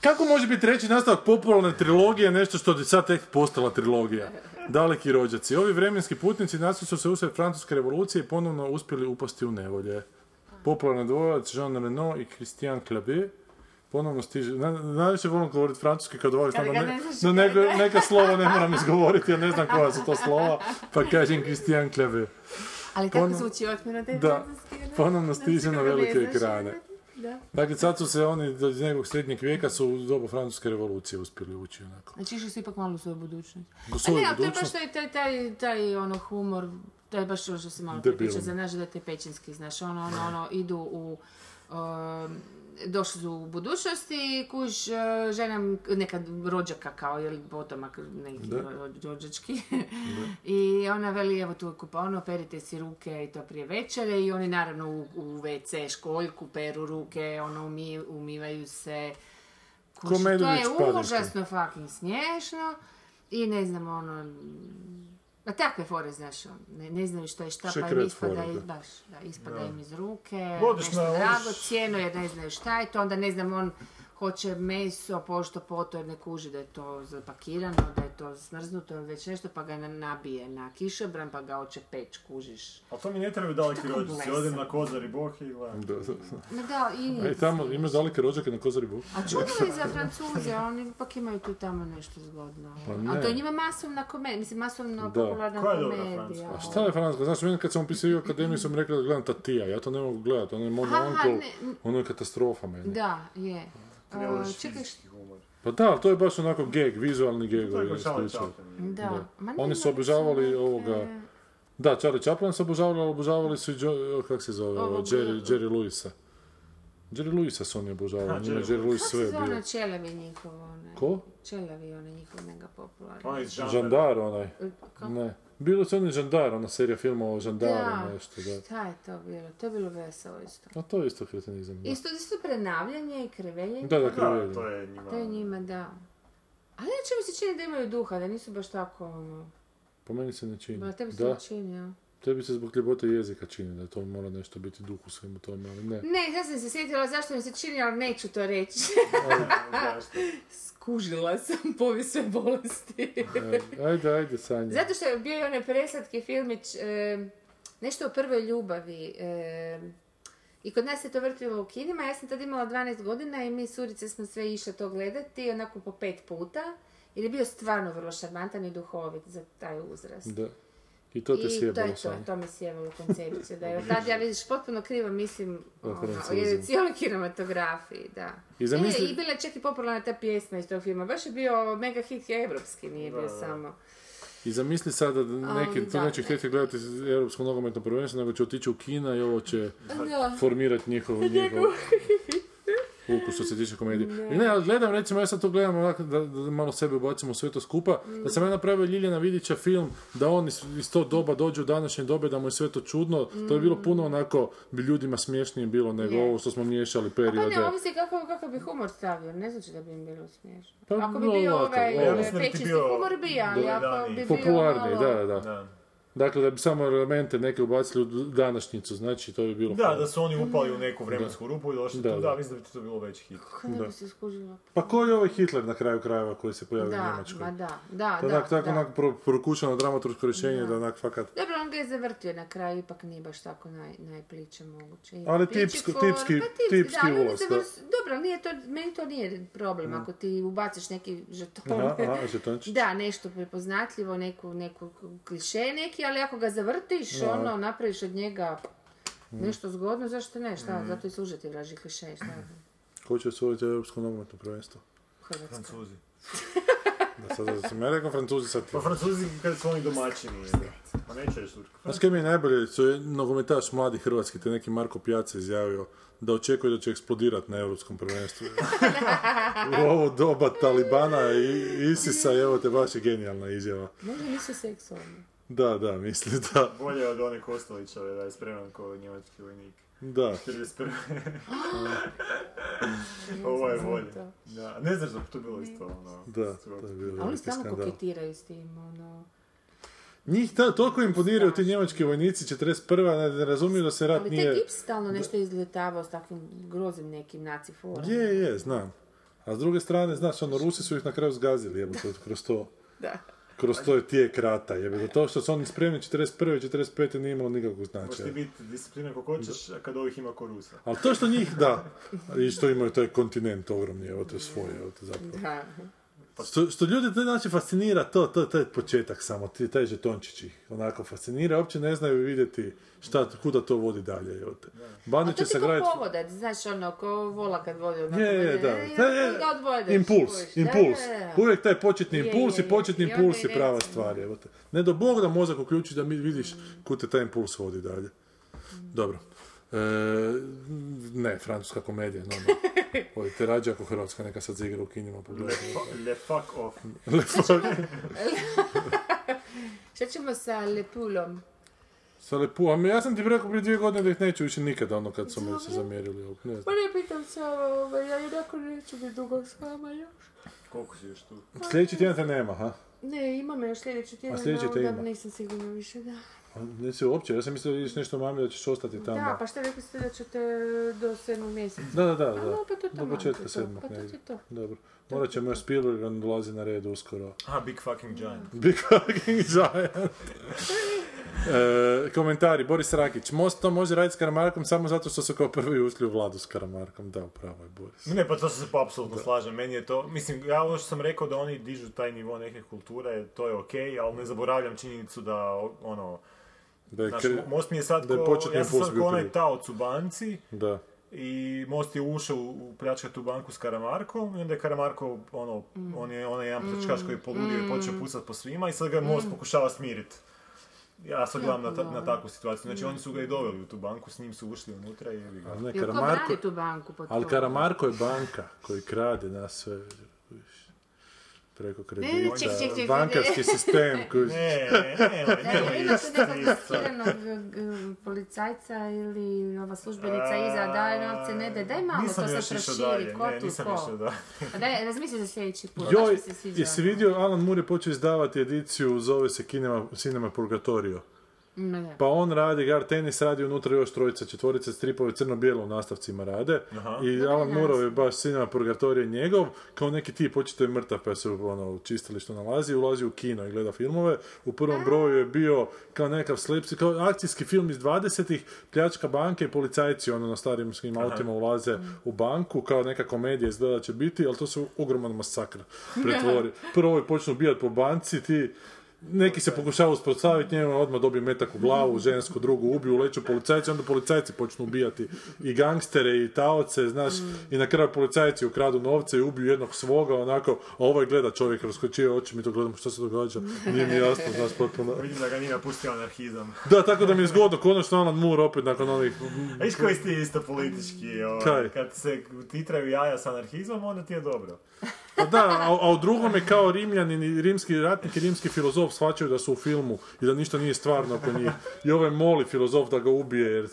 Kako može biti treći nastavak popularne trilogije, nešto što je sad tek postala trilogija? Daleki rođaci. Ovi vremenski putnici nastali su se usred francuske revolucije i ponovno uspjeli upasti u nevolje. Popularni dvojac Jean Reno i Christian Clabé ponovno stiže. Na, najviše volim govoriti francuski kad da ne ne, znaš da neko, neka slova ne moram izgovoriti, jer ne znam koja su to slova, pa kažem Christian Clabé. Ali tako Pono- zvuči otmjeno Da, ono. ponovno stiže na kako velike ekrane. Da. Dakle, sad su se oni do nekog srednjeg vijeka su u dobu francuske revolucije uspjeli ući onako. Znači išli su ipak malo u svoju budućnost. Do A svoje ne, ali to je baš taj, taj, taj, ono humor, to je baš ono što se malo priča, za naš da te pećinski, znaš, ono, ono, ono, idu u, um, došli su u budućnosti, kuž, e, žena, neka rođaka kao, ili potomak neki rođački. I ona veli, evo tu je kupaono, perite si ruke i to prije večere i oni naravno u, u WC školjku peru ruke, ono umi- umivaju se. Ko to je užasno fucking smiješno. I ne znam, ono, a takve fore, znaš, on, ne, ne znaju što je šta, pa im ispada, fore, da. baš, da, ispada im iz ruke, Odeš nešto na- drago cijeno jer ne znaju šta je to, onda ne znam, on hoće meso, pošto poto jer ne kuži da je to zapakirano, da je to smrznuto ili već nešto, pa ga na- nabije na kišobran, pa ga hoće peć, kužiš. Ali to mi ne trebaju daleki blesav. Odem na Kozar i Boh i gledam. Da, da. Ma da, i... A i tamo imaš daleke rođake na Kozari Bog? A čudili za Francuze, oni ipak imaju tu tamo nešto zgodno. Pa A ne. to je njima masovna komedija, mislim masovno Da. popularna Koja je dobra komedija. francuska? A šta je francuska? Znaš, meni kad sam upisio akademiju sam rekao da gledam Tatija, ja to ne mogu gledati, ono je moj ne- ono je katastrofa meni. Da, je. Čekaj. Pa da, ali to je baš onako geg, vizualni geg. To je. Da. Da. Oni su obožavali ovoga... Da, Charlie Chaplin su obožavali, ali obožavali su i Jo- kako se zove, Ovog- Jerry, Jerry Lewisa. Jerry Lewisa su oni obožavali, njima je Jerry Jerry Lewis Kako sve se zove bio. onaj Čelevi njihov, onaj? Ko? Čelevi, onaj njihov mega popularni. Onaj iz. Žandar onaj. Kako? Ne. Bilo su oni Žandar, ona serija filmova o Žandaru, Da, nešto, da. šta je to bilo? To je bilo veselo isto. A to je isto kretenizam, da. Isto, isto prenavljanje i kreveljenje. Da, da, Da, kreveljenje. to je njima... To je njima, da. Ali neće mi se čini da imaju duha, da nisu baš tako, ono... Po meni se ne čini. Ba, tebi se Da, ne čini, ja. Tebi se zbog ljepote jezika čini da to mora nešto biti duh u svemu tome, ali ne. Ne, ja sam se sjetila zašto mi se čini, ali neću to reći. Skužila sam povijesne bolesti. E, Ajde, ajde, Sanja. Zato što je bio i onaj preslatki filmić, e, nešto o prvoj ljubavi. e, I kod nas se to vrtilo u kinima, ja sam tad imala 12 godina i mi surice smo sve išle to gledati, onako po pet puta. Jer je bio stvarno vrlo šarmantan i duhovit za taj uzrast. Da. I to te I to sjebalo je to, Sanja. to me sjebalo koncepciju. Da je od tad ja vidiš potpuno krivo mislim O ono, o jednoj cijeloj kinematografiji, da. I zamisli- E, I bila je čak i popularna ta pjesma iz tog filma. Baš je bio mega hit evropski, nije bio samo. I zamisli sada da neki, Ali to da, neće ne. htjeti gledati Europsko nogometno prvenstvo, nego će otići u Kina i ovo će Da. formirati njihov, njihov ukus što se tiče komedije. I ne, ali gledam, recimo, ja sad to gledam ovako, da, da malo sebe ubacimo u sve to skupa, da sam ja napravio Ljiljana Vidića film, da on iz, iz tog doba dođe u današnje dobe, da mu je sve to čudno, to je bilo puno onako, bi ljudima smješnije bilo nego Je. ovo što smo miješali Pa periode. ne, ovisi kako, kakav bi humor stavio, ne znači da bi im bilo smiješno. Pa, ako bi no, bio ovaj pećinski bio humor bi, ali ako dovedaniji. bi bio Popularniji, malo... da, da. Da. Dakle, da bi samo elemente neke ubacili u današnjicu, znači to bi bilo... Da, da su oni upali u neku vremensku rupu i došli Da, tu, da. da, mislim da bi to bilo veći hit. Kako ne bi se skužila? Pa ko je ovaj Hitler na kraju krajeva koji se pojavio u Da, Njemačkoj? ma da, da, To je da. tako da. onak pro, prokušano dramaturško rješenje da onak fakat... Dobro, on ga je zavrtio na kraju, ipak nije baš tako naj, najpliče moguće. Ima Ali tipsko- for- tipski- pa tipski da, on ulaz, da. vrst- Dobro, nije to, meni to nije problem, ako ti ubaciš neki žeton. Aha, aha, žetončić. Da, nešto prepoznatljivo, neku, neku kliše neki, ali ako ga zavrtiš, Da. ono, napraviš od njega nešto zgodno, zašto ne, šta, zato i služe ti vraži kliše, šta, Ko će osvojiti Europsko nogometno prvenstvo? Hrvatska. Francuzi. Da, sad da sam ja rekao Francuzi sad ti. Pa Francuzi kad su oni domaćini. Pa neće reći. Znaš kaj mi je najbolje, su je nogometaš mladi hrvatski, te neki Marko Pjaca izjavio da očekuje da će eksplodirat na Europskom prvenstvu. U ovo doba Talibana i Isisa, evo te baš je genijalna izjava. Možda nisu seksualni. Da, da, misli da. Bolje od one Kostelićeve da je spreman kao njemački vojnik. Da. 41. Ovo je znam bolje. Da, ne znaš da bi to bilo isto ono... Da, to je bilo A oni stalno koketiraju s tim, ono... Njih ta, toliko imponiraju ti njemački vojnici 41. ne, ne razumiju da se rat Ali nije... taj gips stalno nešto izletavao s takvim grozim nekim naci forama. Je, je, znam. A s druge strane, znaš, ono, Rusi su ih na kraju zgazili, jebote, kroz to. Da. Kroz to je tijek rata, jebote. To što su oni spremni 41. i 45. nije imalo nikakvog Možeš ti značaja. biti disciplinan kako hoćeš, a kad ovih ima ko Rusa. Ali to što njih, da, i što imaju taj kontinent ogromni, evo te svoje, evo te zapravo. Da. Što, što ljudi to znači fascinira to, to, to je početak samo, ti, taj žetončić ih onako fascinira, uopće ne znaju vidjeti šta, kuda to vodi dalje, evo te. A to će ti se graditi... povodac, znaš ono, ko vola kad vodi onako. Je, je, da. je, odvojedeš, impuls, impuls. da, da. Uvijek taj početni Je, impuls je, i početni je. Impuls je prava stvar, evo te. Ne do Bog da mozak uključi da mi vidiš kud te taj impuls vodi dalje. Dobro. E, ne, francuska komedija, no, no. Odite rađe ako hrvatska neka sad zigra u kinima pogledati. Le fuck off. Šta ćemo sa Lepulom? Sa Lepu, a ja sam ti rekao prije dvije godine da ih neću više nikada, ono kad su mi se zamjerili. Ne Pa znam. ne pitam se, ovaj, ja jednako neću biti dugo s vama još. Koliko si još tu? Sljedeći tjedan te nema, ha? Ne, ima me još sljedeći tjedan, sljedeći no, te da ima? nisam sigurna više, da. A Nisi uopće, ja sam mislio da ideš nešto mami da ćeš ostati tamo. Da, pa šta rekli ste da ćete do sedmog mjeseca? Da, da, da, A, da. no, pa to je Do početka sedmog pa to negdje. je to. Dobro. Morat ćemo još Spielberg, on dolazi na red uskoro. Aha, Big fucking giant. Big fucking giant. E, komentari, Boris Rakić, Most to može raditi s Karamarkom samo zato što su kao prvi ušli u vladu s Karamarkom. Da, upravo je Boris. Ne, pa to se pa apsolutno slažem. Meni je to, mislim, ja ono što sam rekao da oni dižu taj nivo neke kulture, to je okej, ali ne zaboravljam činjenicu da, ono, Da je, znaš, Most mi je sad da je ja sam sad ko onaj taoc u banci da. i Most je ušao u, u pljačkat tu banku s Karamarkom i onda je Karamarko, ono, on je onaj jedan pljačkaš koji je poludio i počeo pucat po svima i sad ga Most pokušava smiriti. Ja sad gledam na, ta- na takvu situaciju. Znači oni su ga i doveli u tu banku, s njim su ušli unutra i. Ali ne, Karamarko, brani tu banku pod ali? Karamarko je banka koji krade nas sve. Preko kredita, ček, ček, ček, bankarski sistem koji... Ne, ne, maskiranog g- policajca ili ova službenica iza daje novce, ne daj, daj malo Nisam to sad išao proširi, ko ne, tu ko. daj, razmisli za sljedeći put, Joj, jesi vidio, Alan Moore je počeo izdavati ediciju, zove se Cinema Purgatorio. Ne. Pa on radi, Gar Tenis radi unutra još trojica, četvorica stripove crno-bijelo u nastavcima rade. I Alan Moore je baš Cinema Purgatorio njegov, kao neki tip, očito je mrtav pa su ono, čistili što nalazi, ulazi u kino i gleda filmove. U prvom broju je bio kao nekakav slipsi, kao akcijski film iz 20-ih, pljačka banke i policajci ono na starim svim autima ulaze u banku, kao neka komedija izgleda da će biti, ali to se ogroman masakr pretvori. Prvo je počnu ubijati po banci, ti neki se pokušava usprostaviti njemu, odmah dobije metak u glavu, žensku, drugu ubiju, uleću policajci, onda policajci počnu ubijati i gangstere i taoce, znaš, i na kraju policajci ukradu novce i ubiju jednog svoga, onako, a ovaj gleda čovjek raskočio oči, mi to gledamo što se događa, nije mi jasno, znaš, potpuno. Vidim da ga nije napustio anarhizam. Da, tako da mi je zgodno, konačno Alan Moore opet nakon ovih... A viš koji ste isto politički, ovaj, kad se titraju jaja s anarhizmom, onda ti je dobro. Pa da, a, a u drugom je kao rimljanin i rimski ratnik i rimski filozof shvaćaju da su u filmu i da ništa nije stvarno oko njih. I ovaj moli filozof da ga ubije jer,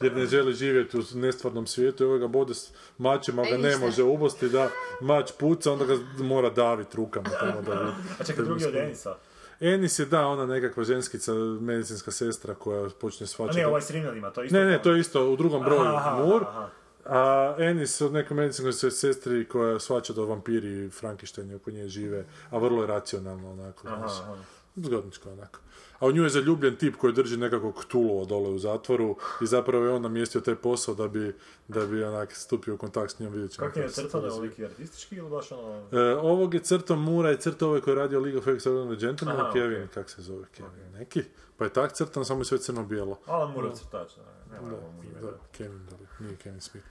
jer ne želi živjeti u nestvarnom svijetu i ovaj ga bode s mačem, a ga E, ne može ubosti, da mač puca, onda ga mora daviti rukama tamo da. A čekaj, drugi od Enisa. Enis je da, ona nekakva ženskica, medicinska sestra koja počne A shvaćati. ne, ovaj s Rimljanima, to je isto. Ne, ne, to je isto u drugom broju Aha, aha. A Enis od nekoj medicinskoj se- sestri koja shvaća da vampiri i Frankensteini oko nje žive, a vrlo je racionalno onako, znaš. aha. Zgodničko onako. A u nju je zaljubljen tip koji drži nekakvog tulova dole u zatvoru i zapravo je on namjestio taj posao da bi, da bi onak stupio u kontakt s njom, vidjet ćemo. Kako je crtano, razvije. lik artistički ili baš ono... E, ovog je crto Mura i crto ovaj koji je radio League of Extraordinary Gentlemen, Aha, Kevin, kak se zove, Kevin neki. Pa je tak crtan, samo je sve crno-bijelo. Alan Moore crtač, ne, mu ime. Da, Kevin, da, nije Kevin Smith.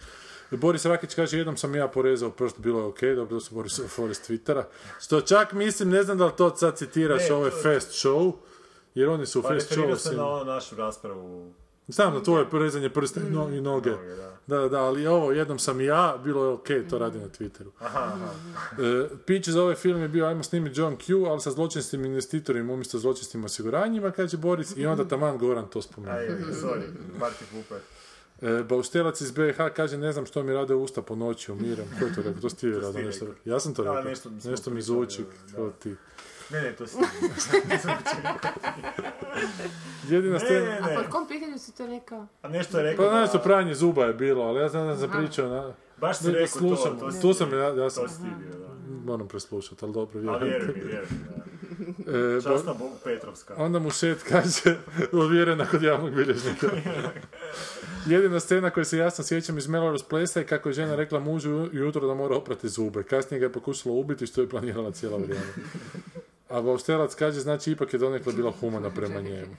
Boris Rakić kaže, jednom sam ja porezao prst, bilo je okej, dobro su Boris Forest Twittera. Što čak mislim, ne znam da li to sad citiraš, Ne, ovo je to- Fast Show, jer oni su u Pa Fast Show. se sim- na ono našu raspravu. Znam na tvoje porezanje prsta i no- i noge. Noge, da. Da, da, ali ovo, jednom sam i ja, bilo je okej, to radi na Twitteru. Aha, aha. E, Pitch za ovaj film je bio, ajmo snimiti John Q, ali sa zločinskim investitorima umjesto zločinskim osiguranjima, kaže Boris, i onda taman Goran to spomenuo. Aj, sorry, Marti Cooper. E, Bauštelac iz BiH kaže, ne znam što mi rade usta po noći, umiram. Ko je to rekao? To si ti radio ti nešto. Ja sam to rekao. nešto mi nešto zvuči kao ti. Ne, ne, to si... Jedina Ne, scena... ne, A ne. pod kom pitanju si to rekao? A nešto je rekao Pa da- nešto pranje zuba je bilo, ali ja znam da sam pričao na... Baš si Ne, rekao to, slušam, to si tu sam, ja, ja sam, To si ti bio, da. moram preslušati, ali dobro, vjerujem. vjeruj mi, vjeruj mi, da. E, Časna Bog Petrovska. Onda mu šet kaže, ovjerena kod javnog bilježnika. Jedina scena koju se jasno sjećam iz Melrose Place je kako je žena rekla mužu jutro da mora oprati zube. Kasnije ga je pokušala ubiti što je planirala cijelo vrijeme. A Baustelac kaže, znači ipak je donekle bila humana prema njemu.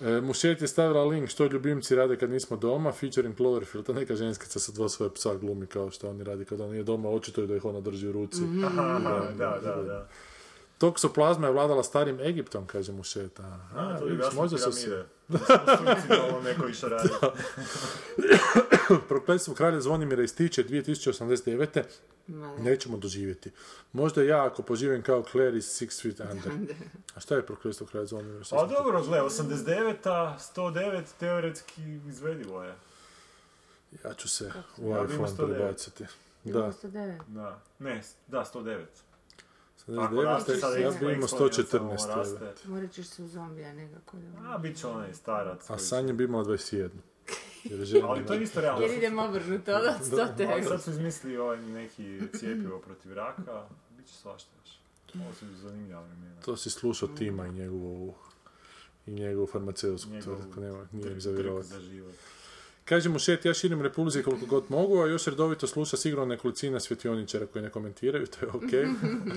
E, Mušet je stavila link što ljubimci rade kad nismo doma, featuring Cloverfield, to neka ženskica sa dva svoje psa glumi kao što oni radi kad on nije doma, očito je da ih ona drži u ruci. Aha, aha, da, da, da. Toksoplazma je vladala starim Egiptom, kaže Mušet. Aha, A, to je vidiš, gasno možda su se... neko. Prokletstvo kralja Zvonimira ističe 2089. Ma da. Nećemo doživjeti. Možda ja ako poživim kao Claire iz Six Feet Under. A šta je prokletstvo kralja Zvonimira? Pa to- dobro, gle, 89-a, 109 teoretski izvedivo je. Ja ću se u iPhone 109. prebaciti. Da, Imamo 109. Da, ne, da, 109. 79, raste sad ja bi imao eksponencijalno 114. raste. jebe. Morat ćeš se u zombija nekako da... A, bit će onaj starac. A Sanja bi imala 21. Jer Ali to je isto realno. Jer idem obrnuto od Ali 109. sad su izmislili ovaj neki cijepivo protiv raka, bit će svašta još. Ovo su zanimljiva vremena. To si slušao Tima i njegovu i njegovu farmaceutsku Njegovu tvrtku, nema, nije im za život. Kaže mu šet, ja širim repulzije koliko god mogu, a još redovito sluša sigurno nekolicina svjetioničara koji ne komentiraju, to je okej.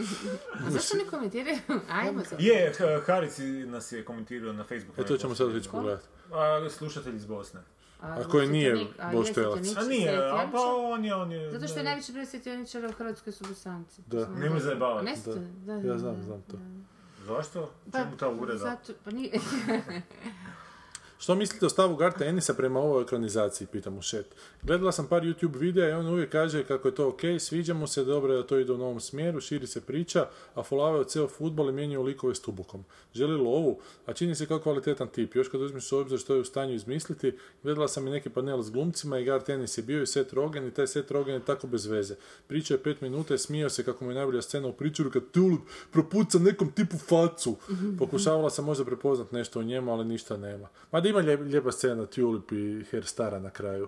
A zašto ne komentiraju? Ajmo se. Je, H- Haris nas je komentirao na Facebooku. E to ćemo sad već pogledati. A, slušatelj iz Bosne. A koji nije a Boštelac. A nije, a pa on je, on je... Zato što je najveći broj svjetioničara u Hrvatskoj su bosanci. Da. Nemoj zajebavati. Ne ste? Da, da, Ja da, znam, znam to. da. Zašto? Pa, Čemu ta ureda? Zato, pa nije... Što mislite o stavu Garta Enisa prema ovoj ekranizaciji, pita mu Šet. Gledala sam par YouTube videa i on uvijek kaže kako je to ok, sviđa mu se, dobro je da to ide u novom smjeru, širi se priča, a folavaju ceo futbol i mijenjaju likove s tubukom. Želi lovu, a čini se kao kvalitetan tip. Još kad uzmeš u obzir što je u stanju izmisliti, gledala sam i neki panel s glumcima i Gart Ennis je bio i Seth Rogen i taj Seth Rogen je tako bez veze. Pričao je pet minuta i smijao se kako mu je najbolja scena u pričuru kad Tulip propuca nekom tipu facu. Pokušavala sam možda prepoznat nešto u njemu, ali ništa nema. Mada ima lijep- lijepa scena Tulip i Hairstara na kraju.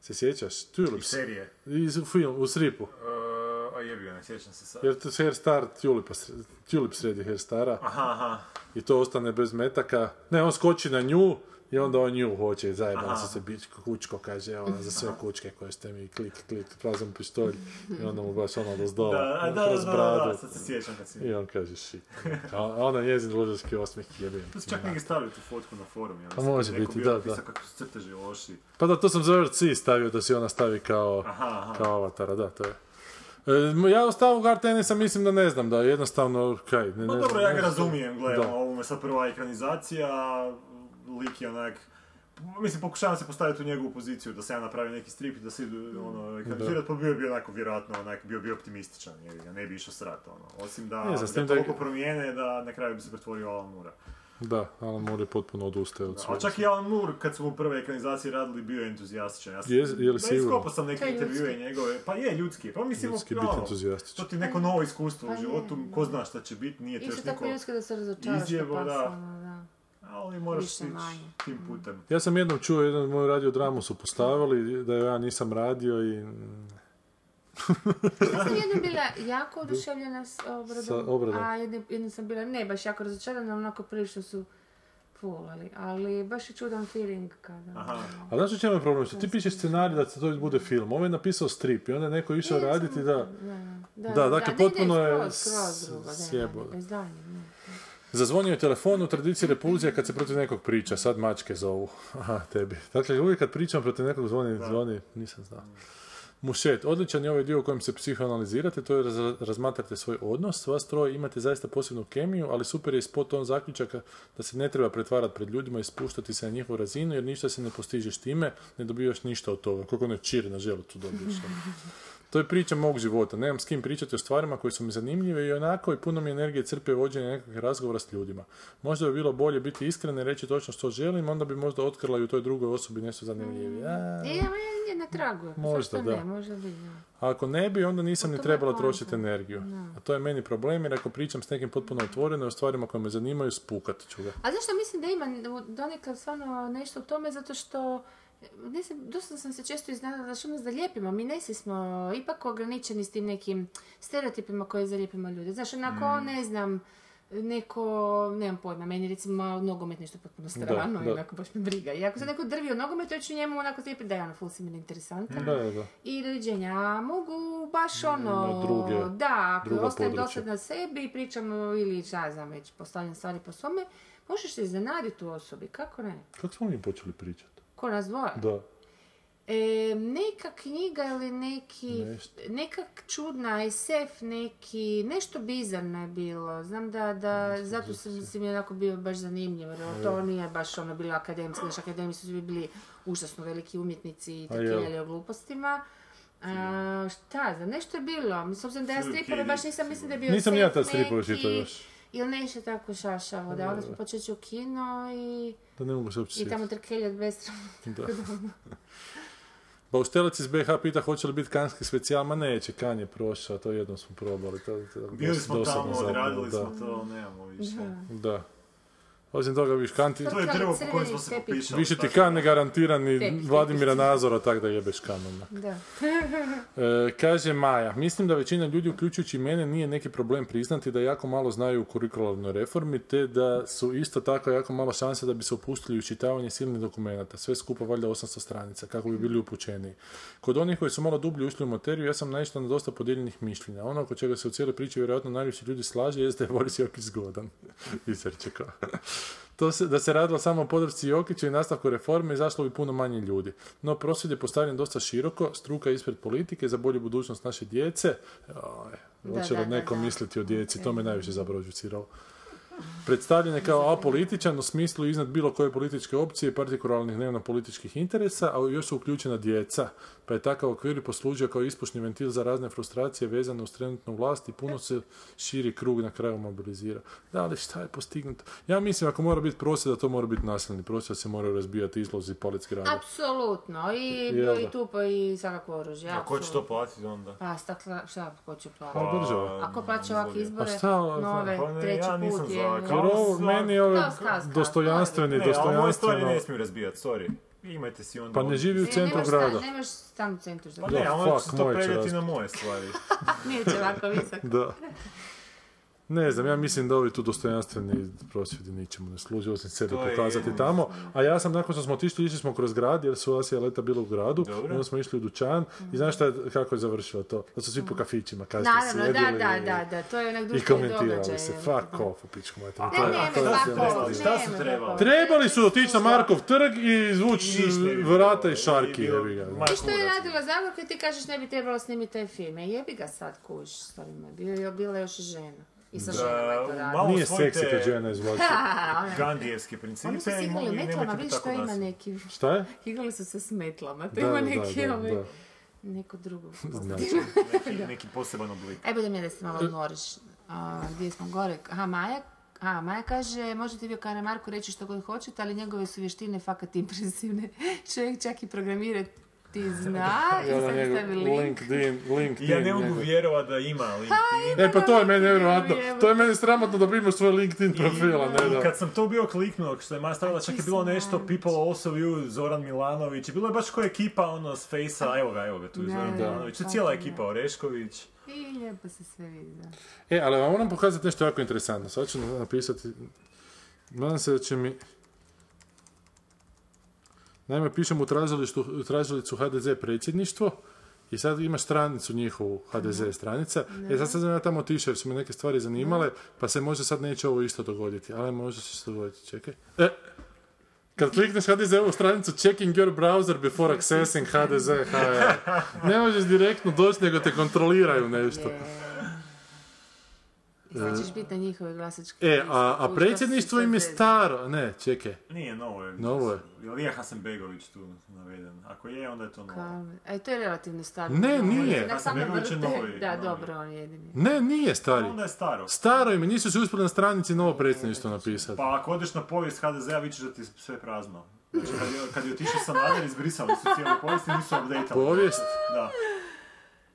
Se sjećaš? Tulip. Iz serije. Iz film, u stripu. Uh, a jebi ga, ne sjećam se sad. Jer to Hairstar Tulipa, sre- Tulip sredi Hairstara Aha, aha. i to ostane bez metaka. Ne, on skoči na nju i onda on nju hoće, zajebala Aha. se se bičko, kučko, kaže, ona za sve kučke koje ste mi klik, klik, prazom pištolj i onda mu baš ono do zdola, Da, da, da, da, da, sad se sjećam kad si... I on kaže shit. A a onda njezin luđarski osmijeh jebim. To su čak neki stavili tu fotku na forum, ja Pa mislim, može je biti, da, da. kako su crteži loši. Pa da, to sam za RC stavio da si ona stavi kao, kao avatara, da, to je. E, ja u stavu Gar Tenisa mislim da ne znam, da jednostavno, kaj, ne, Pa ne dobro, ja ga razumijem, gle, Da. ono, ovo je sad prva ekranizacija, lik je onak... Mislim, pokušavam se postaviti u njegovu poziciju, da se ja napravim neki strip i da se idu, ono, ekranizirat, pa bio bi onako, vjerojatno, onak, bio bi optimističan, jer ga ne bi išao srat, ono. Osim da, Ne znam, s da toliko promijene da na kraju bi se pretvorio u Alan Moore. Da, Alan Moore je potpuno odustaje od svega. ali čak i Alan Moore, kad su mu prve ekranizacije radili, bio je entuzijastičan. Ja sam, Je- je li iskopao sam neke To intervjue njegove, pa je ljudski, pa mislim, Ljudski ono, biti entuzijastičan. to ti neko novo iskustvo Pa u životu, ko zna šta će biti, nije ti još Isto tako niko, ljudski da se razočaraš da. Da. ali moraš ići tim putem. Ja sam jednom čuo, jedan moju radio dramu su postavili, da ja nisam radio i... Ja sam jednom bila jako oduševljena s obradom, Sa obradom. a jednom, jednom sam bila ne baš jako razočarana, onako prilično su fulali, ali baš je čudan feeling kada... Aha. A znaš u čemu je problem? Što ti pišeš scenarij da se to bude film, ovo je napisao strip i onda je neko išao Ne, raditi da... Da, Da, dakle, ne, ne, potpuno je sjebo. daljnjeg, ne. Zazvonio je telefon u tradiciji repulzija kad se protiv nekog priča, sad mačke zovu. Aha, tebi. Dakle, uvijek kad pričam protiv nekog zvoni, zvoni, nisam znao. Mušet, odličan je ovaj dio u kojem se psihoanalizirate, to je raz- razmatrate svoj odnos, vas troje imate zaista posebnu kemiju, ali super je spot on zaključaka da se ne treba pretvarati pred ljudima i spuštati se na njihovu razinu, jer ništa se ne postižeš time, ne dobivaš ništa od toga. Koliko ne čir na želucu dobiješ. To je priča mog života. Nemam s kim pričati o stvarima koje su mi zanimljive i onako i puno mi energije crpe vođenje nekakvih razgovora s ljudima. Možda bi bilo bolje biti iskren i reći točno što želim, onda bi možda otkrila i u toj drugoj osobi nešto zanimljivije. A, E, ja je na tragu. Možda, da. ne, možda bi, a ako ne bi, onda nisam ni trebala trošiti energiju. A to je meni problem, jer ako pričam s nekim potpuno otvoreno i o stvarima koje me zanimaju, spukat ću ga. A zašto mislim da ima donekad stvarno nešto u tome, zato što ne znam, dosta sam se često iznenadila da što nas zalijepimo. Mi nesi smo ipak ograničeni s tim nekim stereotipima koje zalijepimo ljude. Znaš, onako, ne znam, neko, nemam pojma, meni recimo nogomet nešto potpuno strano, i onako baš me briga. I ako se neko drvi o nogometu, ja ću njemu onako zlijepiti da je ono full si meni interesantan. Da, da, da. I doviđenja, mogu baš ono, Na druge- da, ako ostajem dosadna sebi i pričamo ili šta znam već, postavljam stvari po svome, možeš se iznenaditi u osobi, kako ne? Kako smo mi počeli pričati? Ko nas dvoje? Da. E, neka knjiga ili neki, Nešto. neka čudna SF, neki, nešto bizarno je bilo. Znam da, da zato sam si mi onako bio baš zanimljivo, jer to nije baš ono bilo akademski, znaš, akademici su svi bili užasno veliki umjetnici i takijeli o glupostima. A, šta znam, nešto je bilo. Mislim, s obzirom da ja stripove baš nisam mislim da je bio Nisam ni ja tad stripove čitao još. Ili nešto tako šašavo, da onda smo počeli u kino i, Da ne mogu se uopće i tamo sjetiti. trkelji od besramno. Da. Baustelec iz BH pita hoće li biti kanski specijal, ma neće, kan je prošao, to jednom smo probali. To, to, Bili smo tamo, odradili da. smo to, nemamo više. Da. Osim toga, viš, kan ti, To je drvo po kojem smo se tepih. popišali. više ti kan ne garantirani Tepih, Vladimira. Nazora, tak da jebeš kanom. Da. E, kaže Maja, mislim da većina ljudi, uključujući mene, nije neki problem priznati da jako malo znaju u kurikularnoj reformi, te da su isto tako jako malo šanse da bi se upustili u čitavanje silnih dokumenata, sve skupa valjda 800 stranica, kako bi bili upućeniji. Kod onih koji su malo dublje ušli u materiju, ja sam naišla na dosta podijeljenih mišljenja. Ono oko čega se u cijeloj priči vjerojatno najviše ljudi slaže jeste da je Boris Jokić zgodan. Izreče kao. To se, da se radilo samo o podršci Jokića i nastavku reforme, izašlo bi puno manje ljudi. No, prosvjed je postavljen dosta široko, struka ispred politike za bolju budućnost naše djece. Hoće Da, li neko da, misliti o djeci, to me najviše zapravo žuciralo. Predstavljen je kao apolitičan u smislu iznad bilo koje političke opcije i partikularnih dnevno političkih interesa, a još su uključena djeca, pa je takav okvir poslužio kao ispušni ventil za razne frustracije vezane uz trenutnu vlast i puno se širi krug na kraju mobilizira. Da, ali šta je postignuto? Ja mislim, ako mora biti prosvjed, da to mora biti nasilni prosvjed, da se moraju razbijati izlozi i palec grada. Apsolutno, i, i tupo i svakako oružje. A ko će to platiti onda? Pa stakla, šta ko će Pa platiti? država. Ako plaća ovakve izbore, Pa šta, nove, pa ne, treći ja nisam put za- je... Jer ovo, meni je dostojanstveni, Ne, stvari dostojanstveno... ne smiju razbijati, sorry. Imajte si onda... Pa ne živi u Ne, centru grada. Nemaš stan u centru. Pa Da, ne, ali će to razbiti. na moje stvari. Nije će ovako visoko. Da. Ne znam, ja mislim da ovi tu dostojanstveni prosvjedi ničemu ne služe, osim sebe To je pokazati jedno. tamo. A ja sam, nakon što smo otišli, išli smo kroz grad, jer su Asija leta bila u gradu, Dobro. i onda smo išli u dućan, i znaš šta je, kako je završilo to? Da su svi po kafićima, kasnije Naravno, da, sjedili da, i- da, da, to je onak I komentirali događaj. se, je. fuck off, u pičku materinu. Ne, To je- ne, to je ne. Šta su ne, trebali? ne, Trebali su otići na Markov trg i izvući ne vrata bilo. i šarki, bilo- jebi ga. Ma, I što je radila Zagorka ti kažeš ne bi trebalo snimiti taj film. Jebi ga sad kuš. Bio je- Bila je još žena. I sa ženama je to malo Nije seksi kad žena izvlači. Gandijevske Oni principe su se igrali metlama, vidiš tako to ima neki... Šta je? Igrali su se s metlama, to Da, ima da, neki da, ovaj... da. Neko drugo. Znači, Neki, neki poseban oblik. Aj, bude mi da se malo odmoriš. A, gdje smo gore? Aha, Maja, a, Maja kaže, možete vi o Karamarku reći što god hoćete, ali njegove su vještine fakat impresivne. Čovjek čak i programirati zna i sad stavi link. LinkedIn, LinkedIn. Ja ne mogu njegov. vjerovat da ima LinkedIn. E pa to je meni nevjerojatno. To je meni sramotno da bi imao svoj LinkedIn profila, ne da. kad sam to bio kliknuo, što je Maja stavila, čak je bilo ti nešto People also you, Zoran Milanović, i bilo je baš koja ekipa ono s Fejsa, evo ga, evo ga, tu je Zoran da. Milanović, to je cijela ekipa, Orešković. I lijepo se sve vidi, da. E, ali vam moram pokazati nešto jako interesantno. Sad ću napisati... Nadam se da će mi... Naime, pišem u tražilicu HDZ predsjedništvo i sad imaš stranicu njihovu, HDZ stranica. E sad sam ja tamo otišao jer su me neke stvari zanimale, pa se možda sad neće ovo isto dogoditi. Ali možda će se dogoditi, čekaj. E, kad klikneš HDZ-ovu stranicu checking your browser before accessing HDZ. Ne možeš direktno doći, nego te kontroliraju nešto. I sad ćeš biti na njihove glasačke E, a, a predsjedništvo im je staro. Ne, čekaj. Nije, novo je. Novo je. Je li je Hasanbegović tu naveden? Ako je, onda je to novo. E, to je relativno staro. Ne, Novo. nije. Hasanbegović je novi, Da, dobro, on je jedini. Ne, nije stari. Onda je staro. Staro im nisu se uspjeli na stranici novo predsjedništvo napisati. Pa ako odeš na povijest HDZ-a, vidiš da ti je sve prazno. Znači, kad je, kad je otišao Sanader, izbrisali su cijelu povijest i nisu updateali. Povijest? Da.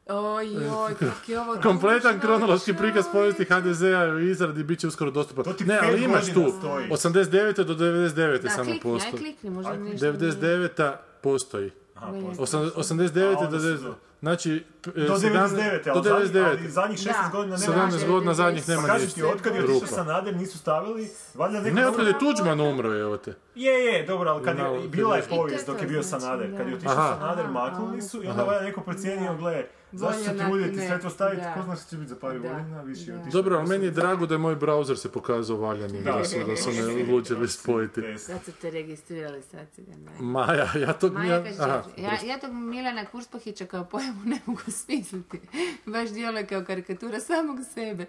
Oj, oj, kako je ovo Kompletan kronološki prikaz povijesti HDZ-a u izradi bit će uskoro dostupan. Ne, ali imaš tu stoji. 89. do 99. Da, samo klikni, postoji. klikni, možda nešto nije. 99. postoji. Aha, postoji. Osam- 89. A do onda su 90. do- Znači, e, Do 99. do ali, zadnjih- 99. ali zadnjih 16 Da. godina nema 17 godina zadnjih nema Pa kažem ništa. ti, otkad je otišao. Sanader, nisu stavili, valjda neko... Ne, otkad je Tuđman umro, evo te. Je, je, dobro, ali kad je, bila je povijest je dok je bio znači, Sanader. Kad je otišao. Sanader, maknuli su i onda valjda neko procijenio, gle, zašto se truditi, sve to staviti, ko zna što će biti za par godina, više je da. otišao. Dobro, ali meni je drago da je moj browser se pokazao valjanim, Da. da su, da su me odlučili spojiti. Sad su te registrirali, sad si ga ne. Maja, ja to... Maja ja, ja, ja tog Milana Kurspahića kao pojavu ne mogu smisliti. Baš djeluje kao karikatura samog sebe.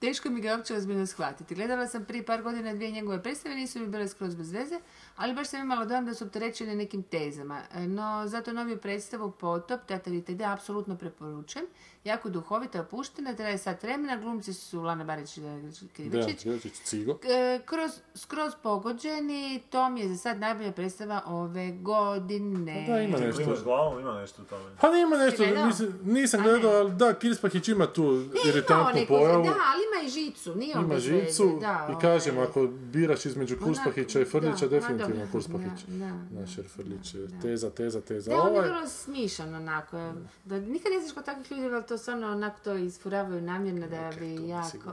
Teško mi ga uopće ozbiljno shvatiti. Gledala sam prije par godina dvije njegove predstave, nisu mi bile skroz bez veze, ali baš sam imala dojam da su opterećene nekim tezama. E, No, zato noviju predstavu Potop, Teatar ITD, apsolutno preporučujem. Jako duhovita, opuštena, traje sat vremena, glumci su Lana Barić i da, Krivičić. E, kroz, skroz pogođeni, to mi je za sad najbolja predstava ove godine. Pa da, ima nešto. Klimaš glavom, ima nešto u tome. Pa nema nešto, nisam, nisam gledao, ali da, Kirspahić ima tu ima iritantnu pojavu. Da, ali ima i žicu, nije Ima žicu da, i kažem, ovaj, ako biraš između Kurspahića i Frljića, ma definitivno dobro, Kurspahić. Frljić je teza, teza, teza. Da, on je Ovaj, vrlo smišan onako. Da, nikad ne znaš kod takvih ljudi, ali to stvarno onako to isfuravaju namjerno da bi jako...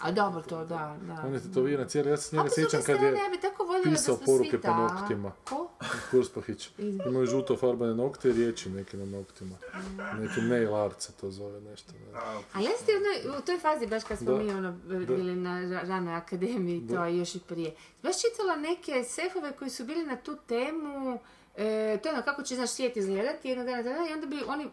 A dobro to, da, da. On je tetoviran cijeli, ja se njega sjećam kad je ja bi tako voljela da pisao poruke svi po noktima. Ko? Kurspahić. Imaju žuto farbane nokte i riječi neke na noktima. Neki nail art se to zove nešto. ne. A jesi ti ono, u toj fazi, baš kad smo Da. mi ono, bili na ra- ranoj akademiji, to još i prije, baš čitala neke sefove koji su bili na tu temu, e, to je ono kako će naš svijet izgledati jednog dana, dana, i onda bi oni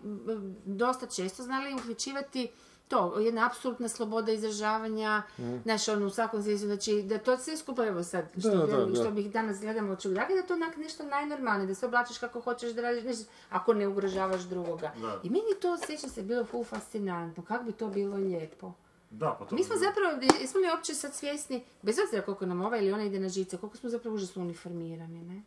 dosta često znali uključivati to, jedna apsolutna sloboda izražavanja, znaš, ono, u svakom smislu, znači, da to sve skupa, evo sad, što, Da, da, da. što bih danas gledamo od čudraka, da je to onak nešto najnormalnije, da se oblačiš kako hoćeš, da radiš, nešto, ako ne ugrožavaš drugoga. I meni to, sjećam se, bilo fu fascinantno, kako bi to bilo lijepo. Da, pa to Mi smo zapravo, jesmo li uopće sad svjesni, bez obzira koliko nam ova ili ona ide na žice, koliko smo zapravo užasno uniformirani, ne?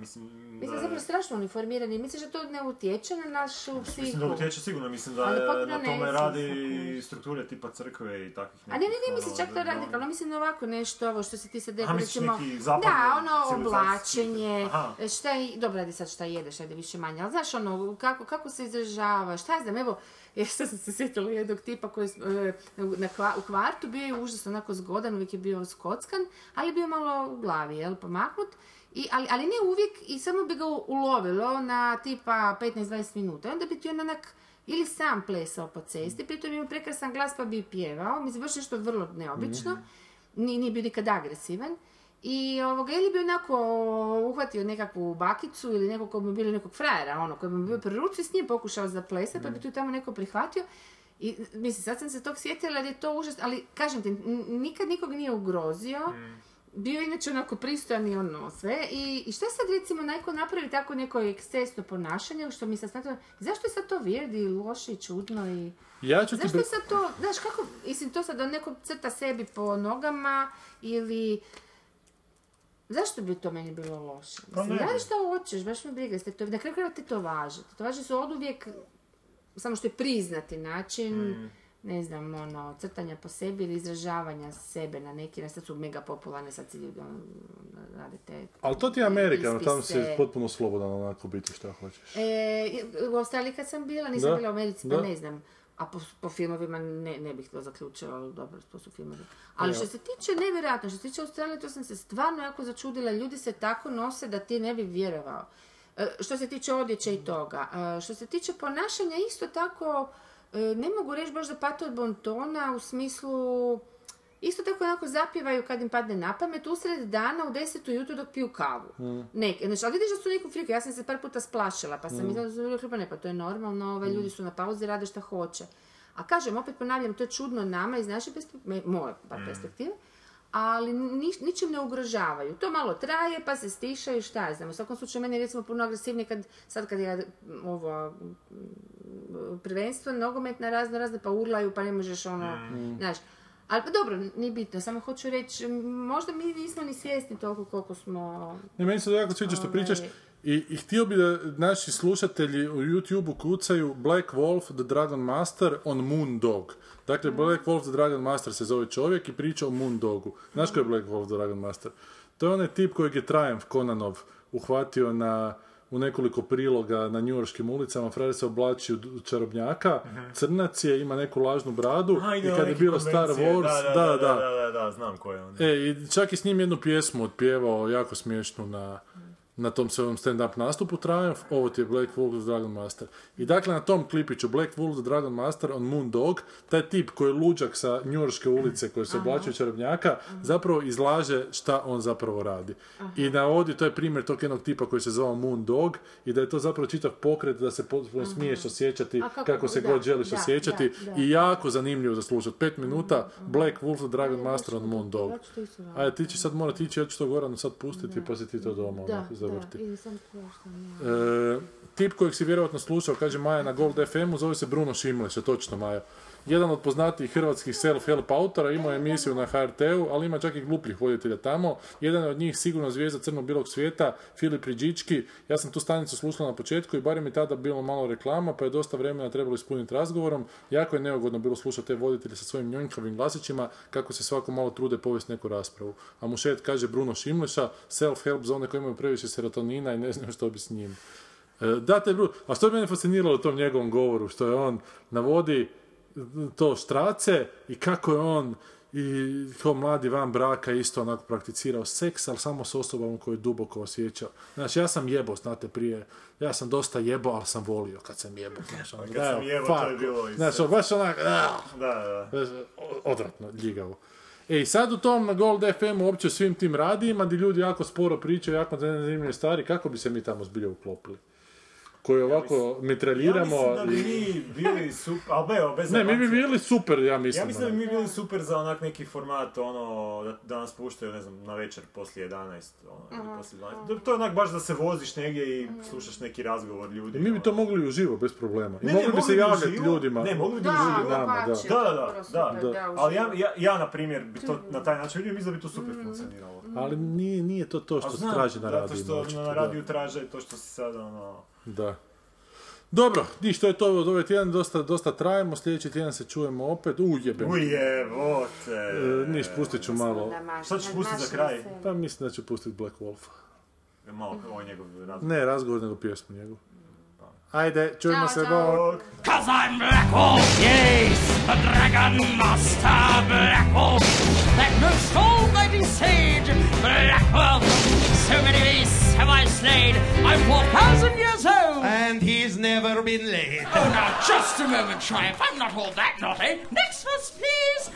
Mislim, Mi smo da- zapravo strašno uniformirani, misliš da to ne utječe na našu psihu? Mislim da utječe sigurno, mislim da je na tome radi strukture tipa crkve i takvih A ne, ne, ne, nekih, mislim ono, čak to radikalno, mislim ovako nešto, ovo što si ti sad A, misliš recimo, da, ono oblačenje, šta je, dobro, radi sad šta jedeš, ajde više manje, ali znaš ono, kako, kako se izražava, šta ja znam, evo, jer sad sam se sjetila jednog tipa koji e, na, u kvartu bio je užasno onako zgodan, uvijek je bio skockan, ali bio malo u glavi, jel, pomaknut, i, ali, ali ne uvijek, i samo bi ga ulovilo na tipa 15-20 minuta, onda bi ti on onak, ili sam plesao po cesti, pritom imao prekrasan glas pa bi pjevao, mislim, baš nešto vrlo neobično, nije, nije bio nikad agresivan. I ovoga, ili bi onako uhvatio nekakvu bakicu ili nekog ko bi bilo nekog frajera, ono, koji bi bio pri ruci, s njim pokušao zaplesati, pa bi tu tamo neko prihvatio. I, mislim, sad sam se tog sjetila jer je to užas, ali kažem ti, nikad nikog nije ugrozio, bio je inače onako pristojan i ono sve. I, I šta sad recimo neko napravi tako neko ekscesno ponašanje, što mi sad smatram, zašto je sad to weird i loše i čudno i... Ja ću ti... Zašto be- je sad to, znaš kako, mislim to sad da neko crta sebi po nogama ili... Zašto bi to meni bilo loše? Pa Mislim, radi šta hoćeš, baš me briga. Ste to, na kraju krajeva te to važe su od uvijek, samo što je priznati način, Mm. ne znam, ono, crtanja po sebi ili izražavanja sebe na neki, način. sad su mega popularne, sad si ljudi ono, rade te... Ali to ti je Amerika, ono, tamo si potpuno slobodan onako biti šta hoćeš. E, u Australiji kad sam bila, nisam Da, bila u Americi, pa ne znam. A po, po filmovima ne, ne bih to zaključila, ali dobro, to su filmovi. Ali što se tiče, nevjerojatno, što se tiče Australije, to sam se stvarno jako začudila. Ljudi se tako nose da ti ne bi vjerovao. E, što se tiče odjeće i toga. E, što se tiče ponašanja, isto tako, e, ne mogu reći baš da pate od bontona u smislu... Isto tako onako zapjevaju kad im padne na pamet usred dana u deset ujutro dok piju kavu. Nek, znači, ali vidiš da su neku friku, ja sam se par puta splašila, pa sam mm. pa ne, pa to je normalno, ovaj, ljudi su na pauzi, rade šta hoće. A kažem, opet ponavljam, to je čudno nama iz naše perspektive, moje bar perspektive, ali ni, ničim ne ugrožavaju. To malo traje, pa se stišaju, šta ja znam. U svakom slučaju, meni je recimo puno agresivnije kad, sad kad je ovo, m, prvenstvo, nogometna razno razne, pa urlaju, pa ne možeš ono, znaš. Ali pa dobro, nije bitno, samo hoću reći, možda mi nismo ni svjesni toliko koliko smo... Ne, meni se jako sviđa što Ovaj. pričaš i, i htio bi da naši slušatelji u YouTube-u kucaju Black Wolf the Dragon Master on Moon Dog. Dakle, Black Wolf the Dragon Master se zove čovjek i priča o Moon Dogu. Znaš ko je Black Wolf the Dragon Master? To je onaj tip kojeg je Triumph Konanov uhvatio na u nekoliko priloga na njujorskim ulicama, frajer se oblači u čarobnjaka, crnac je, ima neku lažnu bradu. Ide i kad je bilo Star. Wars, da, da, da, da, da, da, znam ko je on. E, i čak i s njim jednu pjesmu otpjevao, jako smiješnu na, na tom svojom stand-up nastupu Triumph, ovo ti je Black Wolf the Dragon Master. I dakle na tom klipiću Black Wolf the Dragon Master on Moon Dog, taj tip koji je luđak sa njurške ulice koji se oblačio čarobnjaka, zapravo izlaže šta on zapravo radi. I navodi, to je primjer tog jednog tipa koji se zvao Moon Dog i da je to zapravo čitav pokret da se potpuno smiješ osjećati kako- kako, se da, god želiš da, osjećati. da, i jako zanimljivo za slušat. Pet minuta, Black Wolf the Dragon Master on Moon Dog. Ajde, ti ćeš sad morati ići, ja ću to Goranu sad pustiti, pa si ti to doma Da, da. E, tip kojeg si vjerojatno slušao, kaže Maja na Gold FM-u, zove se Bruno Šimleša, točno Maja. Jedan od poznatijih hrvatskih self-help autora, imao je emisiju na HRT-u, ali ima čak i glupljih voditelja tamo. Jedan je od njih sigurno zvijezda crno-bilog svijeta, Filip Riđički. Ja sam tu stanicu slušala na početku i barem je tada bilo malo reklama, pa je dosta vremena trebalo ispuniti razgovorom. Jako je neugodno bilo slušati te voditelje sa svojim njonjkavim glasićima, kako se svako malo trude povesti neku raspravu. A Mušet kaže Bruno Šimleša, self-help za one koji imaju previše serotonina i ne znaju što bi s njim. E, Da, te. A što je mene fasciniralo u tom njegovom govoru, što je on navodi to štrace i kako je on i kao mladi van braka isto onako prakticirao seks, ali samo s osobama koje je duboko osjećao. Znači, ja sam jebo, znate, prije, ja sam dosta jebo, ali sam volio kad sam jebo. Znači, ono, kad da, sam jebo, to je bilo iz- Znači, baš onak, ah, Da, da. Znaš, o- odvratno, ljigavo. E i sad u tom Gold FM-u uopće svim tim radijima gdje ljudi jako sporo pričaju, jako zanimljive stvari, kako bi se mi tamo zbilja uklopili? Koji ovako mitraljiramo Ja mislim da bi i... mi bili super, ali bez Ne, mi bi bili super, ja mislim. Ja mislim da bi onak. mi bili super za onak neki format, ono, da, da nas puštaju, ne znam, na večer poslije 11, ono, ili poslije 12. Da- To je onak baš da se voziš negdje i slušaš neki razgovor ljudi. I mi bi to ono. mogli uživo, bez problema. I Ne, ne, mogli bi se bi javljati ljudima. Ne, mogli bi Da, uživo. nama, da. Da, da, da, da. da, Ali ja, ja, ja, na primjer, bi to na taj način vidio, mislim da bi to super funkcioniralo. Ali nije, nije to to što se traži na zato radiju. što očito, na radiju traže to što se sada, ono... Da. Dobro, ništa je to od ovaj tjedan, dosta, dosta trajemo, sljedeći tjedan se čujemo opet, ujebem. Ujevote! E, niš, pustit ću malo. Šta ćeš pustit za kraj? Pa mislim da ću pustiti Black Wolfa. Malo, ovo je njegov razgovor. Ne, razgovor nego pjesmu njegovu. Ajde, čujemo se, bok. Cause I'm Black Wolf, yes, the Dragon Master Black Wolf. That most almighty sage, Black Wolf. So many beasts have I slain. I'm 4,000 years old. And he's never been late. Oh, now just a moment, Triumph. I'm not all that naughty. Next verse, please.